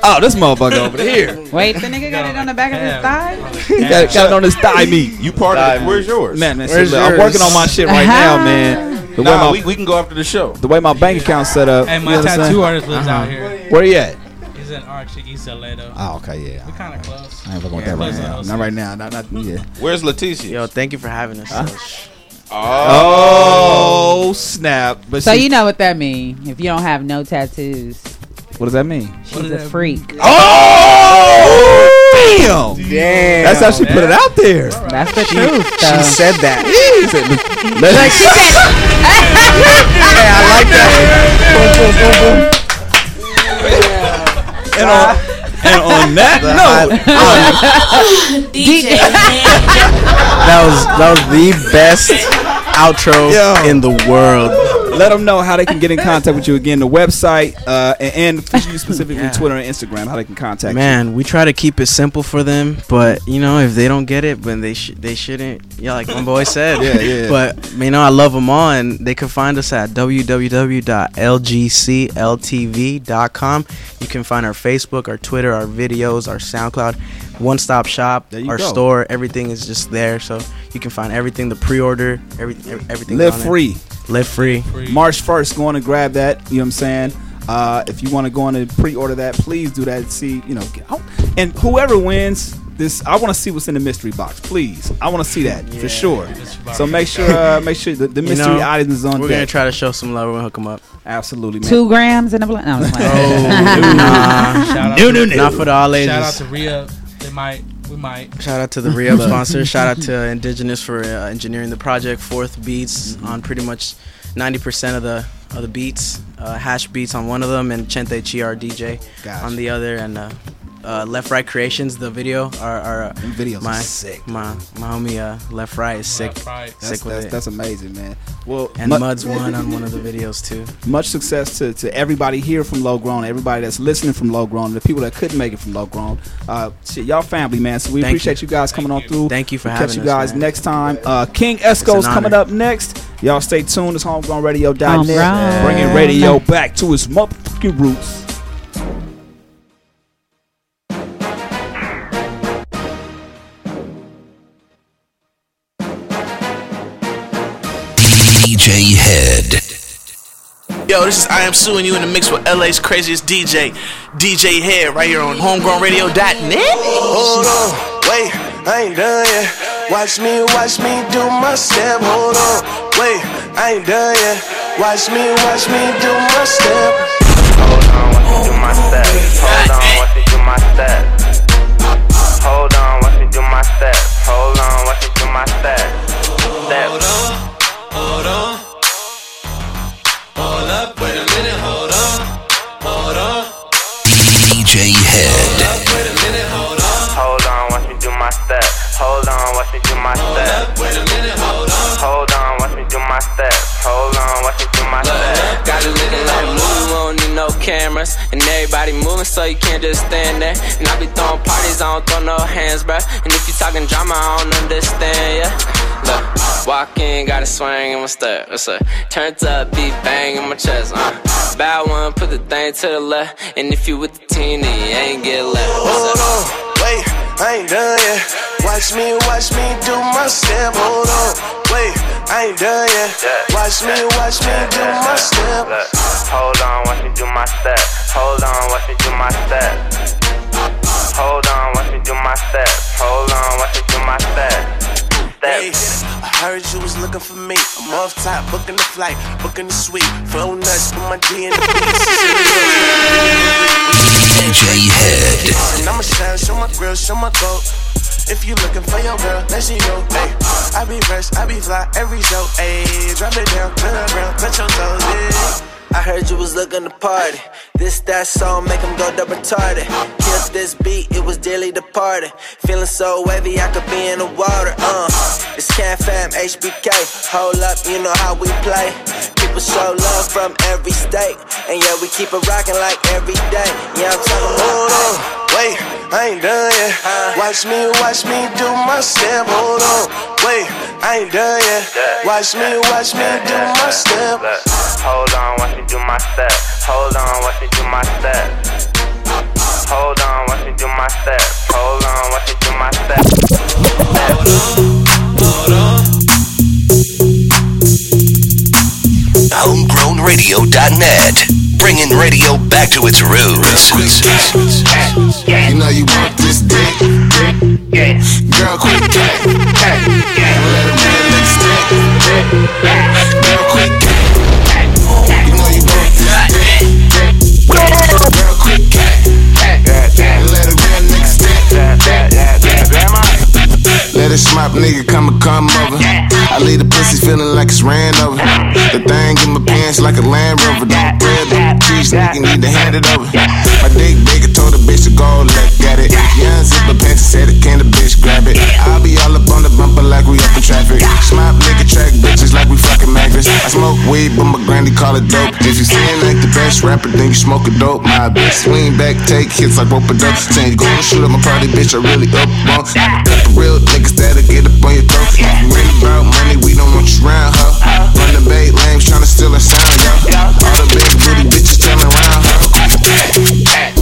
Oh, this motherfucker over here. Wait, the nigga got it on the back of his thigh? He got, got it on his thigh meat. You part of it. Where's yours? Man, man, Where's so look, I'm working on my shit right now, man. The way Nah, my we, we can go after the show. the way my bank account's set up. Hey, you my know tattoo artist lives out Uh-huh. here. Where he at? He's in Archie, East LA though. Oh, okay, yeah. We kind of close. I ain't fucking with that right now. Not right now. Not, not yeah. Where's Leticia? Yo, thank you for having us. Huh? Oh. Oh snap! But So she- you know what that means. If you don't have no tattoos, what does that mean? she's a freak. Oh damn! Damn. That's how she put it out there. That's the truth. she said that. Yeah, he said, let- Like she said, Hey, I like that. and on, and on that note, um, DJ. That was that was the best outro Yo. in the world. let them know how they can get in contact with you again. The website uh, and, and for you specifically Yeah. Twitter and Instagram, how they can contact Man, we try to keep it simple for them, but you know if they don't get it, then they sh- they shouldn't. Yeah, like my boy said. Yeah, yeah. But you know I love them all, and they can find us at www.lgcltv.com. You can find our Facebook, our Twitter, our videos, our SoundCloud, one stop shop, There you our go. store. Everything is just there, so you can find everything. The pre-order, every, everything. you. Live free. Live free. March 1st, go on and grab that. You know what I'm saying? Uh, if you want to go on and pre-order that, please do that. See, you know, get out. and whoever wins this, I want to see what's in the mystery box. Please, I want to see that for sure. So make sure, uh, make sure the, the You mystery know, items is on there. We're deck. gonna try to show some love. We're gonna hook them up. Absolutely, man. Two grams in a blunt. No, I'm. Oh, nah. Shout out No, no, no. Not for the all ages. Shout out to Ria. They might. We might. Shout out to the re-up sponsor. Shout out to Indigenous for uh, engineering the project. Fourth beats on pretty much 90% of the of the beats. Uh, hash beats on one of them, and Chente Chi, our DJ, Gotcha. on the other. And uh, uh, Left Right Creations, the video, our, our uh, Them videos my sick. my my homie uh, Left Right is sick, Left Right. That's, sick with that's, it. that's amazing, man. Well, and mu- Mud's one on one of the videos too. much success to, to everybody here from Low Grown, everybody that's listening from Low Grown, the people that couldn't make it from Low Grown. Uh, shit, y'all family, man. So we Thank appreciate you. guys coming on through. Thank you for We'll having catch you guys man. next time. Uh, King Esko's coming up next. Y'all stay tuned. It's homegrownradio.net. Homegrown. Bringing radio back to its motherfucking roots. DJ Head. Yo, this is I Am Sue, and you in the mix with LA's craziest DJ, DJ Head, right here on homegrownradio.net. Hold on, wait, I ain't done yet. Watch me, watch me do my step. Hold on, wait, I ain't done yet. Watch me, watch me do my step. Hold on, watch me do my step. Hold on, watch me do my step. Hold on, watch me do my step. Hold on, watch me do my step. Step. My step. Hold on, watch me do my step. Wait a minute. Hold on. Hold on, watch me do my step. Hold on, watch me do my step. Got it looking like a movie, we don't need no cameras. And everybody moving, so you can't just stand there. And I be throwing parties, I don't throw no hands, bruh. And if you talking drama, I don't understand, yeah. Look, walk in, got a swing in my step. What's up? Turns up, beat bang in my chest, uh. Bad one, put the thing to the left. And if you with the team, then you ain't get left. What's Hold on, wait, I ain't done yet. Watch me, watch me do my step. Hold on, wait, I ain't done yet. Watch me, watch me do my step. Hold on, watch me do my step. Hold on, watch me do my step. Hold on, watch me do my step. Hold on, watch me do my step. Heard you was looking for me. I'm off top, booking the flight, booking the suite. Flow nuts, put my D in the DJ Head. And I'ma shine, show my grill, show my goat. If you looking for your girl, let she go. Hey, I be fresh, I be fly every show. Hey, drop it down to the ground, touch your toes. Yeah. I heard you was looking to party. This, that song, make them go double retarded. Killed this beat, it was dearly departed. Feeling so wavy, I could be in the water. Uh, it's Can Fam, HBK. Hold up, you know how we play. People show love from every state. And yeah, we keep it rocking like every day. Yeah, I'm talking. Hold on, wait, I ain't done yet. Watch me, watch me do my step. Hold on, wait, I ain't done yet. Watch me, watch me do my step. Hold on, watch me do my step. Hold on, watch me do my step. Hold on, watch me do my step. Hold on, watch me do my step. Hold on, hold on. HomegrownRadio.net. Bringing radio back to its roots. You know you want this dick. Girl, quit that. Let a man lick stick. Girl, that. You know you want. Girl, that. Let a. Let smop nigga come and come over. I leave the pussy feeling like it's ran over. The thing in my pants like a Land Rover. Don't bread, don't cheese, nigga need to hand it over. My dick big, I told the bitch to go look at it. Young zipper pants said it can the bitch grab it. I'll be all up on the bumper like we up in traffic. Smop nigga track bitches like we fucking magnets. I smoke weed, but my granny call it dope. If you seem like the best rapper, then you smoke a dope. My bitch swing back, take hits like rope a dope. Saying you gonna shoot up my party, bitch, I really up on. Couple real niggas that'll get up on your throat. You ain't about money, we don't want you around, huh? Uh-huh. Run the bait lames, tryna steal our sound, yo. All the big booty bitches turn around, huh? You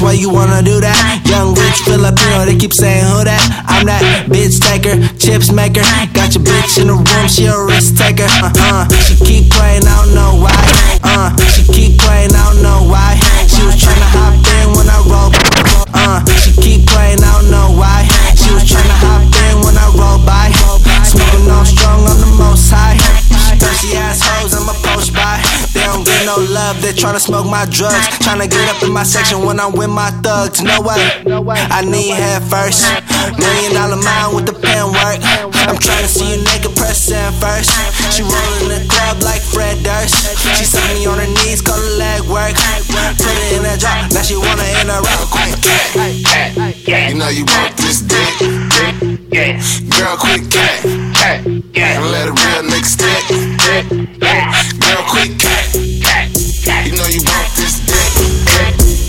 why you wanna do that? Young rich Filipino, they keep saying who that? I'm that bitch taker, chips maker. Got your bitch in the room, she a risk taker. Uh she keep playing, I don't know why. Uh, she keep playing, I don't know why. She was tryna hop in when I roll. Uh, she keep playing, I don't know why. She was tryna hop in when I roll by. Smoking on strong on the most high. She Thirsty assholes, no love, they tryna smoke my drugs. Tryna get up in my section when I'm with my thugs. No way, I need head first. Million dollar mind with the pen work. I'm tryna see you naked, press send first. She rollin' the club like Fred Durst. She saw me on her knees, call it leg work. Put it in a drop, now she wanna interrupt. Quick cat, you know you want this dick. Yeah. Girl, quick cat. And let a real nigga stick. Girl, quick cat.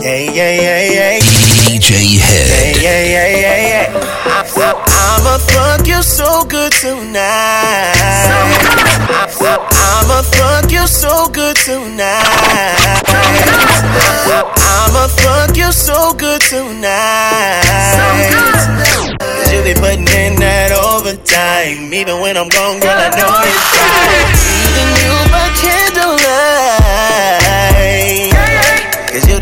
Yeah, yeah, yeah, yeah. DJ Head. Yeah, yeah, yeah, yeah, yeah. I'ma fuck you so good tonight. I'ma fuck you so good tonight. I'ma fuck you so good tonight. You be putting in that overtime. Even when I'm gone, girl, I know it's right. Even you by candlelight.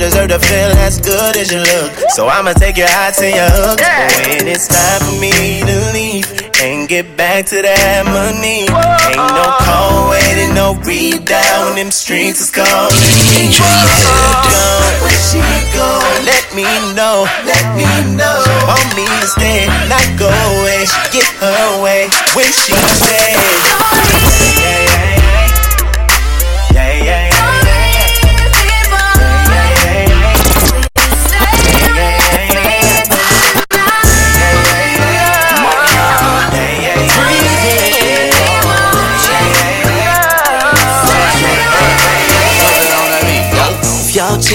Deserve to feel as good as you look. So I'ma take your out to your hook. But when it's time for me to leave and get back to that money, ain't no call waiting, no read down. Them streets is calling. Gone, where she go? Let me know, let me know. She want me to stay, not go away. She get her way when she says,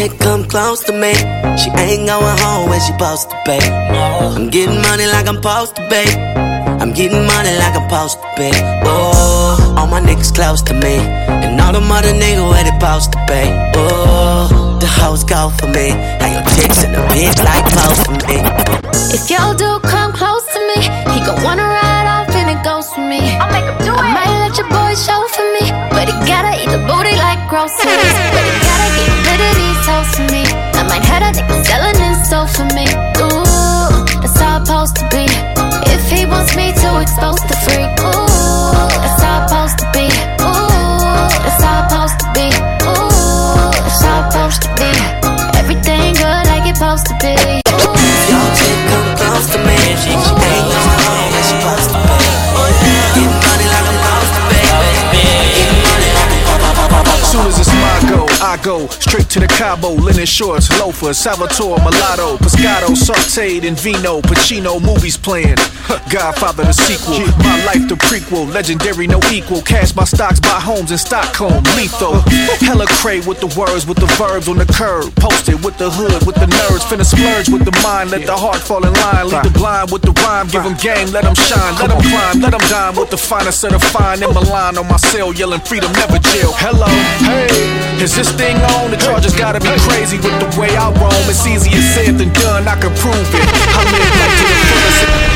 If your chick come close to me, she ain't going home when she supposed to be. I'm getting money like I'm supposed to be. I'm getting money like I'm supposed to be. Oh, all my niggas close to me, and all the mother niggas where they supposed to be. Oh, the hoes go for me. Now your chicks in the bitch like close for me. If your dude come close to me, he gon' wanna ride off and it goes for me. I'll make him do it. I might let your boy show for me, but he gotta eat the booty like groceries. Have nigga selling his soul for me. Ooh, that's how it's supposed to be. If he wants me to expose the freak, ooh, that's supposed to be. Ooh, that's supposed to be. Ooh, that's supposed to be. Everything good like it's supposed to be. Go, straight to the Cabo, linen shorts, loafers, Salvatore, mulatto, Pescado, sauteed in vino, Pacino, movies playing. Godfather, the sequel, my life, the prequel, legendary, no equal. Cash my stocks, buy homes in Stockholm, lethal. Hella cray with the words, with the verbs on the curb, posted with the hood, with the nerves, finna splurge with the mind, let the heart fall in line, lead the blind with the rhyme, give them game, let them shine, let them climb, let them dine with the finest of the fine in Milan on my cell, yelling freedom, never jail. Hello, hey, is this thing on? The charges gotta be crazy with the way I roam. It's easier said than done, I can prove it. I live life to the fullest.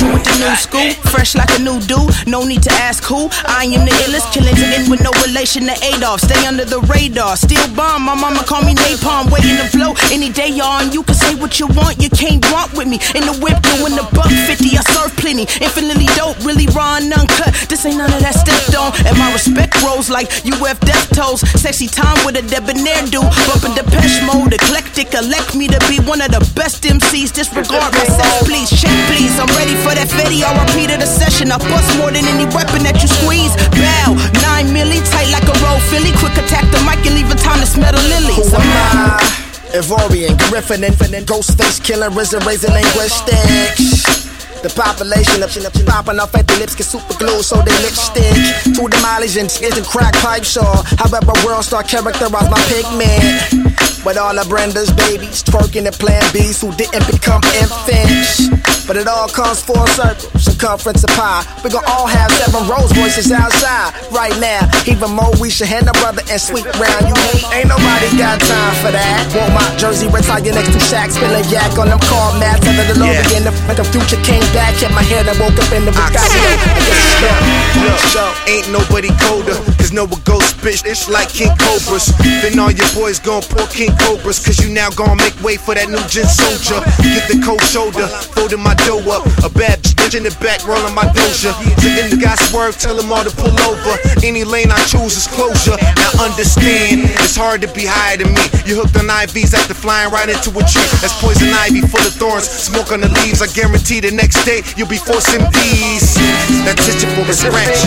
Nostalgia with the new school, fresh like a new dude. No need to ask who. I am the illest, killing to end with no relation to Adolf. Stay under the radar, still bomb. My mama call me napalm, waiting to flow any day, y'all. And you can say what you want, you can't want with me. In the whip, doing the buck 50, I serve plenty. Infinitely dope, really raw and uncut. This ain't none of that stepped on. And my respect rolls like UF Death Toes. Sexy time with a debonair dude. Bumping Depeche mode, eclectic. Elect me to be one of the best MCs. Disregard my sex, please. Check, please. I'm ready for that Fetty. I repeated a session. I bust more than any weapon that you squeeze. Bow, nine milli, tight like a roll Philly. Quick attack the mic and leave a time to smell the lilies. Who am I? Ivorian, Griffin, Infinite, Ghostface, Killer, RZA, Razor, Linguistics. The population up, of popping off at the lips get super glue, so they lipstick. Two mileage and isn't crack pipe saw. However, world star characterize my pigment. But all the Brenda's babies twerking and plan B's who didn't become infants. But it all comes full circle, circumference of pie. We gon' all have seven rose voices outside right now. Even more, we should hand a brother and sweep round. You hate, ain't nobody got time for that. Want my jersey retired next to Shaq, spilling yak on them car mats. Under the low Yeah. again, the, the future came back. Kept my head and woke up in the Bugatti. I guess it's Look, look, ain't nobody colder, cause no one goes bitch, it's like King Cobras. Then all your boys gon' pour King Cobras, cause you now gon' make way for that new gen soldier. Get the cold shoulder, folding my dough up. A bad bitch in the back, rolling my doja. Sitting the guy swerve, tell them all to pull over. Any lane I choose is closure. Now understand, it's hard to be higher than me. You hooked on IVs after flying right into a tree. That's poison ivy full of thorns. Smoke on the leaves, I guarantee the next day you'll be forcing these. That's it for a scratch.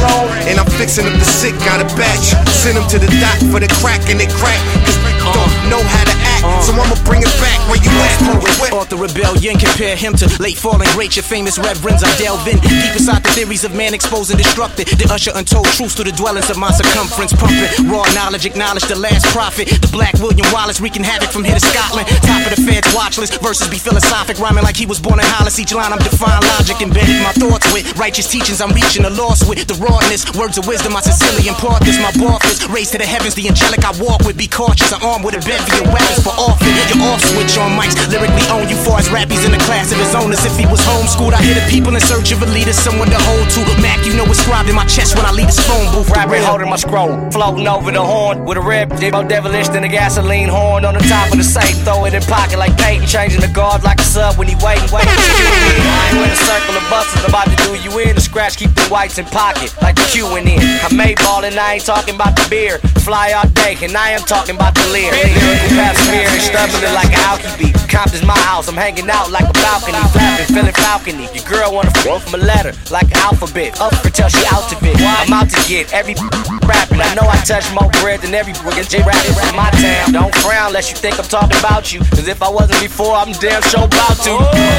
And I'm fixing up the sick, got a batch. Send them to the doc for the crack and they crack. Cause don't know how to act. Uh. So I'ma bring it back where you at. Where- Author rebellion, compare him to late falling great, your famous reverends. I delve in deep inside the theories of man exposed and destructed. The usher untold truths to the dwellings of my circumference. Pumping raw knowledge, acknowledge the last prophet. The black William Wallace wreaking havoc from here to Scotland. Top of the feds watch list, verses be philosophic, rhyming like he was born in Hollis. Each line I'm defying logic, embedded my thoughts with righteous teachings. I'm reaching the lost with the rawness, words of wisdom. I sincerely impart this. My office raised to the heavens, the angelic I walk with. Be cautious, I'm armed with a bevy of weapons often. You're off switch on mics, lyrically own you far as rap. He's in the class of his own. As if he was homeschooled, I hear the people in search of a leader, someone to hold to. Mac, you know it's scribed in my chest when I leave this phone booth. Rapping, holding my scroll, floating over the horn with a rip, more devilish than a gasoline horn on the top of the safe. Throw it in pocket like Peyton, changing the guard like a sub when he waiting, waiting. I ain't with a circle of buses, about to do you in. The scratch, keep the whites in pocket like the Q in. I made ballin', I ain't talking about the beer. Fly all day, and I am talking about the leer. Lyrical stumbling like a alky beat. Compton's my house, I'm hanging out like a balcony, flapping, feeling falcony. Your girl wanna f from a letter like an alphabet. Up for tell she out of it. I'm out to get every rapping. I know I touch more bread than every friggin' J rap in my town. Don't frown unless you think I'm talking about you. Cause if I wasn't before, I'm damn sure about to.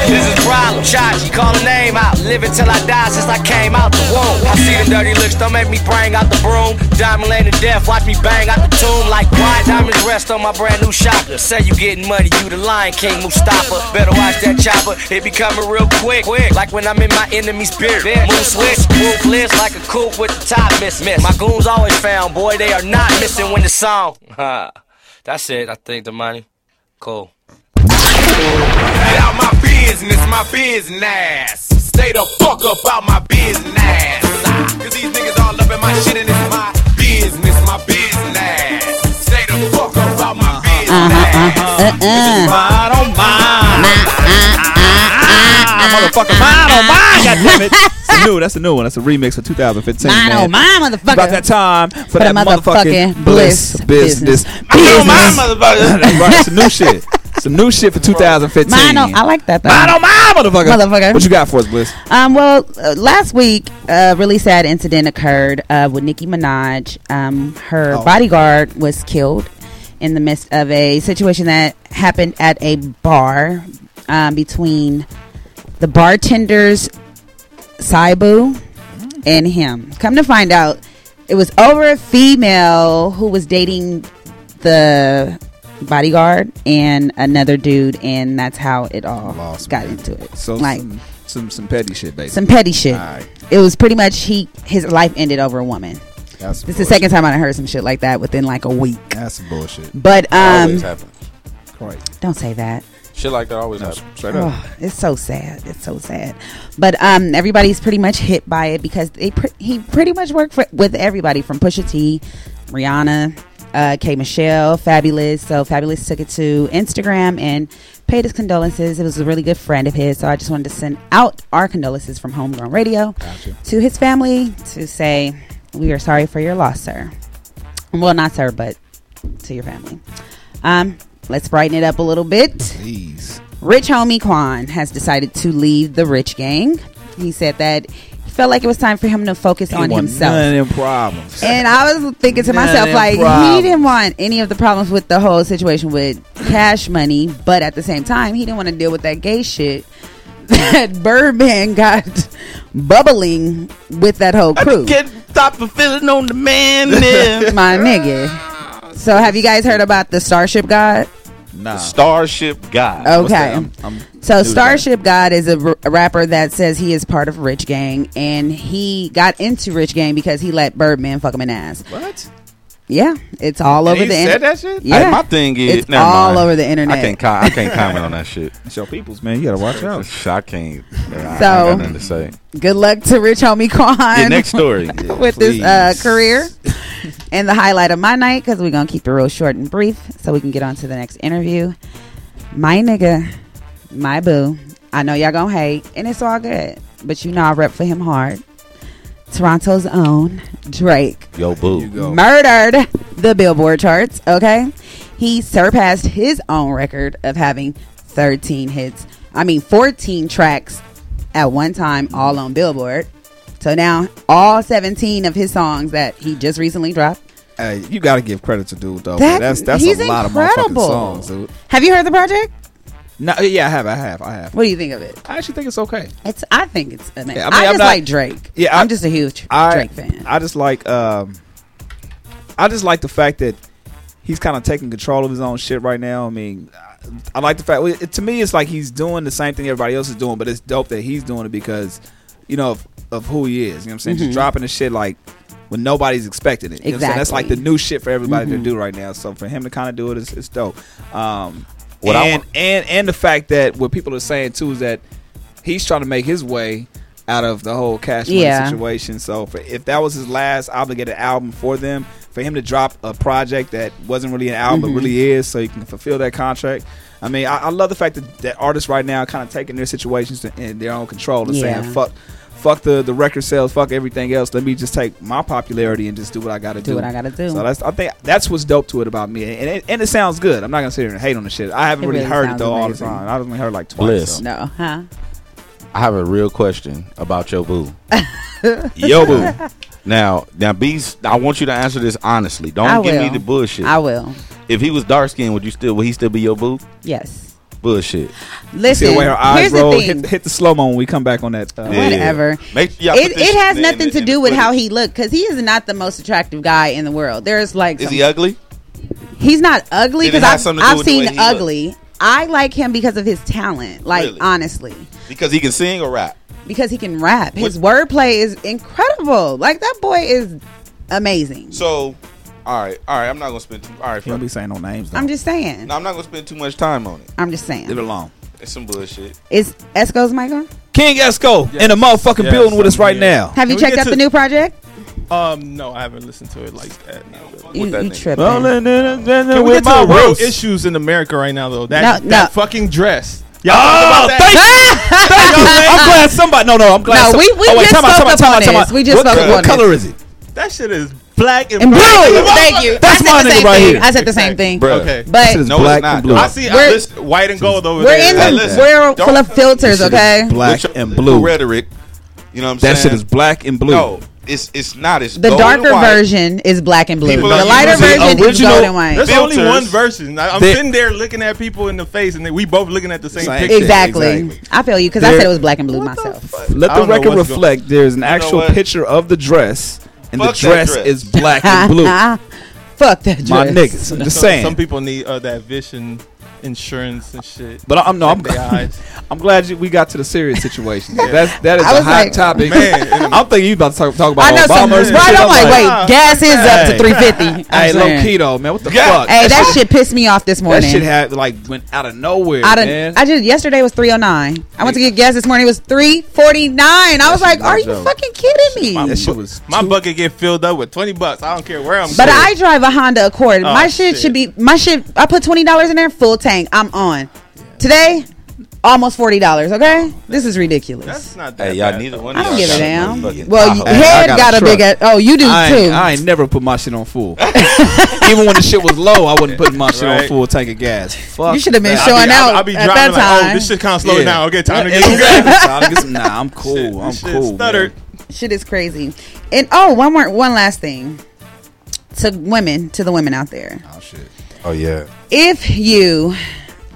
This is problem, Chachi, call a name out. Living till I die since I came out the womb. I see the dirty looks, don't make me bring out the broom. Diamond lane to death, watch me bang out the tomb. Like why diamonds rest on my brand new shocker. Say you getting money, you the Lion King Mustafa. Better watch that chopper, it be coming real quick. Like when I'm in my enemy's beard. Move switch, ruthless like a coupe with the top miss. miss. My goons always found, boy, they are not missing when the song. That's it, I think the money. Cool. Get out my business, my business. Stay the fuck up out my business. Cause these niggas all up in my shit and it's my my business. Uh-uh. Mine on mine. Motherfucker, mine on mine. God damn it. It's a new. That's a new one. That's a remix for 2015. Mine man. on mine, motherfucker. About that time for, For that the motherfucking motherfucking bliss, business. business. Mine on mine, motherfucker. That's right. Some new shit. Some new shit for 2015. Mine on, I like that though. Mine on mine, motherfucker. Motherfucker. What you got for us, Bliss? Um, well, uh, last week, a really sad incident occurred uh, with Nicki Minaj. Um, her Oh. bodyguard was killed in the midst of a situation that happened at a bar um, between the bartenders Saibu and him. Come to find out, it was over a female who was dating the bodyguard and another dude, and that's how it all got into it. So like some, some some petty shit, basically. some petty shit. Alright. It was pretty much he his life ended over a woman. That's This is the second time I heard some shit like that within like a week. That's some bullshit. But um, always happen. Right. don't say that. Shit like that always happens. Straight Oh, it's so sad. It's so sad. But um, everybody's pretty much hit by it because they pre- he pretty much worked for, with everybody from Pusha T, Rihanna, uh, K Michelle, Fabolous. So Fabolous took it to Instagram and paid his condolences. It was a really good friend of his, so I just wanted to send out our condolences from Homegrown Radio to his family to say we are sorry for your loss, sir. Well, not sir, but to your family. Um, let's brighten it up a little bit. Please. Rich homie Quan has decided to leave the Rich Gang. He said that he felt like it was time for him to focus He on himself. None of them problems. And I was thinking to None myself, like, he didn't want any of the problems with the whole situation with cash money, but at the same time, he didn't want to deal with that gay shit that Birdman got bubbling with that whole crew. Can't stop fulfilling on the man. My nigga. So, have you guys heard about the Starship God? Nah. Starship God. Okay. I'm- I'm so new to Starship God is a, r- a rapper that says he is part of Rich Gang, and he got into Rich Gang because he let Birdman fuck him in the ass. What? Yeah, it's all And over he the said internet. that shit? Yeah, Hey, my thing is, it's never all mind. over the internet. I can't. Com- I can't comment on that shit. It's your people's man. You gotta watch out. I can't. I ain't So- got nothing to say. Good luck to Rich Homie Quan. Yeah, next story. with this uh, career and the highlight of my night because we're gonna keep it real short and brief so we can get on to the next interview. My nigga, my boo. I know y'all gonna hate, and it's all good, but you know I rep for him hard. Toronto's own Drake Yo, boo. murdered the Billboard charts. Okay, he surpassed his own record of having 13 hits. I mean, 14 tracks at one time, all on Billboard. So now, all 17 of his songs that he just recently dropped. Hey, you gotta give credit to dude though. That- that's that's a lot incredible. of motherfucking songs, dude. Have you heard the project? No, yeah, I have, I have, I have. What do you think of it? I actually think it's okay. It's. I think it's amazing. Yeah, I, I mean, I'm just not- like Drake. Yeah, I'm just a huge I, Drake fan. I just like um, I just like the fact that he's kind of taking control of his own shit right now. I mean, I, I like the fact it, to me it's like he's doing the same thing everybody else is doing, but it's dope that he's doing it because you know of, of who he is. You know what I'm saying? Mhm. Just dropping the shit like when nobody's expecting it. You know what I'm saying? That's like the new shit for everybody Mhm. to do right now. So for him to kind of do it is, is dope. Um, What I and want- and and the fact that what people are saying too is that he's trying to make his way out of the whole cash money Yeah. situation. So for, if that was his last obligated album for them, for him to drop a project that wasn't really an album Mhm. but really is, so he can fulfill that contract. I mean, I, I love the fact that, that artists right now are kind of taking their situations in their own control and Yeah. saying fuck fuck the, the record sales, fuck everything else. Let me just take my popularity and just do what I gotta do. Do what I gotta do. So that's I think that's what's dope to it about me, and it, and it sounds good. I'm not gonna sit here and hate on the shit. I haven't really, really heard it though amazing. all the time. I only heard like twice. Bliss. So. No, huh? I have a real question about your boo. Yo boo. Now, now, Beast, I want you to answer this honestly. Don't I give will. me the bullshit. I will. If he was dark skinned, would you still? Would he still be your boo? Yes bullshit. Listen, See the way her eyes here's roll. the thing. Hit, hit the slow mo when we come back on that. Uh, Yeah. Whatever. Make It, it has nothing to do with how he looked because he is not the most attractive guy in the world. There's like Is some- he ugly? he's not ugly because have I've, I've seen looked? ugly. I like him because of his talent. Like Really? honestly, Because he can sing or rap. because he can rap. His wordplay is incredible. Like that boy is amazing. So all right, all right. I'm not gonna spend. Too, all right. You don't be saying no names. Though. I'm just saying. No, I'm not gonna spend too much time on it. I'm just saying. Leave it alone. It's some bullshit. Is Esko's Michael? King Esko in the motherfucking Yes, building with us right here. now. Have you checked out to- the new project? Um, no, I haven't listened to it like that. No. You, that you tripping? Well, then, then, then, then Can we with get to the real issues in America right now, though? That, No, that fucking dress. Y'all Oh, thank you. Thank you. I'm glad somebody. No, no, I'm glad. No, some- we- we oh, just spoke about on this. We just What, spoke up what color is it? That shit is black and, and blue. Thank you. That's my nigga right thing. here. I said the same thing. Okay, but no, black and blue. I see. I white and gold over we're there. In the, we're full of filters. Okay, black and blue rhetoric. You know what I'm saying? That shit is black and blue. No, it's it's not. It's the darker version is black and blue. People the lighter version is gold and white. There's filters. only one version. I, am sitting there looking at people in the face, and we both looking at the same, same picture. Exactly. exactly. I feel you because I said it was black and blue myself. The Let the record reflect. Going. There's an you actual picture of the dress and the Fuck dress, dress. is black and blue. Fuck that dress. My niggas. I'm just saying. Some people need uh, that vision insurance and shit. But I'm no, I'm, I'm glad you, we got to the serious situation. yeah. That's that is I a hot like, topic. Man, I'm thinking you about to talk, talk about I know Obama. Some, right, I'm like, wait, gas is hey. up to 350. I'm hey, low keto, man. What the yeah. fuck? Hey, that shit pissed me off this morning. That shit had like went out of nowhere. Out of, man. I just yesterday was 309. I went to get gas this morning. It was 349. I was like, are you fucking kidding me? My, bucket get filled up with 20 bucks. I don't care where I'm. But I drive a Honda Accord. my oh, shit should be my shit. I put twenty dollars in there full I'm on. Today, almost forty dollars. Okay, this is ridiculous. That's not that. Hey, y'all bad, one. I don't give a damn. Well, head got, got, a big. Oh, you do I too. I ain't never put my shit on full. Even when the shit was low, I wasn't putting my shit right. on full tank of gas. Fuck. You should have been showing out. I'll be, I'll be driving like, oh, this shit kind of slow yeah. down. Okay, time to get some gas. Nah, I'm cool. I'm cool. Stuttered. Shit is crazy. And oh, one more, one last thing to women, to the women out there. Oh shit. Oh yeah. If you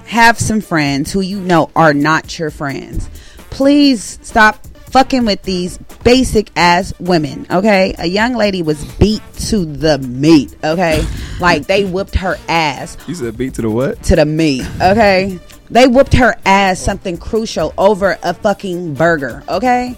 have some friends who you know are not your friends, please stop fucking with these basic ass women, okay? A young lady was beat to the meat, okay? like they whipped her ass. You said beat to the what? To the meat, okay? They whipped her ass something crucial over a fucking burger, okay?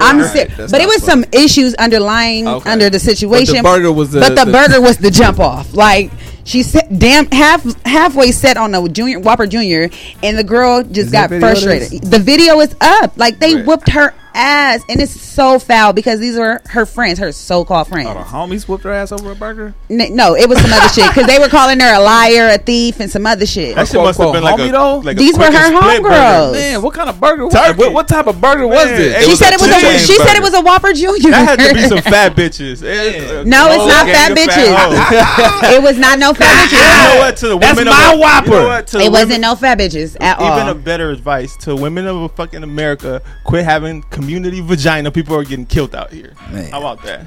I'm sick, right, but it was funny. some issues underlying okay. under the situation. But the burger was the, but the, the burger was the jump off. Like she said, damn half halfway set on a junior Whopper Junior, and the girl just is got frustrated. The video is up. Like they whooped her ass, and it's so foul because these were her friends, her so-called friends. Oh, the homies whooped her ass over a burger. N- no, it was some other shit because they were calling her a liar, a thief, and some other shit. That shit must have been like homie, a, though. Like these were her homegirls. Man, what kind of burger? What, what type of burger Man, was this? She was said it was a. She burger. said it was a Whopper Junior. That had to be some fat bitches. No, it's not fat bitches. it was not no fat bitches. You know what? To the women, that's my Whopper. It wasn't no fat bitches at all. Even a better advice to women of fucking America: quit having community vagina, people are getting killed out here. Man. How about that?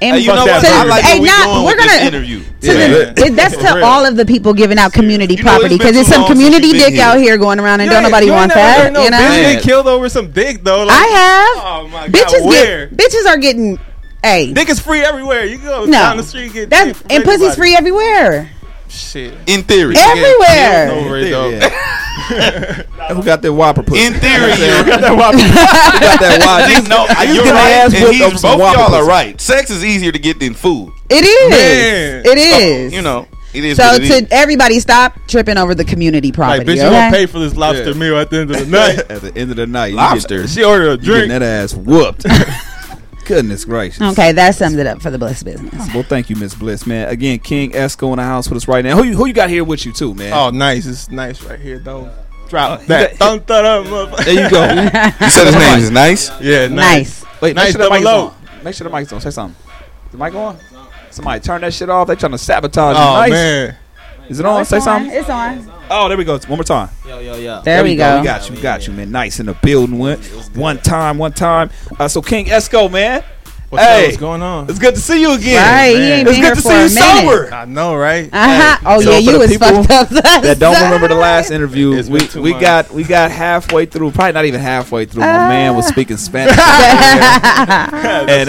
And hey, you know what? Like hey, not, we are gonna interview. To yeah. the, that's to all of the people giving out community you property because it's, it's some community dick here. out here going around and yeah, don't nobody want that. You know, bitch get killed over some dick though. Like, I have. Oh my god, bitches where? Get, bitches are getting. Hey, dick is free everywhere. You go no, down the street. Get and pussy's free everywhere. Shit. In theory. Everywhere. Who got that whopper pussy? In theory, who got that whopper. Who got that whopper. See, no, I you're right. And he's, both y'all are right. Sex is easier to get than food. It is. Man. It is. So, you know. It is so to is. everybody, stop tripping over the community property. Like, bitch, okay? you gonna pay for this lobster yeah. meal at the end of the night. at the end of the night, lobster. Get, she ordered a drink. Getting that ass whooped. Goodness gracious. Okay, that sums it up for the Bliss business. Well, thank you, Miss Bliss, man. Again, King Esko in the house with us right now. Who you who you got here with you too, man? Oh, nice. It's nice right here though. Drop that. Thumb, thumb, motherfucker. There you go. you said his name is Nyce. Yeah, Nyce. Wait, nice. Make sure the mic's low. on. Make sure the mic's on. Say something. The mic on. Somebody turn that shit off. They trying to sabotage. you. Oh nice. man. Is it on? Say on. something. It's on. Oh, there we go. One more time. Yo, yo, yo. There we go. We got you. We got you, man. Nyce in the building. One, one time. One time. Uh, so King Esko, man. What's up? hey, What's going on? It's good to see you again. Right, he ain't it's been good here to for see you minute. sober. I know, right? Uh-huh. Oh, So yeah, for you was people fucked up. that don't remember the last interview, It's we, we much. got we got halfway through, probably not even halfway through. My man was speaking Spanish, and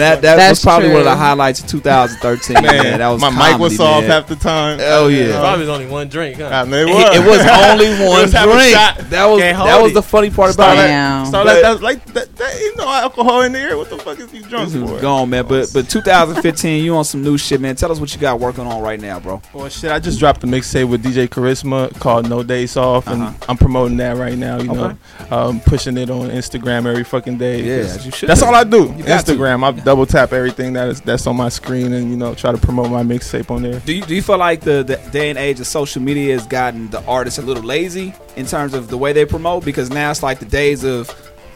that that was That's probably one of the highlights of 2013. Man, Man, that was my mic was comedy, off half the time. Oh yeah, Probably was only one drink, huh? I mean, it It- was. it was only one was drink. That was that was the funny part about it. So start But- like that, like that, that, ain't no alcohol in there. What the fuck is he drunk for? Gone, man. But but 2015, you on some new shit, man. Tell us what you got working on right now, bro. Well, shit, I just dropped a mixtape with DJ Carisma called No Days Off, and Uh-huh. I'm promoting that right now. You Okay. know, um, pushing it on Instagram every fucking day. Yeah, you should That's all I do. Instagram. I double tap everything that is that's on my screen, and you know, try to promote my mixtape on there. Do you do you feel like the, the day and age of social media has gotten the artists a little lazy in terms of the way they promote? Because now it's like the days of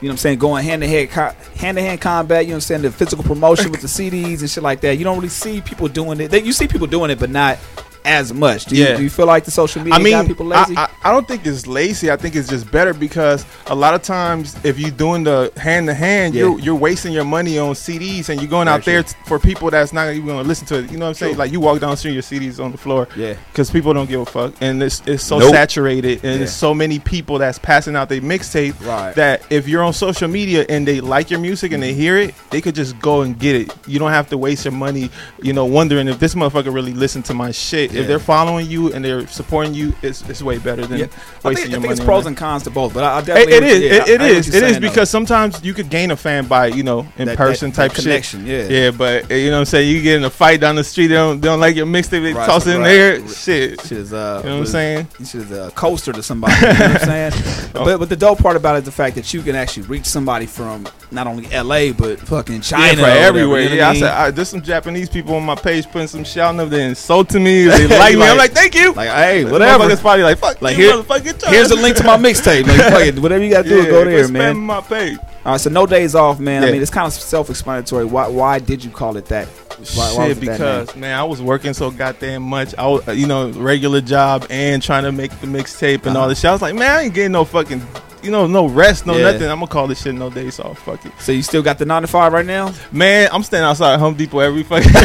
you know what I'm saying going hand to hand hand to hand combat. You know what I'm saying the physical promotion with the CDs and shit like that. You don't really see people doing it. They, you see people doing it, but not as much. Do you, do you feel like the social media I mean, got people lazy? I, I, I don't think it's lazy. I think it's just better because a lot of times, if you're doing the hand to hand, you're you're wasting your money on CDs and you're going out there t- for people that's not even going to listen to it. You know what I'm saying? True. Like you walk down the street, your CDs on the floor. Yeah. Because people don't give a fuck, and it's it's so Nope. saturated, and Yeah. there's so many people that's passing out their mixtape Right. that if you're on social media and they like your music and they mm-hmm. hear it, they could just go and get it. You don't have to waste your money, you know, wondering if this motherfucker really listened to my shit. Yeah. If they're following you and they're supporting you, it's, it's way better than Yeah. I wasting think, I your think money. it's pros and cons to both, but I, I It, definitely it is yeah, it, it I, is it is saying, though. because sometimes you could gain a fan by you know in That- person that- type that shit. connection, yeah. Yeah, but uh, you know what I'm saying. You get in a fight down the street. They don't, they don't like your mixtape. They Right, toss it in right. there. Shit. Shit is, uh, You know what I'm saying? Shit is a coaster to somebody. You know what I'm saying? But, but the dope part about it is the fact that you can actually reach somebody from not only LA but fucking China, Yeah, everywhere. you know yeah, I, mean? said I, there's some Japanese people on my page putting some shit. I don't know if they insulting me. They like me. I'm like, thank you. Like, hey, whatever. motherfuckers probably like, fuck Like here, here's a link to my mixtape. Like, fuck it, whatever you got to do, Yeah, go there, man. spamming my page. All right, so no days off, man. I mean, it's kind of self-explanatory. Why, why did you call it that? Why, why Shit, it that name? because man, I was working so goddamn much. I was, you know, regular job and trying to make the mixtape and all Uh-huh. this shit. I was like, man, I ain't getting no fucking, you know, no rest, no Yeah. nothing. I'm gonna call this shit no days off. Fuck it. So you still got the nine to five right now? Man, I'm standing outside Home Depot every fucking getting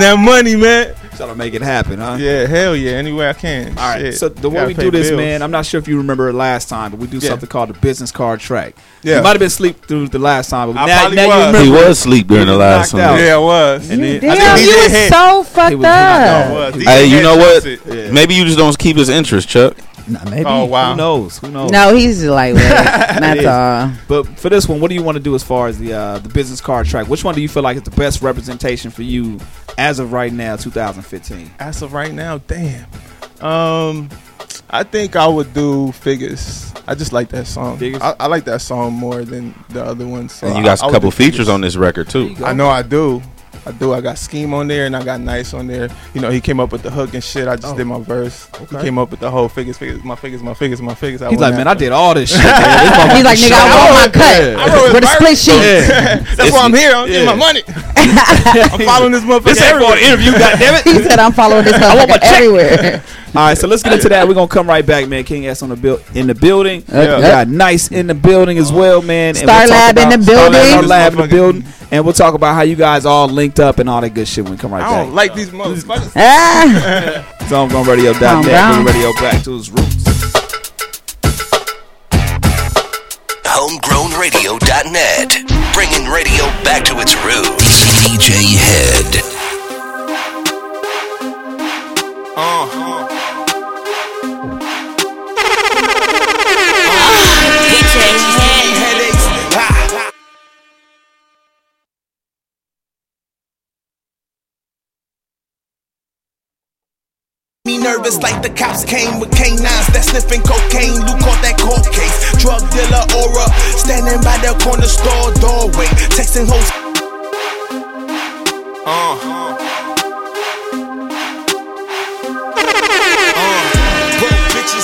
that money, man. Trying to make it happen, huh? Yeah, hell yeah, anywhere I can. All right. Shit. So the way Gotta we do this, bills. man, I'm not sure if you remember it last time, but we do Yeah. something called the business card track. Yeah. You might have been asleep through the last time, but I now, probably now you remember. He was asleep during the last knocked out. Yeah, I was. And then- Damn, think you DJ was Head- so fucked was knocked out. up. was. Hey, you know what? Yeah. Maybe you just don't keep his interest, Chuck. Nah, maybe. Oh, wow. Who knows? Who knows? No, he's lightweight. It That's all. But for this one, what do you want to do as far as the uh, the business card track? Which one do you feel like is the best representation for you as of right now, 2015? As of right now, damn. Um, I think I would do figures. I just like that song. I, I like that song more than the other ones. So And you got I a couple features Figures. on this record too. I know I do. I do. I got Scheme on there and I got Nyce on there. You know, he came up with the hook and shit. I just Oh. did my verse. Okay. He came up with the whole figures, figures, my figures, my figures, my figures. I He's like, man, I did all this shit. man. He's like, nigga, I want all my cut. Yeah. I With a split verse. sheet. That's It's- why I'm here. I'm getting my money. I'm following this motherfucker. This ain't for an everywhere. interview, goddammit. He said, I'm following this I want my motherfucker check. everywhere. All right, so let's get into that. We're gonna come right back, man. King S on the build in the building. Yeah. We got nice in the building as well, man. And Star we'll talk Lab in about- the building. Star Lab in the building, and we'll talk about how you guys all linked up and all that good shit when we come right I back. don't like these motherfuckers. Ah. It's on Radio.net. Calm down. Bring radio back to its roots. Homegrownradio.net. Bringing radio back to its roots. DJ Head. Headaches. Nervous like the cops came with canines that sniffing cocaine. Lou caught that court case. Drug dealer aura standing by the corner store doorway, texting hoes. Uh. Uh.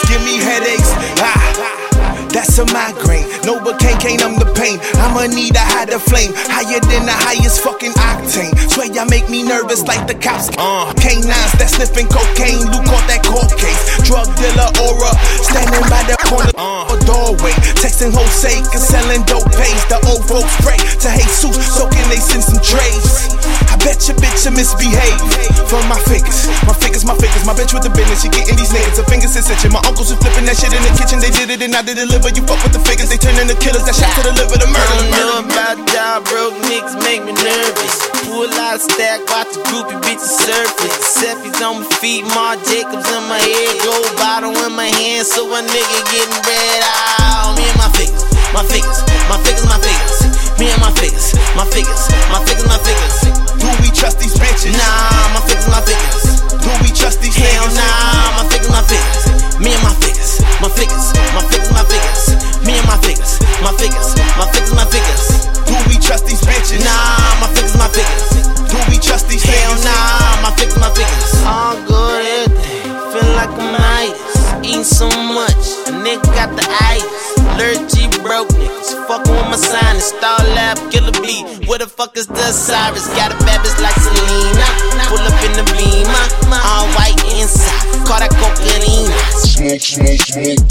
Give me headaches. Ah. That's a migraine. Novocaine, I'm the pain. I'ma need a higher flame, higher than the highest fucking octane. Swear y'all make me nervous like the cops. Uh, canines that sniffing cocaine, Luke caught that court case. Drug dealer aura, standing by the corner uh, a doorway. Texting Jose and selling dope pays. The old folks pray to Jesus, so can they send some trays? I bet your bitch will misbehave for my figures. My figures, my figures, my bitch with the business. She getting these niggas, her fingers is itching. My uncles was flipping that shit in the kitchen. They did it and I did deliver. You fuck with the figures, they turn into killers. That shot to the liver, the murder. don't know about y'all broke niggas make me nervous. Pull out a stack, watch the groupie bitches surface. Seppies on my feet, Marc Jacobs in my head, gold bottle in my hand, so a nigga getting red out. Me and my figures, my figures, my figures, my figures. Me and my figures, my figures, my figures, my figures. Do we trust these bitches? Nah, my figures, my figures. Do we trust these Hell niggas? nah, my figures, my figures. Me and my figures, my figures, my figures, my figures. Me and my figures, my figures, my figures, my figures. Do we trust these bitches? Nah, my figures, my figures. Do we trust these Hell niggas? nah, my figures, my figures. All good everything, feel like I'm Midas. Eating so much, a nigga got the itis. Allergy broke niggas, fucking with my sign. sinus. Star lab, killer beat. Where the fuck is the Cyrus? Got a bitch like Selena. Pull up in the beamer, uh, all white inside. Call that cocaine.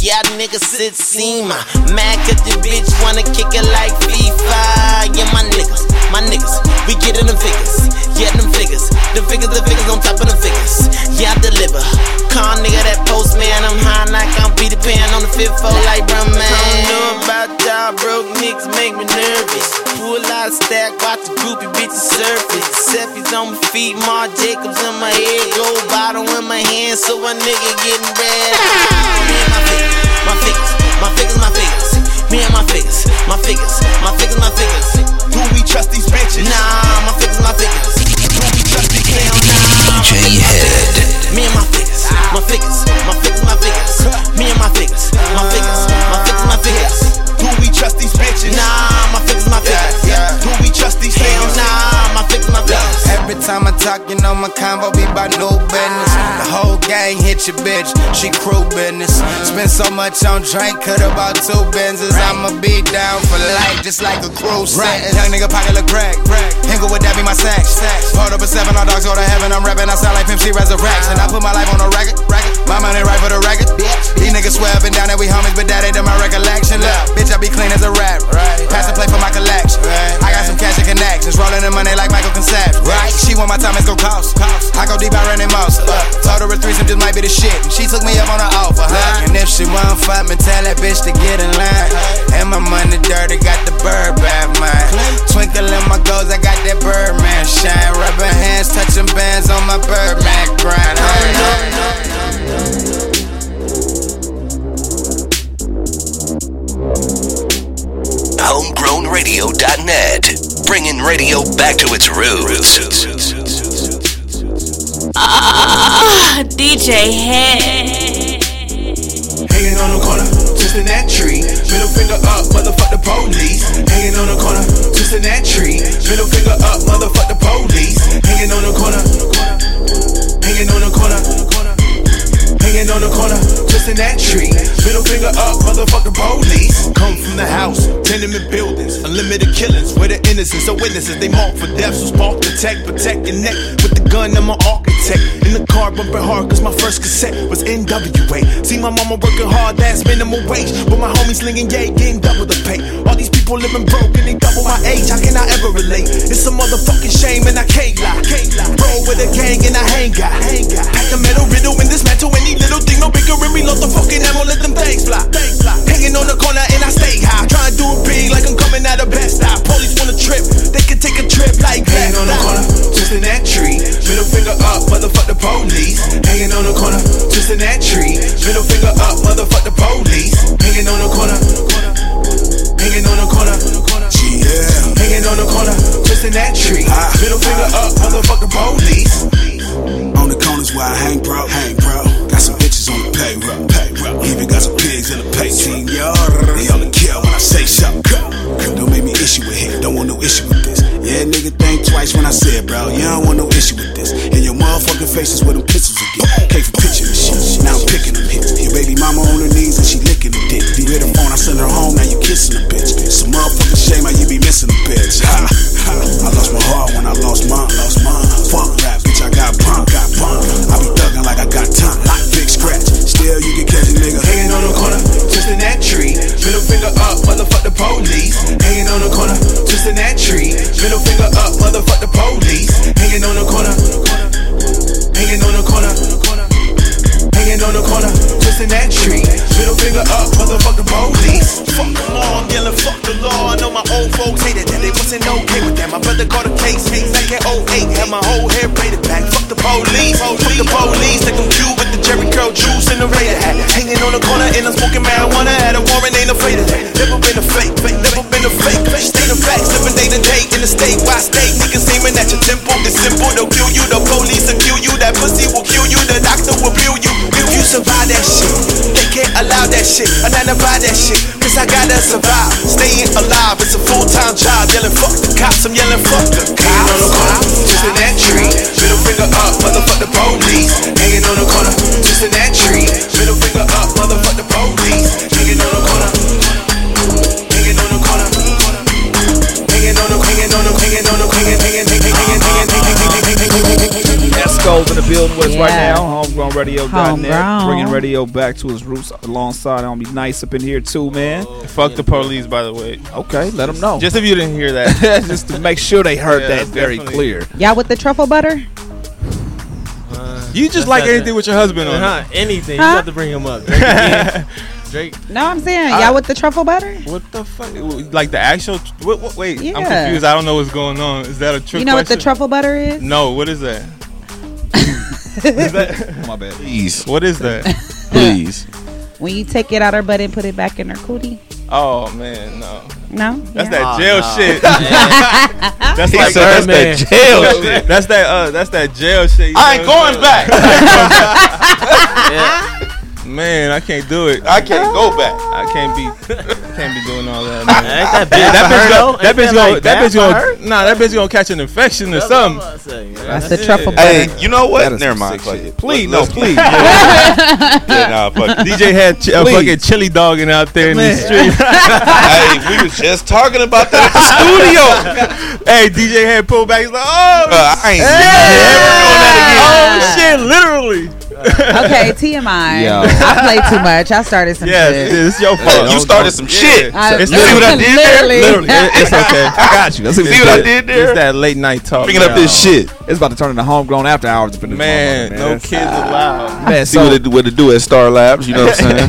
Yeah, nigga sit SEMA. Mad cause the bitch wanna kick it like FIFA. Yeah, my niggas, my niggas, we get in them figures. Yeah, them figures, the figures, the figures on top of the figures. Yeah, I deliver. Call nigga that postman, I'm high like I'm Peter Pan on the fifth floor like Bruh Man. I don't know about y'all broke niggas make me nervous. Pull out a stack, watch the groupie bitches surface. Seppies on my feet, Marc Jacobs in my head, gold bottle in my hand, so a nigga getting red. Me and my figures, my figures, my figures, my figures. Me and my figures, my figures, my figures, my figures. Do we trust these bitches? Nah, my figures, my figures. Do we trust these Hell nah. DJ Head. Me and my figures, my figures, my figures, my figures. Me and my figures, my figures, my figures, my figures. Do we trust these bitches? Nah, my figures, my figures. Do we trust these Hell niggas? nah, my figures, my figures. Every time I talk, you know my convo be about no business. Ah. The whole gang hit your bitch, she crew business. Uh-huh. Spend so much on drink, cut about two Benzes. I'ma be down for life, just like a crew sentence. Young nigga pocket look crack. Hingle with that be my sack. Hold up a seven, all dogs go to heaven. I'm rapping, I sound like Pimp C Resurrection. I put my life on a record. My money right for the record. These niggas swear up and down that we homies, but that ain't in my recollection. Look, bitch, I be clean as a rap. Pass the play for my collection. I got some cash and connections, rolling the money like Michael Concept. Right? She want my time, it's gon' cost. I go deep, I run them most. Uh, told her a threesome just might be the shit. And she took me up on her offer. Huh? And if she won't fuck me, tell that bitch to get in line. And my money dirty, got the bird bad mind. Twinkle in my goals, I got that Birdman shine. Rubbing hands, touching bands on my Birdman grind. HomegrownRadio.net. Bringing radio back to its roots. Ah, DJ Head. Hanging on the corner, twisting that tree. Middle finger up, motherfuck the police. Hanging on the corner, twisting that tree. Middle finger up, motherfuck the police. Hanging on the corner, hanging on the corner. Hanging on the corner, twisting that tree. Middle finger up, motherfuck the police. Come from the house, tenement buildings, unlimited killings. Where the innocents are witnesses, they mark for death. So spark protect, protect your neck. With the gun, I'm an architect. In the car, bumping hard, cause my first cassette was NWA. See my mama working hard, that's minimum wage. But my homies slinging yay, getting double the pay. All these people living broke and they double my age. How can I ever relate? It's a motherfucking shame and I can't lie. Roll with a gang and I hang out. Pack the metal riddle in this metal and any little thing. No bigger and reload the fucking ammo, let them things fly. Hanging on the corner and I stay high. Try and do it big like I'm coming out of best stop. Police wanna trip, they can take a trip like Hanging on the corner, twisting that tree. Middle finger up, motherfuck the police. Hanging on the corner, twisting that tree. Middle finger up, motherfuck the police. Hanging on the corner, hanging on the corner. Yeah. Hanging on the corner, twisting that tree. Middle finger up, motherfuck the police. On the corners where I hang, bro. Hang, bro. Bitches on the payroll. payroll. Even got some pigs in the pay team. They only kill when I say something. Don't make me issue with him. Don't want no issue with this. Yeah, nigga, think twice when I said, bro. You don't want no issue with this. And your motherfucking faces with them pistols again. Came for picture and shit. Now I'm picking them hit. Your baby mama on her knees and she licking the dick. You hit her phone, I send her home, now you kissing the bitch. Some motherfucking shame how you be missing the bitch. Ha, ha. I lost my heart when I lost mine, lost mine. Fuck rap, bitch, I got punk, got punk. I be thugging like I got time. Scratch, still you can catch a nigga. Hanging on the corner, twisting that tree. Middle finger up, motherfuck the police. Hanging on the corner, twisting that tree. Middle finger up, motherfuck the police. Hanging on the corner, hanging on the corner, hanging on the corner, twisting that tree. Middle finger up, motherfuck the police. Fuck the law, I'm yelling fuck the law. I know my old folks hated that, they wasn't okay with that. My brother caught a case, back in 08, had my whole hair braided back. Fuck the police, fuck the police, like I'm cute Jerry curl juice in the Raider hat. Hanging on the corner and I'm smoking marijuana. Had a warrant, ain't afraid of that. Never been a fake, fake, never been a fake. Stay the facts, living day to day in the state. Why state? Niggas aiming at your temple. It's simple, they'll kill you. The police will kill you. That pussy will kill you. The doctor will kill you. Will you survive that shit? They can't allow that shit. I'm not buy that shit. Cause I gotta survive. Staying alive, it's a full time job. Yelling fuck the cops, I'm yelling fuck the cops. Hanging on the corner, just in that tree. Middle finger up, motherfuck building with us right now. HomegrownRadio.net. Homegrown. Bringing radio back to its roots alongside on be Nyce up in here too, man. Oh, fuck the police, by the way. Okay, let them know. Just if you didn't hear that. Just to make sure they heard Yeah, that very clear. Y'all with the truffle butter? Uh, you just like anything with your husband on. Huh? Anything. Huh? You have to bring him up. Drake. Drake. No, I'm saying I- y'all with the truffle butter. What the fuck? Like the actual? What, what, wait, I'm confused. I don't know what's going on. Is that a trick You know what the truffle butter is? No, what is that? Is that? My bad. Please, What is that? please. When you take it out her butt and put it back in her cootie. Oh man, no. No, That's Yeah. that jail no. shit. that's like said that's man. that jail shit. That's that. Uh, that's that jail shit. I ain't know what going I'm saying? back. Man, I can't do it. I can't go back. I can't be. Can't be doing all that. Ain't Man. that bad that bitch her, gonna, though? that bitch that, gonna, that bitch for gonna, nah, that bitch gonna catch an infection or That's I'm something. about to say, man. That's That's the truffle butter. Hey, you know That what? is Never mind. Fuck it. Please, no, please. Yeah, nah, fuck it. DJ had ch- a fucking chili dogging out there in the street. hey, we was just talking about that at the studio. hey, DJ had pulled back. He's like, oh, Uh, I ain't hey, never doing that again. oh shit, literally. Okay, TMI. Yo. I played too much. I started some Yes, shit. it's your Hey, fault. you started some shit. I- It's You see what I did there? Literally. Literally, it- it's okay. I got you. That's See what I did there? It's that late night talk. Bringing up this shit. It's about to turn into homegrown after hours up in Man, motherfucker, no kids allowed. Man, See so what it, what it do at Star Labs. You know what I'm saying?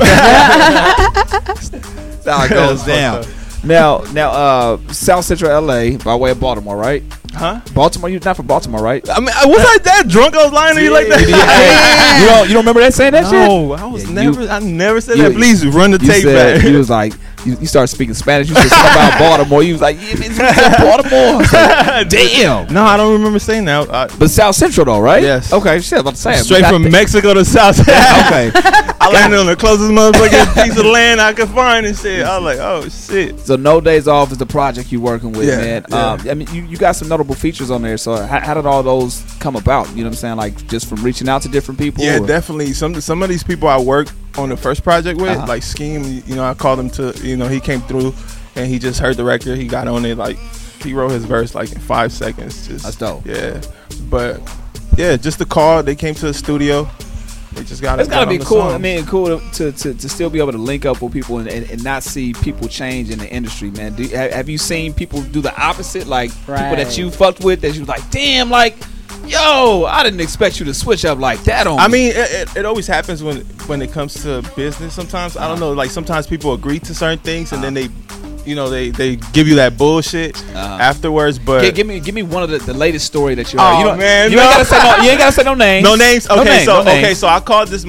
that's how it goes down. Now, now, uh, South Central LA by way of Baltimore, right? Huh? Baltimore, you're not from Baltimore, right? I mean, I- was I that drunk? I was lying to you like that. Hey, you don't, you don't remember that saying that shit? No, I was Yeah, you- never. I never said you- that. Please run the You tape said back. you was like you, you started speaking Spanish. You said something about Baltimore. You was like, yeah, man, said Baltimore. Like, Damn. no, I don't remember saying that. I, But South Central though, right? Yes. Okay, shit. About to say straight from think- Mexico to South. Okay. I landed on the closest motherfucking piece of land I could find and shit. I was like, oh shit. So No Days Off is the project you working with, Yeah, man. yeah. Um, I mean, you, you got some notable features on there. So how, how did all those come about? You know what I'm saying? Like just from reaching out to different people. Yeah, or- definitely. Some some of these people I worked on the first project with, Uh-huh. like Scheme. You know, I called him to. You know, he came through and he just heard the record. He got on it like he wrote his verse like in five seconds. Just That's dope. Yeah, but yeah, just the call. They came to the studio. They just got. It's got gotta be cool. song. I mean, cool to, to, to still be able to link up with people and, and, and not see people change in the industry, man. Do, have, have you seen people do the opposite? Like people that you fucked with that you was like, damn, like, yo, I didn't expect you to switch up like that on I me. mean, it, it, it always happens when when it comes to business. Sometimes I don't know. Like sometimes people agree to certain things and then they, you know, they they give you that bullshit Uh-huh. afterwards. But Gi- give me give me one of the, the latest story that you Oh. You man, you no. ain't gotta say no. You ain't gotta say no names. no names. No Okay, so no names. okay, so I called this.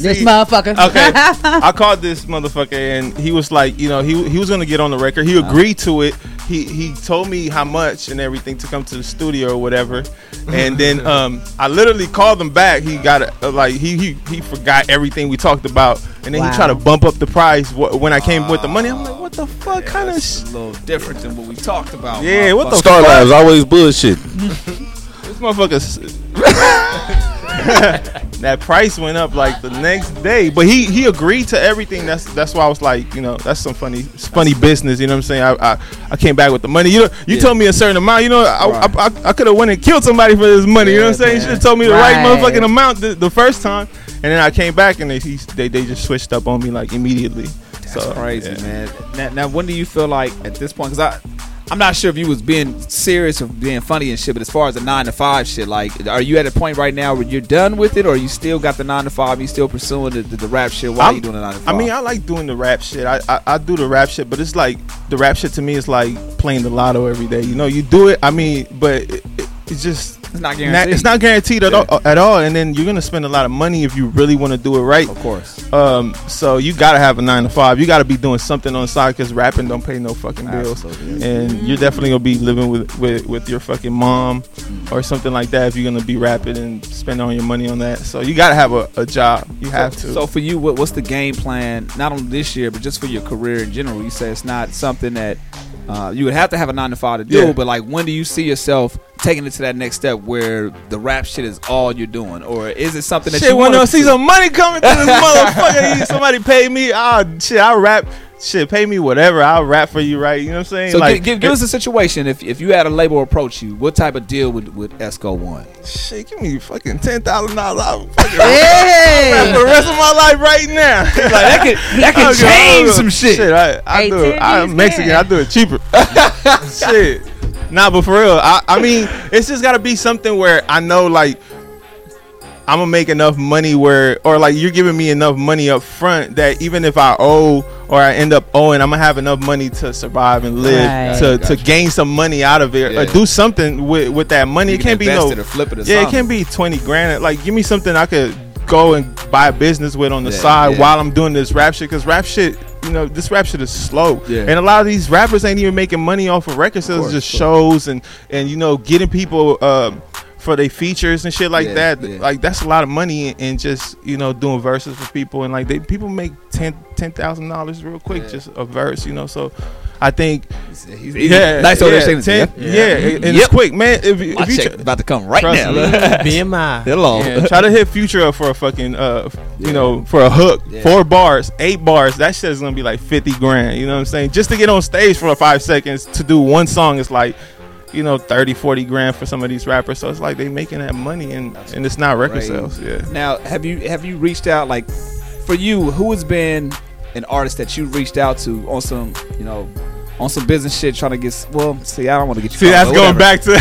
Mo- This See, motherfucker. Okay, I called this motherfucker and he was like, you know, he he was gonna get on the record. He agreed to it. He he told me how much and everything to come to the studio or whatever. And then um, I literally called him back. He got it uh, like he he he forgot everything we talked about, and then he tried to bump up the price wh- when I came with the money. I'm like, what the fuck kind of sh- a little different than what we talked about. Yeah, what the motherfucker. Star Labs always bullshit. this motherfucker? S- that price went up like the next day. But he he agreed to everything. That's that's why I was like, you know, that's some funny funny business. You know what I'm saying? I I, I came back with the money. You know, you Yeah. told me a certain amount. You know, I I, I, I could have went and killed somebody for this money. you know what I'm saying? You should have told me the right, Right. motherfucking amount the, the first time. And then I came back and they he, they they just switched up on me like immediately. That's so crazy, yeah. man. Now, now, when do you feel like at this point? Because I, I'm not sure if you was being serious or being funny and shit. But as far as the nine to five shit, like, are you at a point right now where you're done with it, or you still got the nine to five? You still pursuing the, the, the rap shit Why I'm- you doing the nine to five? I mean, I like doing the rap shit. I, I I do the rap shit, but it's like the rap shit to me is like playing the lotto every day. You know, you do it. I mean, but it, it, it's just It's not guaranteed. it's not guaranteed at, all, at all. And then you're gonna spend a lot of money if you really want to do it right. Of course. Um. So you gotta have a nine to five. You gotta be doing something on the side because rapping don't pay no fucking bills. And you're definitely gonna be living with with with your fucking mom or something like that if you're gonna be rapping and spend all your money on that. So you gotta have a, a job. You have to. So for you, what, what's the game plan? Not only this year, but just for your career in general. You say it's not something that uh, you would have to have a nine to five to do. Yeah. But like, when do you see yourself taking it to that next step where the rap shit is all you're doing, or is it something that shit, you want to see some money coming to this motherfucker, somebody pay me. Ah, shit, I'll rap. Shit, pay me whatever. I'll rap for you, right? You know what I'm saying? So like, give, give, give us a situation. If if you had a label approach you, what type of deal would would Esko want? shit, give me fucking ten thousand dollars. I'll fucking Hey! rap for the rest of my life right now. like that could- that could I'll change some shit. Shit, I, I Hey, do it. I'm Mexican. can. I do it cheaper. shit. Nah, but for real, I, I mean, it's just got to be something where I know, like, I'm gonna make enough money where, or like, you're giving me enough money up front that even if I owe or I end up owing, I'm gonna have enough money to survive and live Right. to, Gotcha. to gain some money out of it Yeah. or do something with with that money. You it can can't be no, it or flip it or yeah, it can't be twenty grand. Like, give me something I could go and buy a business with on the Yeah, side yeah. while I'm doing this rap shit. Cause rap shit, you know, this rap shit is slow, Yeah. and a lot of these rappers ain't even making money off of record sales, course, just shows and and you know getting people. Um, for their features and shit like Yeah, that, yeah. like that's a lot of money and just you know doing verses for people and like they people make ten ten thousand dollars real quick just a verse, you know. So I think he's- yeah, nice yeah, organization, 10 yeah. yeah, Yeah. and Yep. it's quick, man. If, you- My you check tr- about to come right trust now. me. BMI. Hello. Yeah, try to hit Future up for a fucking uh, you know, for a hook, four bars, eight bars. That shit is gonna be like fifty grand. You know what I'm saying? Just to get on stage for five seconds to do one song is like, you know, 30, 40 grand for some of these rappers. So it's like they making that money and and it's not record sales. Yeah. Now, have you have you reached out like for you? Who has been an artist that you reached out to on some you know on some business shit trying to get? Well, see, I don't want to get you. See, that's going whatever. back to yeah.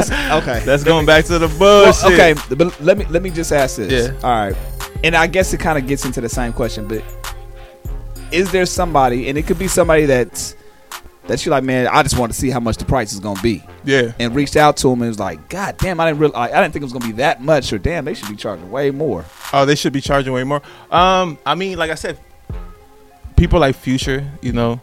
That's, okay, That's going back to the Well, bullshit. okay, but let me let me just ask this. Yeah. All right, and I guess it kind of gets into the same question, but is there somebody, and it could be somebody that's that you like, man, I just want to see how much the price is gonna be. Yeah. And reached out to him and was like, God damn, I didn't real, I, I didn't think it was gonna be that much, or damn, they should be charging way more. Oh, they should be charging way more. Um, I mean, like I said, people like Future, you know,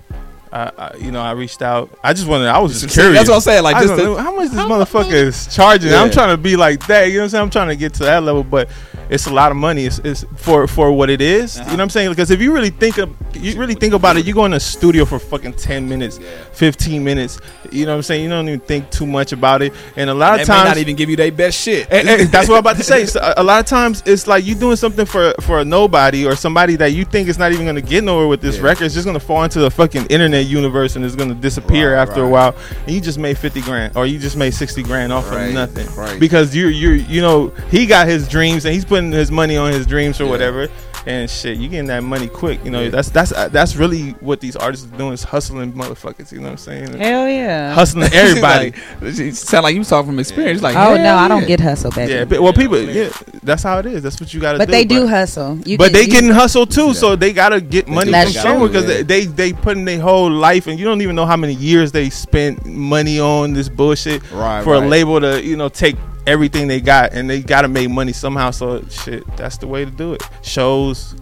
I, I you know, I reached out. I just wanted. I was just See, curious. that's what I'm saying, like, just don't the- know, how much this motherfucker is charging. Yeah. I'm trying to be like that. You know what I'm saying? I'm trying to get to that level, but it's a lot of money. It's, it's for for what it is. Uh-huh. You know what I'm saying? Because if you really think of, you really think about it, you go in a studio for fucking 10 minutes, 15 minutes. You know what I'm saying? You don't even think too much about it, and a lot They of times not even give you their best shit. and, and that's what I'm about to say. So, a, a lot of times, it's like you doing something for for a nobody or somebody that you think is not even going to get nowhere with this record. It's just going to fall into the fucking internet universe and it's going to disappear Right, after a while. And you just made fifty grand, or you just made sixty grand off Right, of nothing, right. because you you you know he got his dreams and he's putting his money on his dreams or whatever. And shit, you getting that money quick. You know that's that's uh, that's really what these artists are doing is hustling motherfuckers. You know what I'm saying? Hell yeah. hustling everybody. She sound like you talking from experience. Like, oh hell no, I don't get hustle, baby. Yeah, but, well, people, yeah, that's how it is. That's what you got to do. But they do hustle. You but can- they you- getting hustled too, so they gotta get money That's from somewhere because Yeah. they, they they putting their whole life, and you don't even know how many years they spent money on this bullshit Right, for a label to you know take everything they got, and they gotta make money somehow. So shit, that's the way to do it. Shows,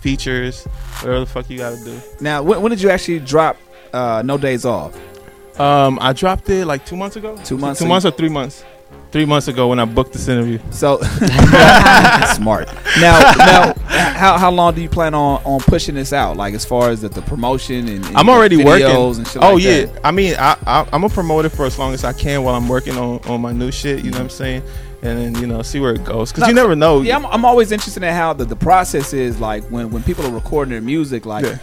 features, whatever the fuck you gotta do. Now, when, when did you actually drop uh, No Days Off? Um, I dropped it like two months ago. Two months two months or three months. Three months ago when I booked this interview. So smart. Now, now, how how long do you plan on on pushing this out? Like as far as the, the promotion and, and I'm already videos working. And shit oh like yeah, that? I mean, I, I I'm gonna promote it for as long as I can while I'm working on on my new shit. You know what I'm saying? and then you know see where it goes because you never know. Yeah, I'm, I'm always interested in how the, the process is like when when people are recording their music. Like, Yeah.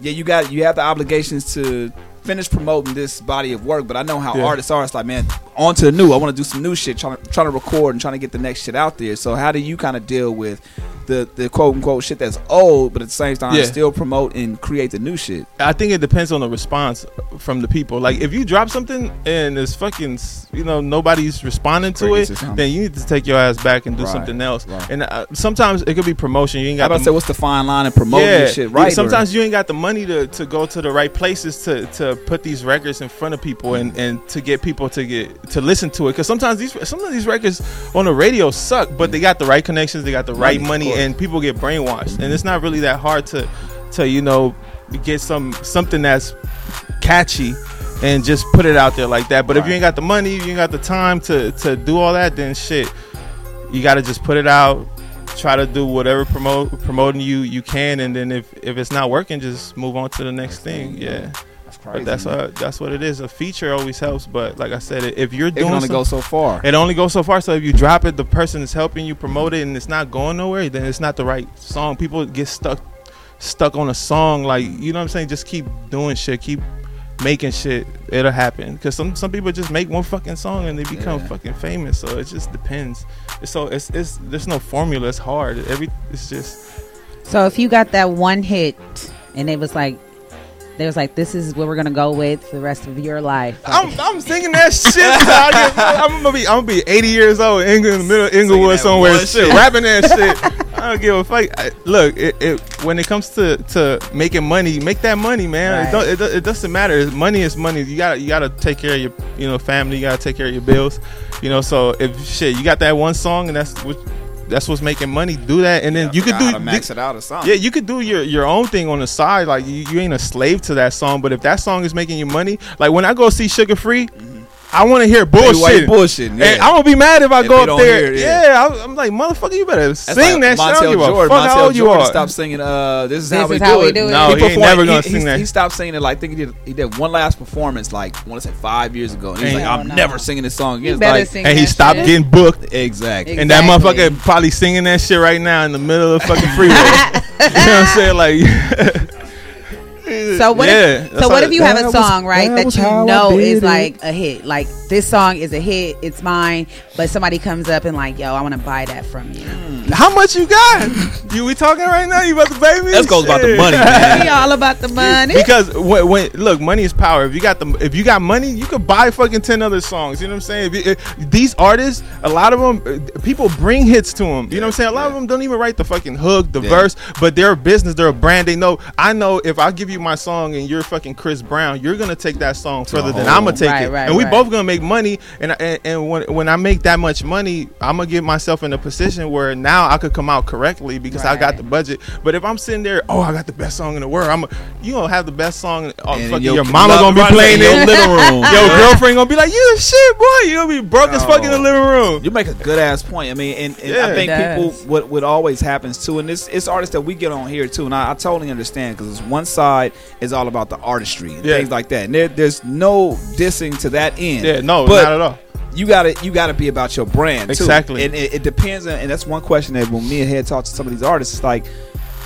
yeah, you got you have the obligations to finish promoting this body of work, but I know how Yeah. artists are. It's like, man, on to the new. I want to do some new shit, trying to trying to record and trying to get the next shit out there. So how do you kind of deal with the the quote unquote shit that's old, but at the same time Yeah. still promote and create the new shit? I think it depends on the response from the people. Like if you drop something and it's fucking, you know, nobody's responding to it, something. then you need to take your ass back and do Right, something else. right. And uh, sometimes it could be promotion. You ain't I got. about to say, what's the fine line in promoting this shit, right? or- Sometimes you ain't got the money to, to go to the right places to, to put these records in front of people and, and to get people to get to listen to it. Because sometimes these some of these records on the radio suck, but they got the right connections, they got the right Money, money, and people get brainwashed. And it's not really that hard to to you know get some something that's catchy and just put it out there like that. But if you ain't got the money, you ain't got the time to to do all that, then shit, you got to just put it out. Try to do whatever promote promoting you you can, and then if if it's not working, just move on to the next thing. Yeah, that's But that's man. uh, that's what it is. A feature always helps, but like I said, if you're It doing can only some- go so far. It only goes so far. So if you drop it, the person is helping you promote it, and it's not going nowhere, then it's not the right song. People get stuck stuck on a song, like you know what I'm saying. Just keep doing shit, keep making shit. It'll happen because some some people just make one fucking song and they become Yeah. fucking famous. So it just depends. So it's it's there's no formula. It's hard. Every it's just So if you got that one hit and it was like, they was like, this is what we're gonna go with for the rest of your life. I'm, I'm singing that shit. till I get- I'm gonna be I'm gonna be 80 years old in, England, the middle of Inglewood somewhere, shit, shit. rapping that shit. I don't give a fuck. I, look, it, it when it comes to, to making money, make that money, man. It, Right. don't, it, it doesn't matter. Money is money. You gotta you gotta take care of your you know family. You gotta take care of your bills. You know, so if shit, you got that one song and that's what that's what's making money. Do that, and then you could do max it out or something. yeah, you could do your, your own thing on the side. Like you, you ain't a slave to that song. But if that song is making you money, like when I go see Suga Free, I want to hear They white bullshit. bullshitting, And. I'm gonna be mad if I If go up there. it, yeah, yeah. I, am like motherfucker, you better That's sing like that shit. I Montel don't give a Jordan. fuck how Montel old you Jordan are. stopped singing. Uh, this is This how we is do how we it. do it. No, he ain't never gonna sing he, that. He stopped singing it. Like I think he did. He did one last performance. Like I want to say five years ago. And he's like, I'm No, no. never singing this song again. You It's better like, sing and he stopped shit. getting booked. exactly. And that motherfucker probably singing that shit right now in the middle of the fucking freeway. you know what I'm saying? Like, So what? Yeah, if, so what if you have that a was- song right that that, you know is it. like a hit? Like this song is a hit, it's mine. But somebody comes up and like, yo, I want to buy that from you. how much you got? you we talking right now? You about to baby? me? That goes about the money, man. We all about the money. because when, when look, money is power. If you got the if you got money, you could buy fucking ten other songs. You know what I'm saying? If you, if these artists, a lot of them, uh, people bring hits to them. You know what I'm saying? A lot of them don't even write the fucking hook, the Yeah. verse, but they're a business, they're a brand. They know. I know if I give you my song and you're fucking Chris Brown, you're gonna take that song further than oh. I'm gonna take Right, it, right, and we right. both gonna make money. And and, and when when I make that much money, I'm gonna get myself in a position where now I could come out correctly because I got the budget. But if I'm sitting there, oh, I got the best song in the world, I'm a, you gonna have the best song. Oh, And fucking your- your, mama love- gonna be playing in your living room. Your Yeah. girlfriend gonna be like, you the shit, boy. You gonna be broke as fuck in the Oh. living room. You make a good ass point. I mean, and, and Yeah. I think people what what always happens too, and this it's artists that we get on here too, and I, I totally understand because it's one side is all about the artistry and Yeah. things like that, and there, there's no dissing to that end. Yeah, no, but not at all. You gotta you gotta be about your brand too. Exactly. and it, it depends. On, and that's one question that when me and Head talk to some of these artists, it's like.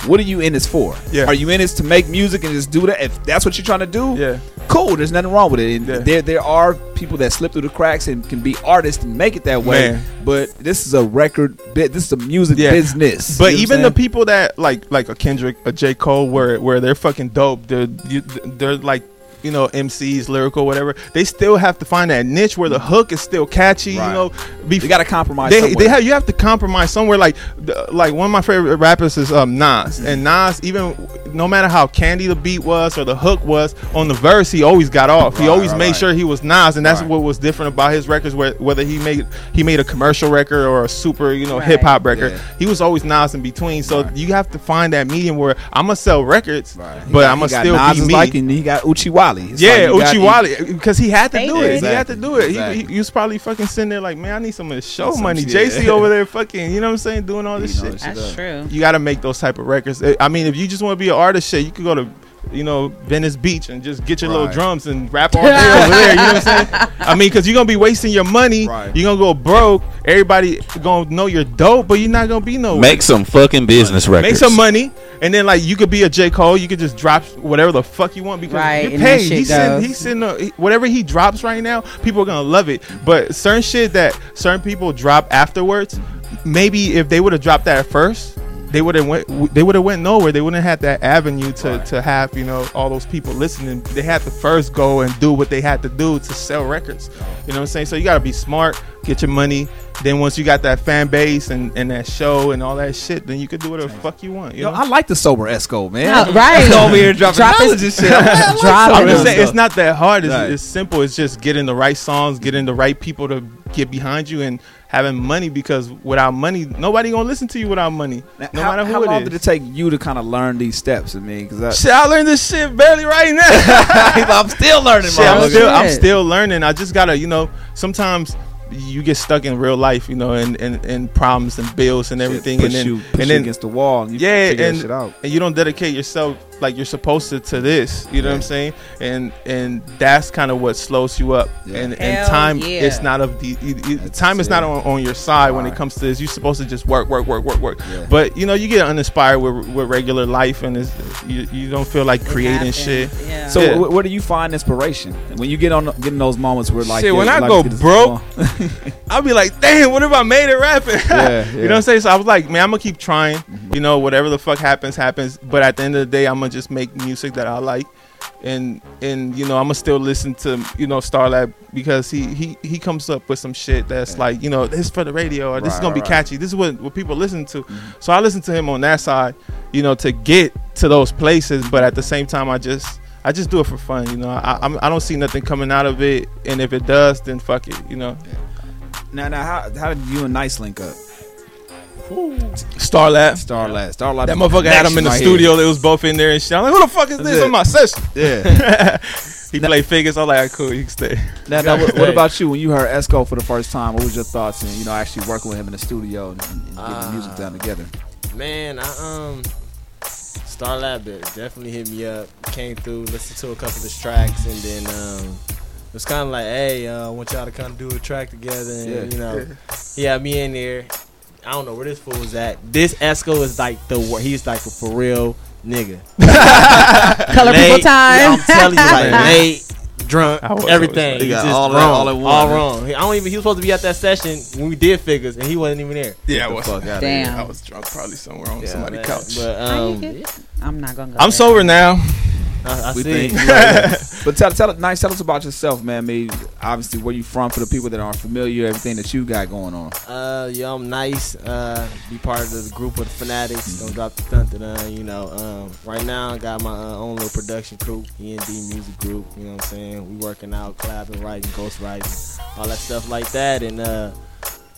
What are you in this for? Yeah. Are you in this to make music and just do that? If that's what you're trying to do, Yeah. cool. There's nothing wrong with it. And Yeah. there there are people that slip through the cracks and can be artists and make it that way. Man. But this is a record bit. This is a music Yeah. business. But You know even the people that like like a Kendrick, a J Cole, where where they're fucking dope. They're you, they're like you know MCs, lyrical, whatever. They still have to find that niche where the hook is still catchy. Right. You know, be, You gotta compromise They, somewhere. they have you have to compromise somewhere. Like like one of my favorite rappers is um Nas, and Nas even no matter how candy the beat was or the hook was on the verse, he always got off. he always right, made right. sure he was Nas, and that's Right. what was different about his records. Where whether he made he made a commercial record or a super you know Right. hip hop record, Yeah. he was always Nas in between. So Right. you have to find that medium where I'm gonna sell records, but got- I'm gonna got still Nas be me. like, and he got Oochie Wally. It's yeah, like you Oochie Wally, because he had to do Famous. it. He had to do it. He- Exactly. He, he was probably fucking sitting there like, man, I need some of this show Some money. shit, JC over there, fucking, you know what I'm saying, doing all this You know, shit. shit That's up. true. You got to make those type of records. I mean, if you just want to be an artist, shit, you could go to you know, Venice Beach and just get your little drums and rap all day over there. You know what I'm saying? I mean, because you're gonna be wasting your money. Right. You're gonna go broke. Everybody gonna know you're dope, but you're not gonna be no. Make some fucking business records. Make some money, and then like you could be a J Cole. You could just drop whatever the fuck you want because Right, you're paid. He's sitting, goes. he's sitting, uh, he- whatever he drops right now, people are gonna love it. But certain shit that certain people drop afterwards, maybe if they would have dropped that at first. They would have went. They would have went nowhere. They wouldn't have had that avenue to, to have you know all those people listening. They had to first go and do what they had to do to sell records. You know what I'm saying? So you gotta be smart, get your money. Then once you got that fan base and, and that show and all that shit, then you could do whatever the fuck you want. You Yo, know? I like the sober Esko, man. No, right. Over here dropping Drop knowledge and shit. I like Drop sober I'm just saying, it's not that hard. It's, Right. it's simple. It's just getting the right songs, getting the right people to get behind you, and having money. Because without money, nobody gonna listen to you without money. Now, no how, matter who how it long is. did it take you to kind of learn these steps? I mean, because Shit, I learned this shit barely right now. I'm still learning, Shit, I'm still, I'm still learning. I just gotta, you know, sometimes you get stuck in real life, you know, and and, and problems and bills and everything, and then you, and then against the wall. And you yeah, and, shit out. and you don't dedicate yourself like you're supposed to to this. You know what I'm saying? And and that's kind of what slows you up. Yeah. And Hell and time yeah. it's not of the you, you- time is it. not on, on your side when it comes to this. You're supposed to just work, work, work, work, work. Yeah. But you know you get uninspired with with regular life, and it's, you you don't feel like creating shit. yeah. So, Yeah. wh- where do you find inspiration when you get on getting those moments where like Shit, when I go broke, I'll be like, damn, what if I made it rapping? Yeah, You know what I'm saying? So I was like, man, I'm gonna keep trying. Mm-hmm. You know, whatever the fuck happens, happens. But at the end of the day, I'm gonna just make music that I like. And and you know, I'm gonna still listen to, you know, Starlab because he he he comes up with some shit that's like, you know, this is for the radio or this is gonna be right. catchy. This is what, what people listen to. Mm-hmm. So I listen to him on that side, you know, to get to those places, but at the same time I just I just do it for fun, you know. I I'm, I don't see nothing coming out of it, and if it does, then fuck it, you know. now, now, how, how did you and Nyce link up? Starlab. Starlight, Starlight. That motherfucker had him in the studio. They was both in there and shit. I'm like, who the fuck is That's this it. on my session? Yeah. he played figures. I'm like, all right, cool, you can stay. Now, now what, what about you? When you heard Esko for the first time, what was your thoughts? And you know, actually working with him in the studio and, and getting music done together. Man, I um Starlab de- definitely hit me up. Came through, listened to a couple of his tracks, and then um it was kind of like, hey, uh, I want y'all to kind of do a track together. And, Yeah. you know, he had me in there. I don't know where this fool was at. This Esko is like the wor- he's like a for real nigga. Color people time. I'm telling you, like late, drunk, I was- everything. He He's got just all wrong, that all in one, all huh? wrong. I don't even. He was supposed to be at that session when we did figures, and he wasn't even there. Yeah, I the was. fuck outta Damn. I was drunk, probably somewhere on Yeah, somebody's couch. But How you um, get- I'm not gonna go. I'm there. sober now. I, I We see. think, right. but tell, tell, Nyce. Tell us about yourself, man. I mean, obviously, where you from for the people that aren't familiar, everything that you got going on. Uh, yo, I'm Nyce. Uh, be part of the group of the Finnaticz. Don't drop the stunt that uh, you know. Um, right now I got my uh, own little production crew, E and D Music Group. You know what I'm saying? We working out, collabing, writing, ghost writing, all that stuff like that, and uh,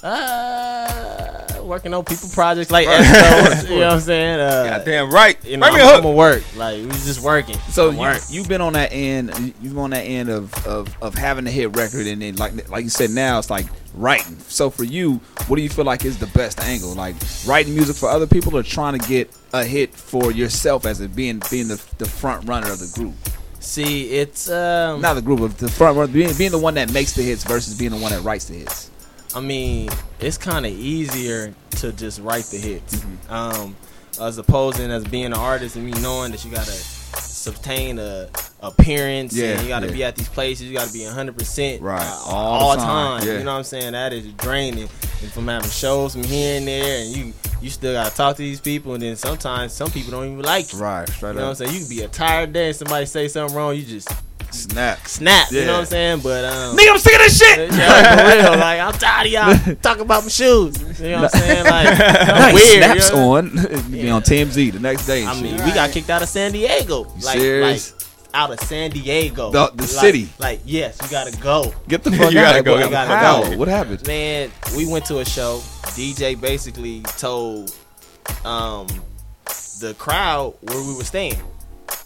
uh, working on people projects like Esko. you know what I'm saying? Uh, Goddamn right. You know, Bring me I'm, a I'm hook. a work. Like we just working. So you, you've been on that end. You've been on that end of, of, of having a hit record, and then like like you said, now it's like writing. So for you, what do you feel like is the best angle? Like writing music for other people, or trying to get a hit for yourself as it being being the, the front runner of the group? See, it's um, Not the group, but the front runner, being, being the one that makes the hits versus being the one that writes the hits. I mean, it's kind of easier to just write the hits, Mm-hmm. um, as opposed to as being an artist and me knowing that you gotta sustain a appearance Yeah, and you gotta yeah. be at these places. You gotta be hundred percent Right, all, all the time. time, yeah. You know what I'm saying? That is draining. And from having shows from here and there, and you you still gotta talk to these people, and then sometimes some people don't even like you. Right, straight You know what I'm saying? You can be a tired day and somebody say something wrong, you just Snap. snap. You know what I'm saying? But um, Nigga, I'm sick of this shit. yeah, for real. Like I'm tired of y'all talking about my shoes. You know what I'm saying? Like Nice weird. snaps you know? on. You be on TMZ the next day. I mean, shit. we got kicked out of San Diego. You Like, serious? like out of San Diego. The- the Like- city. Like, yes, you gotta go. get the fuck You out gotta of go, here. you gotta How? go. What happened? Man, we went to a show. DJ basically told um the crowd where we were staying.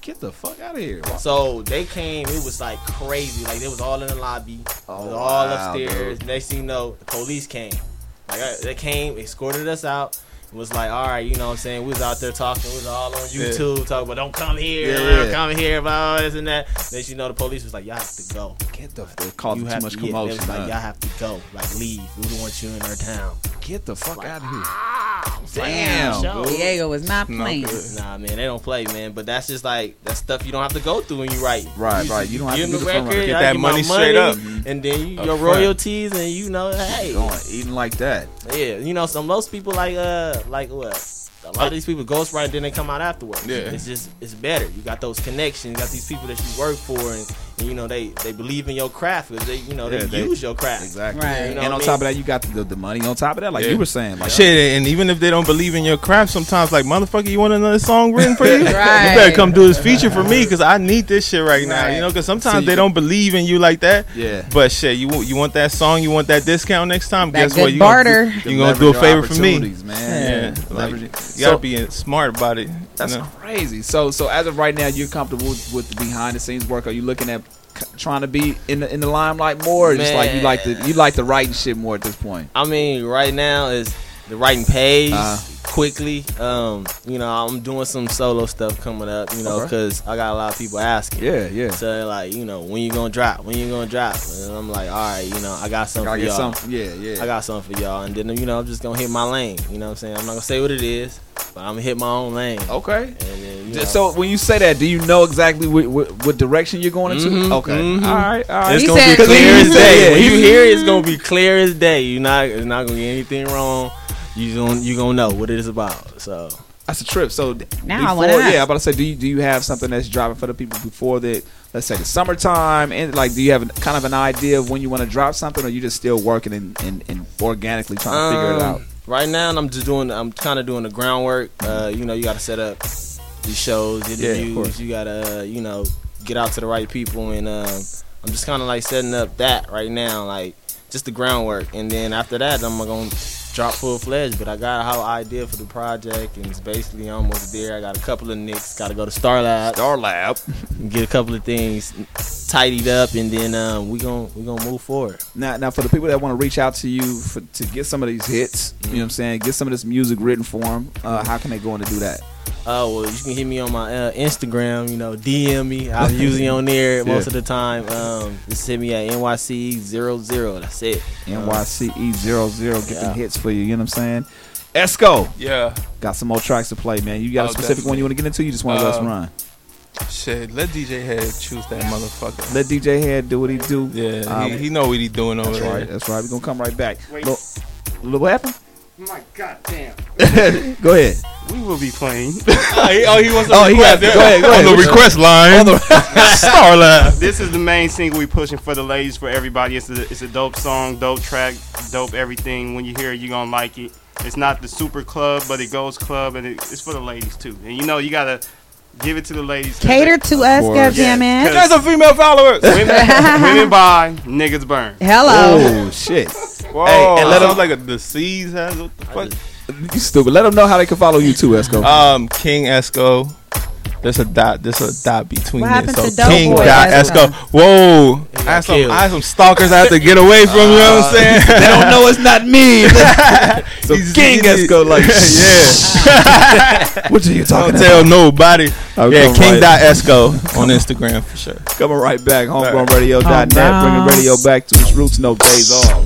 Get the fuck out of here. So they came. It was like crazy. Like they was all in the lobby. Oh, it was oh, all wow, upstairs. dude. Next thing you know, the police came. Like they came, escorted us out. It was like, all right, you know what I'm saying? We was out there talking, we was all on Yeah. YouTube talking about don't come here, Yeah, don't yeah. come here, about this and that. Then you know the police was like, y'all have to go. Get the they causing You too much to- yeah, commotion. They was like, y'all have to go, like leave. We don't want you in our town. Get the fuck out of here. Damn, Diego was not playing. Nah, man, they don't play, man. But that's just like that's stuff you don't have to go through when you write. Right, right. You don't have give to do the the front record. Get that give my money straight up. and then you, your royalties, and you know, hey, Going eating like that. yeah, you know, some most people like uh like what. A lot of these people ghostwrite, then they come out afterwards. Yeah. it's just it's better. You got those connections, you got these people that you work for, and, and you know they they believe in your craft because they you know Yeah, they, they- use your craft. Exactly. You know and on what top mean? of that, you got the, the money. On top of that, like Yeah. you were saying, like Shit, and even if they don't believe in your craft, sometimes like motherfucker, you want another song written for you? Right. You better come do this feature for me because I need this shit right, now. You know, because sometimes you they can- don't believe in you like that. Yeah. But shit, you you want that song, you want that discount next time. That Guess good what? You barter. Gonna, do- you gonna do a favor for me, man. Yeah, like, you gotta So- be smart about it. That's crazy. So so as of right now, you're comfortable with, with the behind the scenes work. Are you looking at c- trying to be in the in the limelight more, or just like you like the you like the writing shit more at this point? I mean, right now is the writing pays Uh-huh. quickly. Um, you know, I'm doing some solo stuff coming up. You know, Okay. because I got a lot of people asking. Yeah, yeah. So they're like, you know, when you gonna drop? When you gonna drop? And I'm like, all right, you know, I got something Gotta for get y'all. something. Yeah, yeah. I got something for y'all, and then you know, I'm just gonna hit my lane. You know what I'm saying? I'm not gonna say what it is, but I'm gonna hit my own lane. Okay. And then, you know, So when you say that, do you know exactly what, what, what direction you're going into? Mhm, Okay. mhm. All right. All right. It's He gonna said be clear clear as as day. day. When you hear it, it's gonna be clear as day. You're not, it's not gonna get anything wrong. You gonna, you gonna know what it is about. So That's a trip. So Now I wanna yeah, I'm about to say, do you do you have something that's driving for the people before the let's say the summertime and like do you have an, kind of an idea of when you want to drop something, or you just still working and, and, and organically trying to figure it Um, out? Right now, I'm just doing. I'm kind of doing the groundwork. Uh, you know, you got to set up these shows, interviews. course. you got to, uh, you know, get out to the right people, and um, I'm just kind of like setting up that right now, like just the groundwork. And then after that, I'm gonna drop full fledged. But I got a whole idea for the project, and it's basically almost there. I got a couple of nicks. Got to go to Star Lab, Star Lab. get a couple of things tidied up, and then um, we gonna we gonna move forward. Now, now for the people that want to reach out to you for, to get some of these hits, you know what I'm saying, get some of this music written for them. Uh, how can they go in to do that? Oh well, you can hit me on my uh, Instagram. You know, DM me. I'm usually on there most of the time. Um, just hit me at Nyce00. That's it. Nyce00, get them Yeah. hits for you. You know what I'm saying? Esko, Yeah. got some more tracks to play, man. You got a Oh, specific one you want to get into? You just want to let us Um, run. Shit, let DJ Head choose that motherfucker. Let DJ Head do what he do. Yeah, Um, he, he know what he doing over That's there. right. That's right. We're gonna come right back. Wait. Look, look, what happened? My goddamn. go ahead. We will be playing. oh, he, oh, he wants to Oh, he request. got- go ahead, go On the request line. On the- Star Lab. This is the main single we pushing for the ladies, for everybody. It's a, it's a dope song, dope track, dope everything. When you hear it, you're gonna like it. It's not the super club, but it goes club, and it, it's for the ladies too. And you know, you gotta give it to the ladies. Cater they- to us, course. goddammit. There's some female followers. Women, women buy, niggas burn. Hello. Oh shit! Whoa, Hey, and let sounds him- like a disease has. What the fuck? You stupid. Let them know how they can follow you too, Esko. Um, King Esko. There's a dot. There's a dot between What it. So to King Boy dot Esko? Esko. Whoa! I have some. I have some stalkers I have to get away from. You know what I'm saying? they don't know it's not me. so He's- King he's- Esko, like, yeah. what are you talking Don't tell nobody. I'll yeah, King right- dot Esko on Instagram for sure. Coming right back, Homegrown. homegrownradio.net, bringing radio back to its roots, no days off.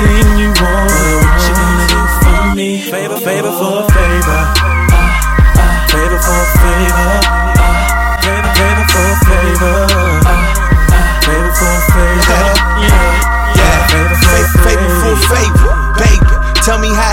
everything you want. What you gonna do for me? Favor, favor for a favor. Ah, ah, favor for a favor. Ah, favor, favor for a favor. Ah, ah, favor for a favor. Yeah, yeah. Favor for a Favor for favor, baby. Tell me how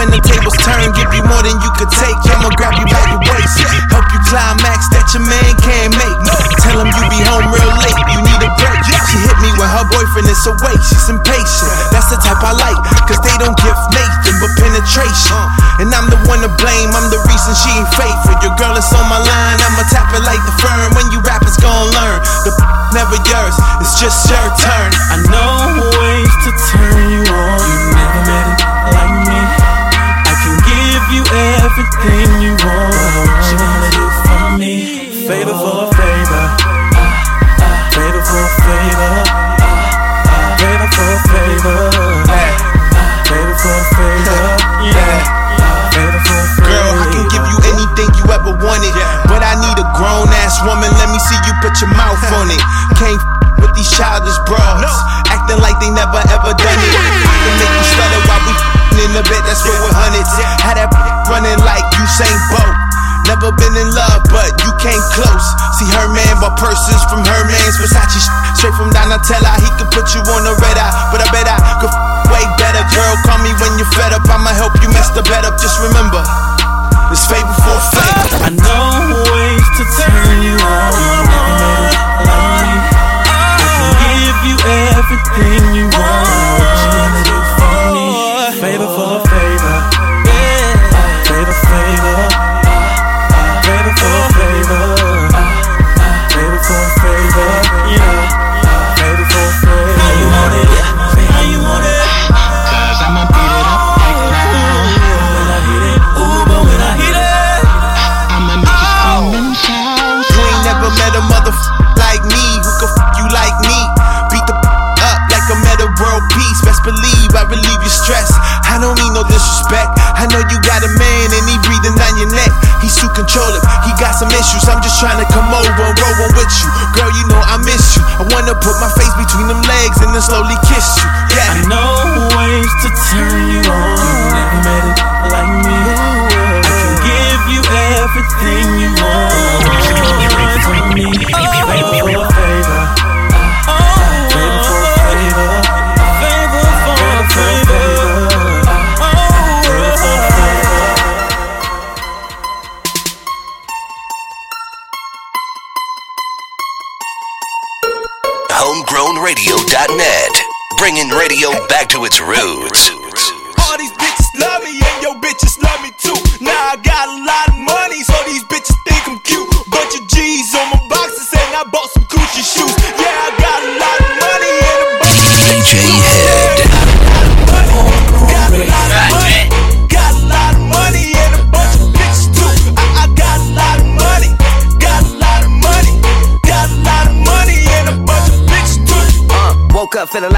when the tables turn, give you more than you could take. I'ma grab you by your waist. Help you climax that your man can't make. Tell him you be home real late. You need a break. She hit me when her boyfriend it's a way. She's impatient. That's the type I like, cause they don't give Nathan but penetration. And I'm the one to blame, I'm the reason she ain't faithful. Your girl is on my line, I'ma tap it like the firm. When you rappers gon' learn, the never yours, it's just your turn. I know ways to turn you on. Everything you want. You wanna do for me? Favor for a favor. Favor for a favor. Favor for a favor. Favor for a favor. Yeah. Favor for a favor. Girl, I can give you anything you ever wanted. But I need a grown ass woman. Let me see you put your mouth on it. Can't f- with these childish bras. Acting like they never ever done it. Can make you stutter while we in the bed that's filled with hundreds. Had that running like Usain Bolt. Never been in love, but you came close. See her man, but purses from her man's Versace sh- straight from Donatella. He could put you on the red eye, but I bet I could f- way better. Girl, call me when you're fed up. I'ma help you mess the bed up. Just remember, it's favor for favor. I know ways to turn you on. Everything you want. What you do for me? Favor for a. Favor, no disrespect. I know you got a man and he breathing down your neck. He's too controlling. He got some issues. I'm just trying to come over and roll one with you. Girl, you know I miss you. I wanna put my face between them legs and then slowly kiss you. Yeah. I know ways to turn you on. You never met it like me. I can give you everything you want. What you want from me? Favor for a favor. Favor back to its roots.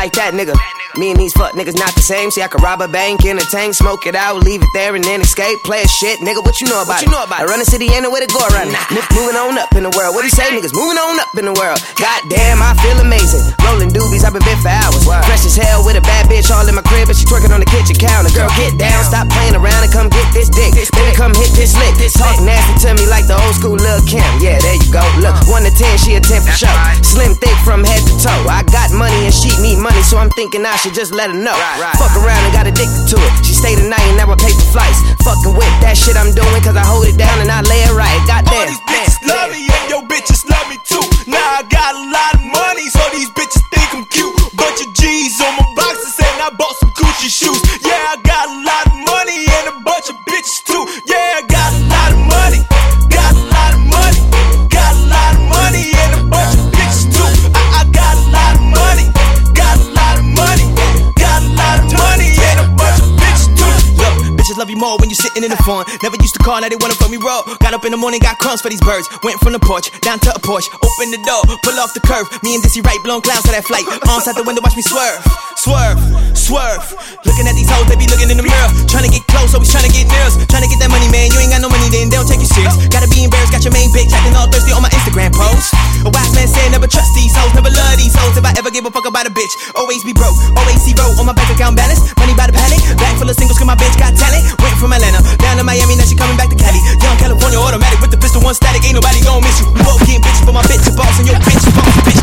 Like that nigga. Me and these fuck niggas not the same. See, I could rob a bank in a tank, smoke it out, leave it there, and then escape. Play a shit, nigga. What you know about What you it? know about I run the city, ain't way to go around it. Moving on up in the world. What do you say, niggas moving on up in the world. Goddamn, I feel amazing. Rolling doobies, I've been bit for hours. Fresh as hell with a bad bitch all in my crib, and she twerking on the kitchen counter. Girl, get down, stop playing around and come get this dick. This Baby, come hit this lick. This Talk nasty to me like the old school Lil Kim. Yeah, there you go. Look, uh. one to ten, she a ten for show. Slim thick from head to toe. I got money and she need money, so I'm thinking I should just let her know. Fuck around and got addicted to it. She stayed the night and now I pay for flights. Fucking with that shit I'm doing, cause I hold it down and I lay it right. All Goddamn. these bitches love me and your bitches love me too. Now I got a lot of money, so these bitches think I'm cute. Bunch of G's on my boxes and I bought some Gucci shoes. Yeah, I got a lot of money and a love you more when you're sitting in the front. Never used to call, now they wanna fuck me raw. Got up in the morning, got crumbs for these birds. Went from the porch down to a porch. Open the door, pull off the curve. Me and Dizzy right, blown clouds to that flight. Arms out the window, watch me swerve, swerve, swerve. Looking at these hoes, they be looking in the mirror. Trying to get close, always trying to get near us. Trying to get that money, man. You ain't got no money, then they don't take you serious. Gotta be embarrassed, got your main bitch acting all thirsty on my Instagram post. A wise man said, never trust these hoes, never love these hoes. If I ever give a fuck about a bitch, always be broke, always zero on my bank account balance. Money by the pallet, bag full of singles, cause my bitch got talent. Went from Atlanta down to Miami, now she coming back to Cali. Young California automatic with the pistol, one static, ain't nobody gon' miss you. We both getting bitches, but my bitch boss and your bitch boss, bitch.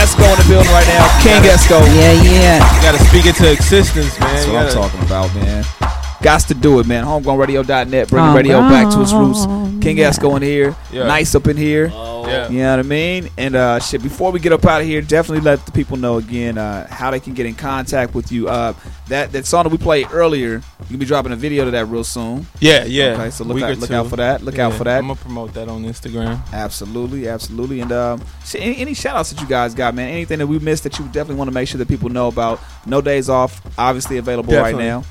Esko in the building right now. King gotta, Esko. Yeah, yeah. You gotta speak it to existence, man. That's what gotta, I'm talking about, man. Gots to do it, man. Homegrownradio.net, bringing radio back to its roots. King Esko in here, Yeah. Nyce up in here. Yeah. You know what I mean? And uh, shit, before we get up out of here, definitely let the people know again uh, how they can get in contact with you. Uh, that that song that we played earlier, you can be dropping a video to that real soon. Yeah, yeah. Okay, so look out, look out for that. Look out for that. I'm gonna promote that on Instagram. Absolutely, absolutely. And um, shit, any, any shout outs that you guys got, man? Anything that we missed that you definitely want to make sure that people know about? No Days Off, obviously available Definitely. right now.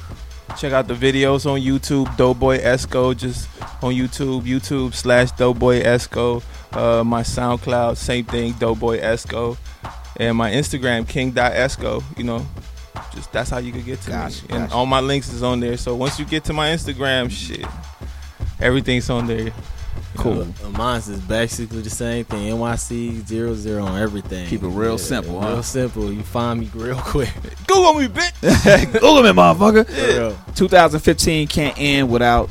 Check out the videos on YouTube, Dope Boy Esko, just on YouTube, YouTube slash Dope Boy Esko. Uh, my SoundCloud, same thing, Dope Boy Esko. And my Instagram, King.esko. You know, just that's how you could get to Gotcha, me. And all my links is on there. So once you get to my Instagram, shit, everything's on there. Cool. Uh, mine's is basically the same thing. Nyce zero zero on everything. Keep it real simple, Real simple. You find me real quick. Google me, bitch. Google me, motherfucker. Yeah. 2015 can't end without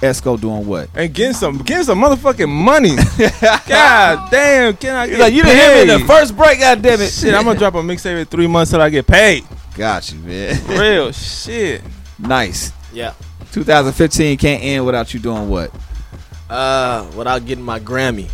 Esko doing what? And getting some, getting some motherfucking money. God damn, can I get He's like, you didn't hear me in the first break, God damn it. Shit, I'm gonna drop a mixtape every three months till I get paid. Got you, man. Real shit. Nyce. Yeah. 2015 can't end without you doing what? Uh, without getting my Grammy.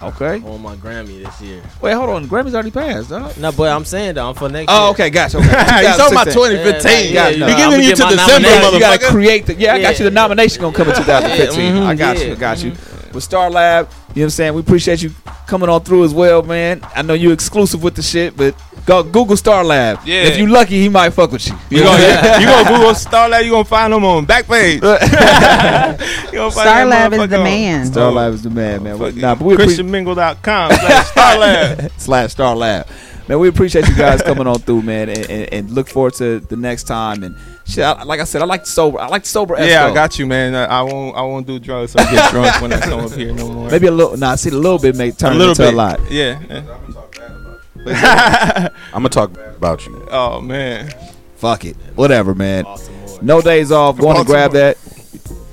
Okay. On my Grammy this year. Wait, hold on. Grammy's already passed, dog. No, but I'm saying though, I'm for next Oh, year. okay, gotcha. Okay. He's talking about 2015. Yeah, Yeah, yeah, I'm giving you to December, nomination. You gotta create the. Yeah, I got you. The nomination gonna come in 2015. Yeah, mhm, I got you. I got you. With Star Lab, you know what I'm saying? We appreciate you coming on through as well, man. I know you're exclusive with the shit, but go Google Star Lab. Yeah. If you lucky, he might fuck with you. You gonna, you gonna Google Starlab, you gonna find them on Backpage. you gonna Star Lab is the man. Star Lab is the man, man. Fuck Nah, it. but we appreciate ChristianMingle.com slash Starlab. slash Star Lab. Man, we appreciate you guys coming on through, man, and, and, and look forward to the next time. And shit, I, like I said, I like the sober. I like the sober. Yeah, Esko. I got you, man. I, I won't. I won't do drugs. So I get drunk when I come up here no more. Maybe a little. Nah, see, a little bit may turn a little into bit. a lot. Yeah. I'm gonna talk about you. oh man. Fuck it, whatever, man. No days off. Going to grab that.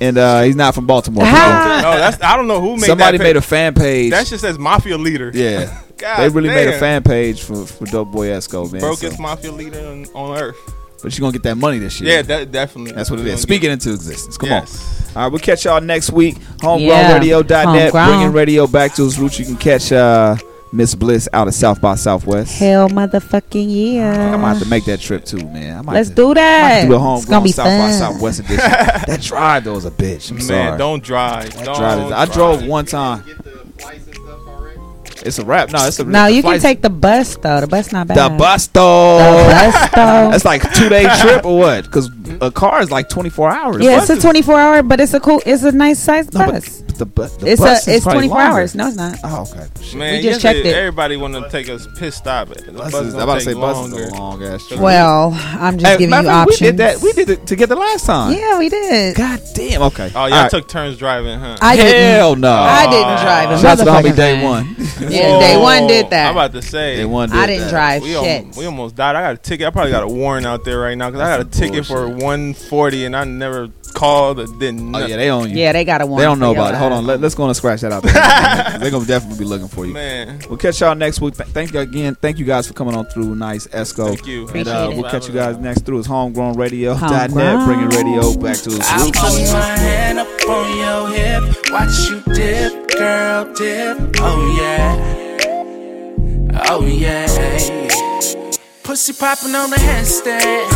And uh, he's not from Baltimore. no, that's. I don't know who made Somebody that made a fan page. That shit says mafia leader. yeah, God they really made a fan page for for Dope Boy Esko, man. Brokest so- mafia leader on, on earth. but you're gonna get that money this year. Yeah, that definitely. That's what it is. We is. gonna Speak get- it into existence. Come Yes. on. All right, we'll catch y'all next week. Yeah, HomegrownRadio.net, homegrown. bringing radio back to its roots. You can catch uh, Miss Bliss out of South by Southwest. Hell motherfucking yeah. I might have to make that trip too, man. I might Let's to- do I might that. do a It's gonna be South by fun. Southwest edition. that drive though is a bitch. I'm Man, sorry. don't drive. That don't drive is- I drove one time. It's a wrap. No, it's a No, the you can take the bus though. The bus not bad. the bus though. The bus though. That's like two day trip or what? Because a car is like 24 hours. Yeah, it's a 24 hour, but it's a cool, it's a nice sized No, but bus. The, bu- the It's bus a, is it's 24 hours. No, it's not. Oh, okay. Shit. Man, We just checked it. Everybody want to take a piss stop. The bus Buses- is I'm about to say buses longer. are long ass trip. Well, I'm just Hey, giving you of fact, options. We did that. We did it together last time. Yeah, we did. God damn. Okay. Oh, y'all All right. took turns driving, huh? I didn't. Hell no. I didn't drive. a Shout out to the homie day one. Yeah, day oh, one did that. I'm about to say. Day one did I didn't drive we, shit. we almost died. I got a ticket. I probably got a warrant out there right now because I got a ticket for 140 and I never called or did Oh yeah, they own you. Yeah, they got a warrant They don't know about it. Hold on. Let, let's go on and scratch that out. They're gonna definitely be looking for you. Man. We'll catch y'all next week. Th- Thank you again. Thank you guys for coming on through. Nyce Esko. Thank you. And uh, we'll catch you guys next through. It's homegrownradio.net, Homegrown. bringing radio back to its I roots. put my hand up on your hip, watch you dip, girl, dip. Oh yeah, oh yeah. Pussy popping on the handstand.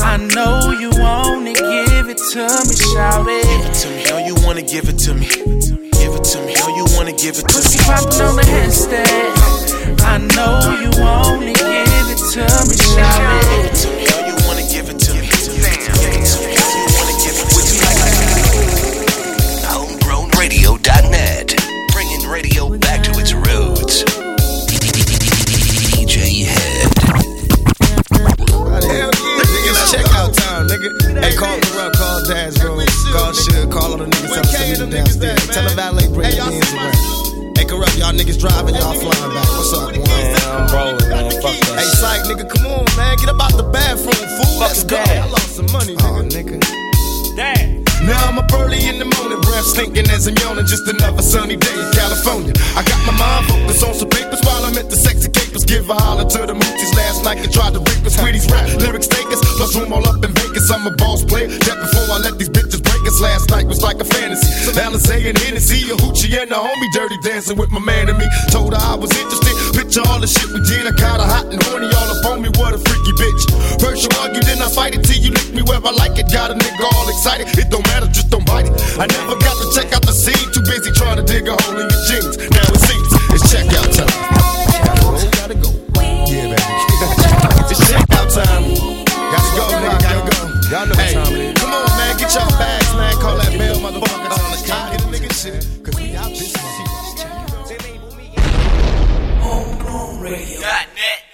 I know you wanna give it to me, shout it. Give it to me. Know you wanna give it to me. Give it to me. Know you wanna give it to Pussy me. popping on the handstand. I know you wanna give it to me, shout it. Nigga. Hey, call the Corrupt, call Dad's room, call Suge, call all the niggas up to meet them downstairs. Tell the valet bring the beans around. Hey, Corrupt, y'all niggas driving, y'all flying back. What's up, man? I'm rolling, man. Fuck that. Hey, psych, nigga, come on, man. Get up out the bathroom, fool. Let's go. I lost some money, oh, nigga. nigga. Now I'm up early in the morning, breath stinking as I'm yawning. Just another sunny day in California. I got my mind focused on some papers while I'm at the sexy capers. Give a holler to the moochies last night and tried to break us these rap lyrics takers. Plus room all up in Vegas. I'm a boss player. That before I let these bitches break us. Last night was like a fantasy. So Alizé and Hennessy, a hoochie and a homie dirty dancing with my man and me. Told her I was interested. Picture all the shit we did. I kinda hot and horny all up on me. What a freaky bitch. First you argue, then I fight it till you lick me where I like it. Got a nigga all excited. It don't matter, just don't bite it. I never got to check out the scene. Too busy trying to dig a hole in your jeans. Now it seems it's checkout time. Gotta go. Yeah, baby. it's checkout time. Gotta go, Y'all know. Come on, man. Get bags, man. Call that mail. On the. Cause we out this. Homegrown Radio. Net.